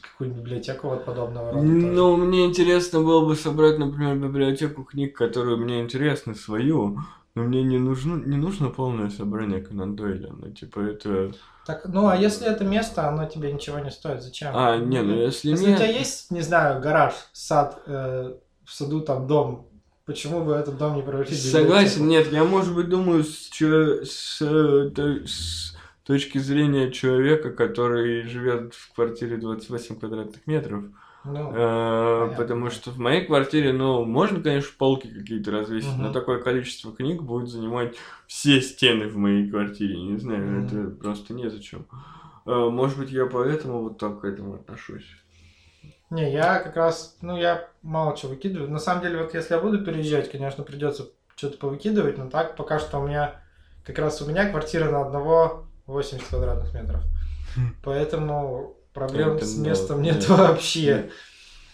какую-нибудь библиотеку вот подобного рода. Ну, тоже. мне интересно было бы собрать, например, библиотеку книг, которые мне интересны, свою, но мне не нужно, не нужно полное собрание Конан Дойля. Ну, типа, это... Так, ну, а если это место, оно тебе ничего не стоит, зачем? А, не, ну, если Если не... у тебя есть, не знаю, гараж, сад, э, в саду там дом, почему бы этот дом не превратить в Согласен, нет, я, может быть, думаю с, с, с точки зрения человека, который живет в квартире 28 квадратных метров. Ну, э, потому что в моей квартире, ну, можно, конечно, полки какие-то развесить, угу. но такое количество книг будет занимать все стены в моей квартире. Не знаю, угу. это просто незачем. Э, может быть, я поэтому вот так к этому отношусь. Не, я как раз, ну, я мало чего выкидываю. На самом деле, вот если я буду переезжать, конечно, придется что-то повыкидывать, но так пока что у меня, как раз у меня квартира на одного 80 квадратных метров. Поэтому Проблем Это с местом нет, нет вообще.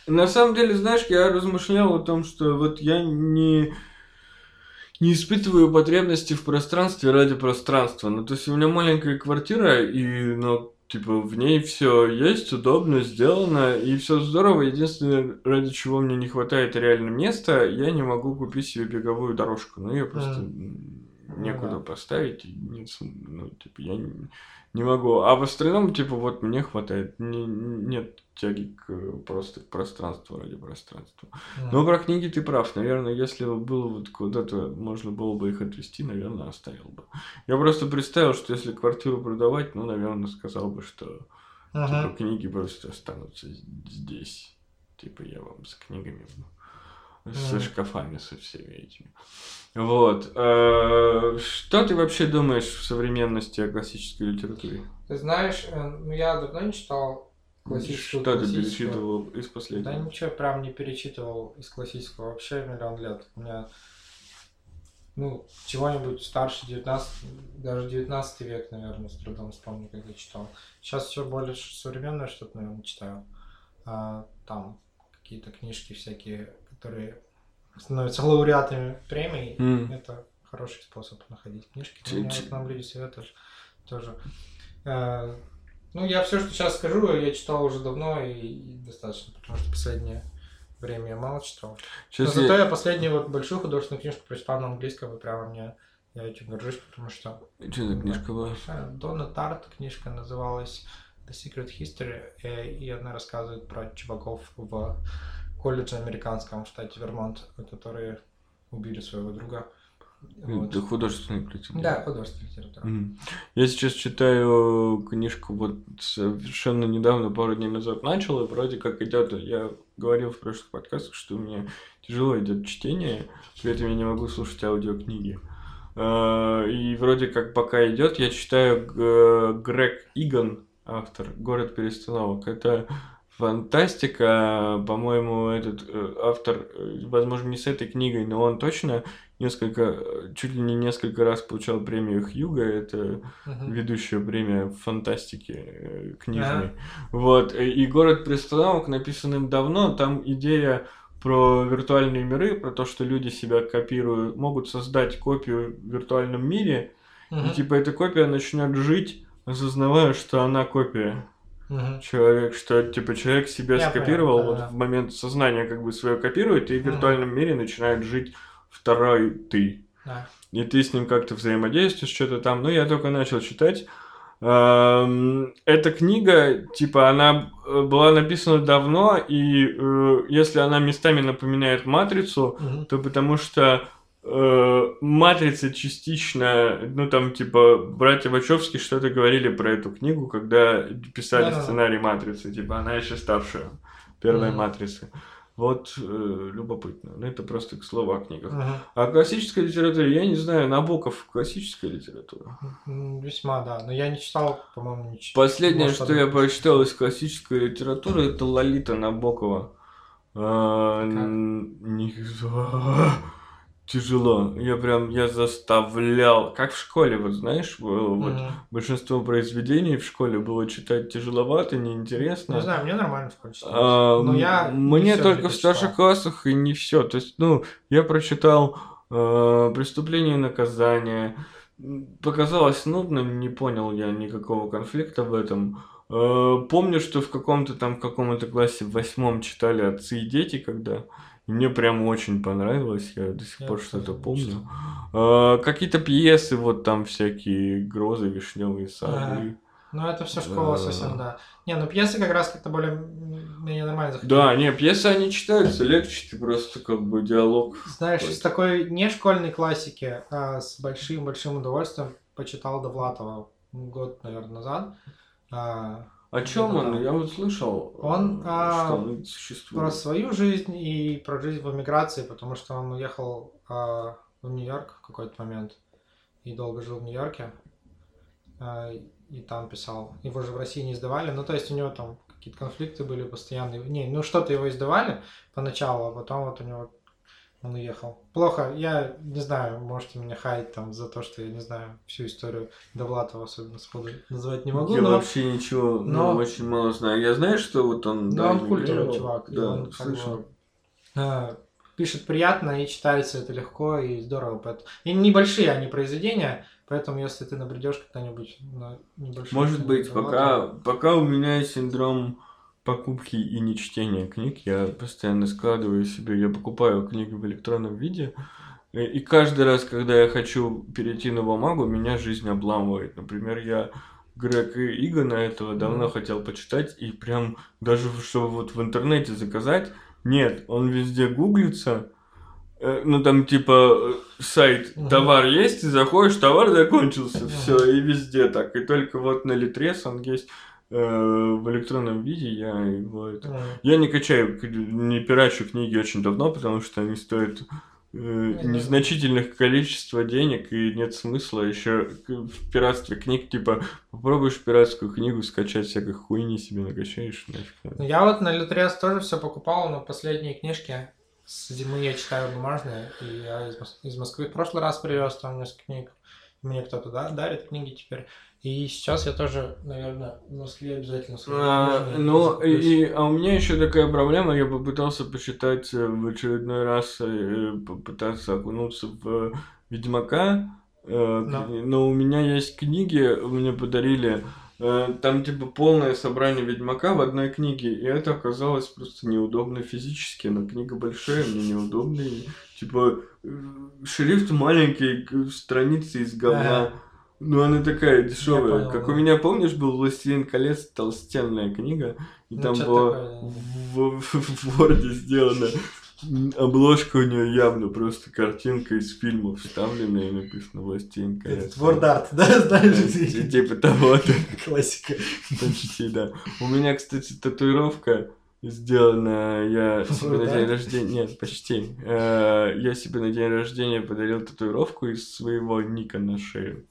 На самом деле, знаешь, я размышлял о том, что вот я не не испытываю потребности в пространстве ради пространства. Ну, то есть у меня маленькая квартира, и, ну, типа, в ней все есть, удобно, сделано, и все здорово. Единственное, ради чего мне не хватает реально места, я не могу купить себе беговую дорожку. Ну, я просто mm. некуда mm. поставить. И, ну, типа, я не могу. А в остальном, типа, вот мне хватает. Не, нет тяги к просто к пространству ради пространства. Mm. Но про книги ты прав. Наверное, если бы было вот куда-то, можно было бы их отвести, наверное, оставил бы. Я просто представил, что если квартиру продавать, ну, наверное, сказал бы, что uh-huh. типа, книги просто останутся здесь. Типа, я вам с книгами со шкафами со всеми этими. Вот. Э, что ты вообще думаешь в современности о классической литературе? Ты знаешь, э, ну я давно не читал классическую. Что ты перечитывал из последнего? Да ничего, прям не перечитывал из классического вообще миллион лет. У меня ну, чего-нибудь старше 19, даже 19 век, наверное, с трудом вспомню, когда читал. Сейчас все более современное что-то, наверное, читаю. А, там какие-то книжки всякие, которые становятся лауреатами премий. Mm. Это хороший способ находить книжки. Ну, мне вот нам люди советуют тоже. А, ну, я все, что сейчас скажу, я читал уже давно и, и достаточно, потому что последнее время я мало читал. Сейчас Но зато я... я последнюю вот большую художественную книжку прочитал на английском, и прямо мне я этим горжусь, потому что... Что за книжка была? Дона Тарт книжка называлась The Secret History, и она рассказывает про чуваков в колледже американском в штате Вермонт, которые убили своего друга. Вот. Это художественная литература. Да, художественная литература. Mm. Я сейчас читаю книжку вот совершенно недавно, пару дней назад начал, и вроде как идет. Я говорил в прошлых подкастах, что у меня тяжело идет чтение, при этом я не могу слушать аудиокниги. А, и вроде как пока идет, я читаю Грег Иган, автор «Город перестановок». Это фантастика, по-моему, этот э, автор, э, возможно, не с этой книгой, но он точно несколько, чуть ли не несколько раз получал премию Хьюга, это uh-huh. ведущая премия фантастики э, книжной. Uh-huh. Вот, и «Город пристановок» написанным давно, там идея про виртуальные миры, про то, что люди себя копируют, могут создать копию в виртуальном мире, uh-huh. и типа эта копия начнет жить, осознавая, что она копия. Угу. Человек, что типа человек себя Я скопировал, понял, да, вот да. в момент сознания как бы свое копирует, и в виртуальном угу. мире начинает жить второй ты. Да. И ты с ним как-то взаимодействуешь, что-то там. Ну, я только начал читать. Эта книга, типа, она э, была написана давно, и э, если она местами напоминает матрицу, угу. то потому что Матрица частично, ну там типа братья Вачовски что-то говорили про эту книгу, когда писали да. сценарий Матрицы, типа она еще старше первой mm Матрицы. Вот э, любопытно. Ну, это просто к слову о книгах. Ага. А классическая литература, я не знаю, Набоков классическая литература. Весьма, да. Но я не читал, по-моему, не читал. Последнее, Может, что я прочитал из классической литературы, это Лолита Набокова. А, не тяжело. Я прям, я заставлял, как в школе, вот знаешь, вот mm-hmm. большинство произведений в школе было читать тяжеловато, неинтересно. Не знаю, мне нормально в школе. А, Но я мне только в старших классах и не все. То есть, ну, я прочитал э, «Преступление и наказание». Показалось нудным, не понял я никакого конфликта в этом. Э, помню, что в каком-то там, каком-то классе в восьмом читали «Отцы и дети», когда мне прям очень понравилось, я до сих я пор что-то помню. А, какие-то пьесы, вот там всякие грозы, вишневые сады. А, ну, это все школа а... совсем, да. Не, ну пьесы как раз как-то более менее нормально заходили. Да, не, пьесы они читаются легче, ты просто как бы диалог. Знаешь, из такой не школьной классики, а с большим-большим удовольствием почитал Довлатова год, наверное, назад. А, о чем он? Я вот слышал, он, что а, он существует. Про свою жизнь и про жизнь в эмиграции, потому что он уехал а, в Нью-Йорк в какой-то момент и долго жил в Нью-Йорке. А, и там писал. Его же в России не издавали. Ну, то есть у него там какие-то конфликты были постоянные. Не, ну что-то его издавали поначалу, а потом вот у него он уехал. Плохо, я не знаю, можете меня хаять там за то, что я не знаю всю историю Довлатова, особенно сходу назвать не могу. Я но... вообще ничего, ну, но... ну, очень мало знаю. Я знаю, что вот он... Да, он культурный чувак. Да, он, слышал. Бы, а, пишет приятно и читается это легко и здорово. Поэтому... И небольшие они произведения, поэтому если ты набредешь когда-нибудь на небольшой... Может быть, пока, пока у меня синдром покупки и не чтения книг. Я постоянно складываю себе, я покупаю книги в электронном виде. И каждый раз, когда я хочу перейти на бумагу, меня жизнь обламывает. Например, я Грег и Игона этого давно mm. хотел почитать, и прям даже чтобы вот в интернете заказать, нет, он везде гуглится, э, ну там типа сайт товар есть, и заходишь, товар закончился, все, и везде так. И только вот на Литрес он есть. Э, в электронном виде, я его это... Mm. Я не качаю, не пирачу книги очень давно, потому что они стоят э, незначительных количества денег и нет смысла еще в пиратстве книг типа попробуешь пиратскую книгу скачать всякой хуйни себе накачаешь нафиг. Ну, я вот на Литрес тоже все покупал, но последние книжки с зимы я читаю бумажные, и я из, из Москвы в прошлый раз привез там несколько книг. Мне кто-то да, дарит книги теперь. И сейчас я тоже, наверное, в Москве обязательно а, Ну, и, а у меня еще такая проблема, я попытался почитать э, в очередной раз, э, попытаться окунуться в Ведьмака, э, да. но у меня есть книги, мне подарили там типа полное собрание Ведьмака в одной книге, и это оказалось просто неудобно физически, но книга большая, мне неудобно, и, типа шрифт маленький, страницы из говна. Ну, она такая дешевая. Как у меня, помнишь, был «Властелин колец», толстенная книга, и ну, там было в, в, в Word сделано Обложка у нее явно просто картинка из фильма вставленная и написано «Властелин колец». Вордарт, да, знаешь? Типа того-то. Классика. Почти, да. У меня, кстати, татуировка сделана, я себе на день рождения, нет, почти, э, я себе на день рождения подарил татуировку из своего ника на шею.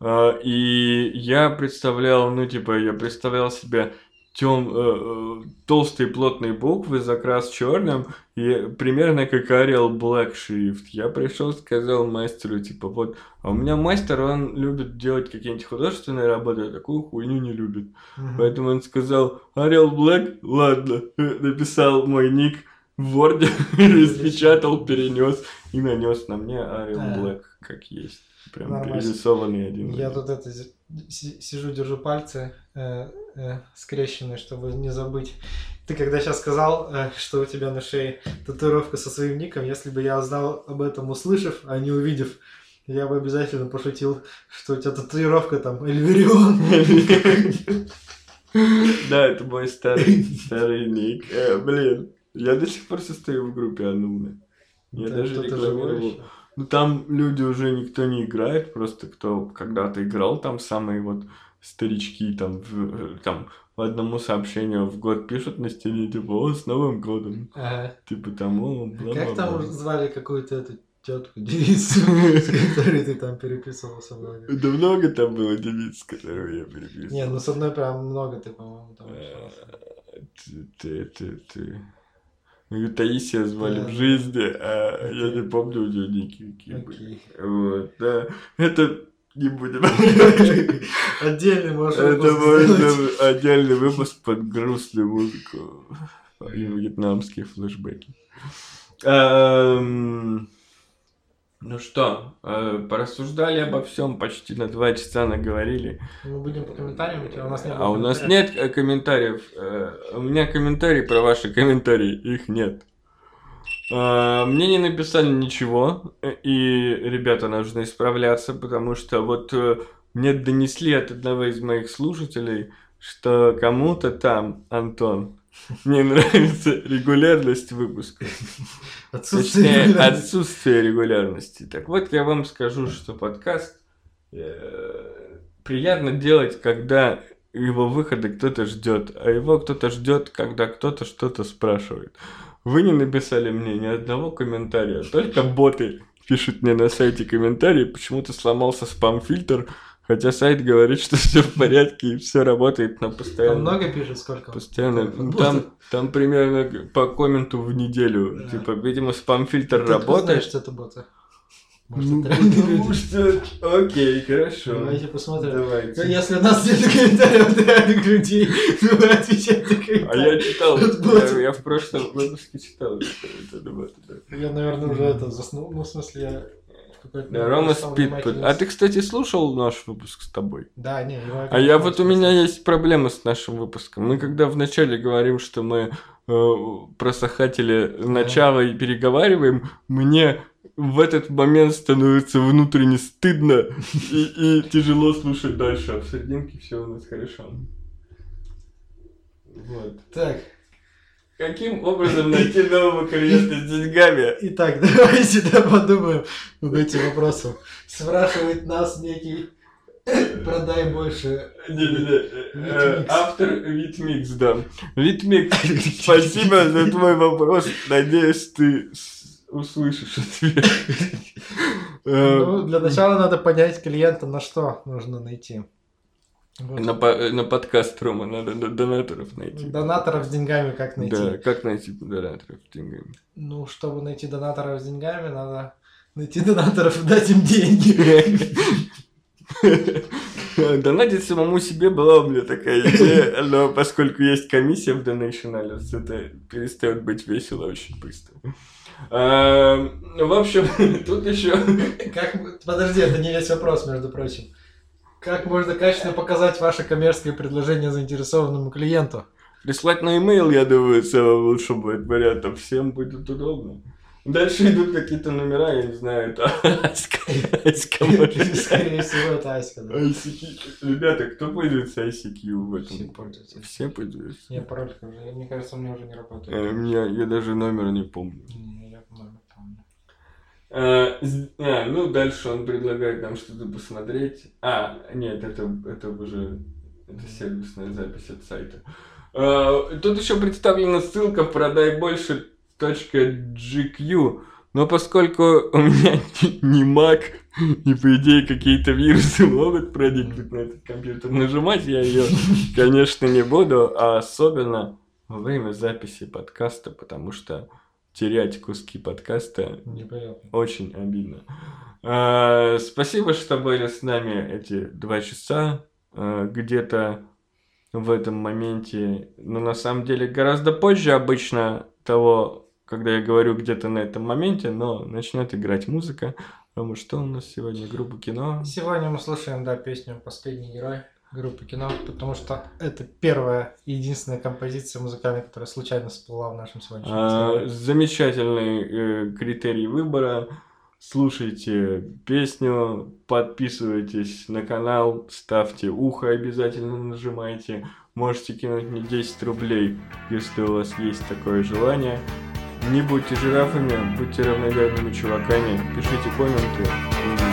Э, и я представлял, ну, типа, я представлял себя тем, э, э, толстые плотные буквы, закрас черным, и примерно как Arial Black шрифт. Я пришел, сказал мастеру, типа, вот, а у меня мастер, он любит делать какие-нибудь художественные работы, а такую хуйню не любит. Mm-hmm. Поэтому он сказал, Arial Black, ладно, написал мой ник в Word, распечатал, перенес и нанес на мне Arial Black, как есть. Прям перерисованный один. Я тут это сижу, держу пальцы э, э, скрещенные, чтобы не забыть. Ты когда сейчас сказал, э, что у тебя на шее татуировка со своим ником, если бы я узнал об этом, услышав, а не увидев, я бы обязательно пошутил, что у тебя татуировка там Эльверион. Да, это мой старый, старый ник. Э, блин, я до сих пор состою в группе Анумны. Я даже рекламировал. Ну там люди уже никто не играет, просто кто когда-то играл, там самые вот старички там в, там по одному сообщению в год пишут на стене, типа, о, с Новым годом. Ага. Типа там, о, бла Как там звали какую-то эту тетку, девицу, с которой ты там переписывался много? Да много там было девиц, с которыми я переписывался. Не, ну с одной прям много ты, по-моему, там Ты, ты, ты. Ее Таисия звали да. в жизни, а okay. я не помню у нее ники какие okay. были. Вот, да. Это не будем. Отдельный может Это можно отдельный выпуск под грустную музыку и вьетнамские флешбеки. Ну что, э, порассуждали обо всем, почти на два часа наговорили. Мы будем по комментариям, у нас нет. А у нас нет э, комментариев. Э, у меня комментарии про ваши комментарии, их нет. Мне не написали ничего, и ребята должны исправляться, потому что вот мне донесли от одного из моих слушателей, что кому-то там, Антон, мне нравится регулярность выпуска. Отсутствие, Точнее, регулярности. отсутствие регулярности. Так вот, я вам скажу, что подкаст э, приятно делать, когда его выхода кто-то ждет, а его кто-то ждет, когда кто-то что-то спрашивает. Вы не написали мне ни одного комментария, только боты пишут мне на сайте комментарии, почему-то сломался спам-фильтр, Хотя сайт говорит, что все в порядке и все работает, но постоянно. Там много пишет, сколько? Постоянно. Ну, там, там примерно по комменту в неделю. Да. Типа, видимо, спам-фильтр Ты работает. знаешь, что это боты? Может, ну, потому что... Окей, хорошо. Давайте посмотрим. Давайте. Если у нас нет комментариев от реальных людей, то вы отвечайте на комментарии. А я читал. Я, я в прошлом выпуске читал. Я, наверное, уже это заснул. Ну, в смысле, я да, Рома спит. А ты, кстати, слушал наш выпуск с тобой? Да, не, его А я вот у меня есть проблема с нашим выпуском. Мы когда вначале говорим, что мы э, просохатели начала и переговариваем, мне в этот момент становится внутренне стыдно и, и тяжело слушать дальше. А в серединке все у нас хорошо. Вот. Так, Каким образом найти нового клиента с деньгами? Итак, давайте да, подумаем над этим вопросом. Спрашивает нас некий Продай больше. Не-не-не. Автор Витмикс, да. Витмикс, спасибо за твой вопрос. Надеюсь, ты услышишь ответ. Ну, для начала надо понять клиента, на что нужно найти. Вот. На, по, на подкаст Рома надо донаторов найти. Донаторов с деньгами как найти? Да, как найти донаторов с деньгами? Ну, чтобы найти донаторов с деньгами, надо найти донаторов и дать им деньги. Донатить самому себе была у меня такая идея, но поскольку есть комиссия в Donation Alerts, это перестает быть весело очень быстро. Эм, в общем, тут еще... Как... Подожди, это не весь вопрос, между прочим. Как можно качественно показать ваше коммерческое предложение заинтересованному клиенту? Прислать на e-mail, я думаю, самым лучшим будет вариантом. Всем будет удобно. Дальше идут какие-то номера, я не знаю, это Аська. Аська Скорее всего, это Аська, да. Ребята, кто пользуется ICQ в этом? Все пользуются. Все пользуются? Я пароль уже, мне кажется, у меня уже не работает. Э, я даже номер не помню. Помню. А, ну, дальше он предлагает нам что-то посмотреть. А, нет, это, это уже это сервисная запись от сайта. А, тут еще представлена ссылка «Продай больше» .gq, но поскольку у меня не Mac, и по идее какие-то вирусы могут проникнуть на этот компьютер, нажимать я ее, конечно, не буду, а особенно во время записи подкаста, потому что терять куски подкаста Непонятно. очень обидно. А, спасибо, что были с нами эти два часа. А, где-то в этом моменте, но на самом деле гораздо позже обычно того когда я говорю где-то на этом моменте, но начнет играть музыка. Потому что у нас сегодня группа кино. Сегодня мы слушаем, да, песню «Последний герой» группы кино, потому что это первая и единственная композиция музыкальная, которая случайно всплыла в нашем сегодняшнем а, Замечательный э, критерий выбора. Слушайте песню, подписывайтесь на канал, ставьте ухо обязательно нажимайте. Можете кинуть мне 10 рублей, если у вас есть такое желание. Не будьте жирафами, будьте равноверными чуваками, пишите комменты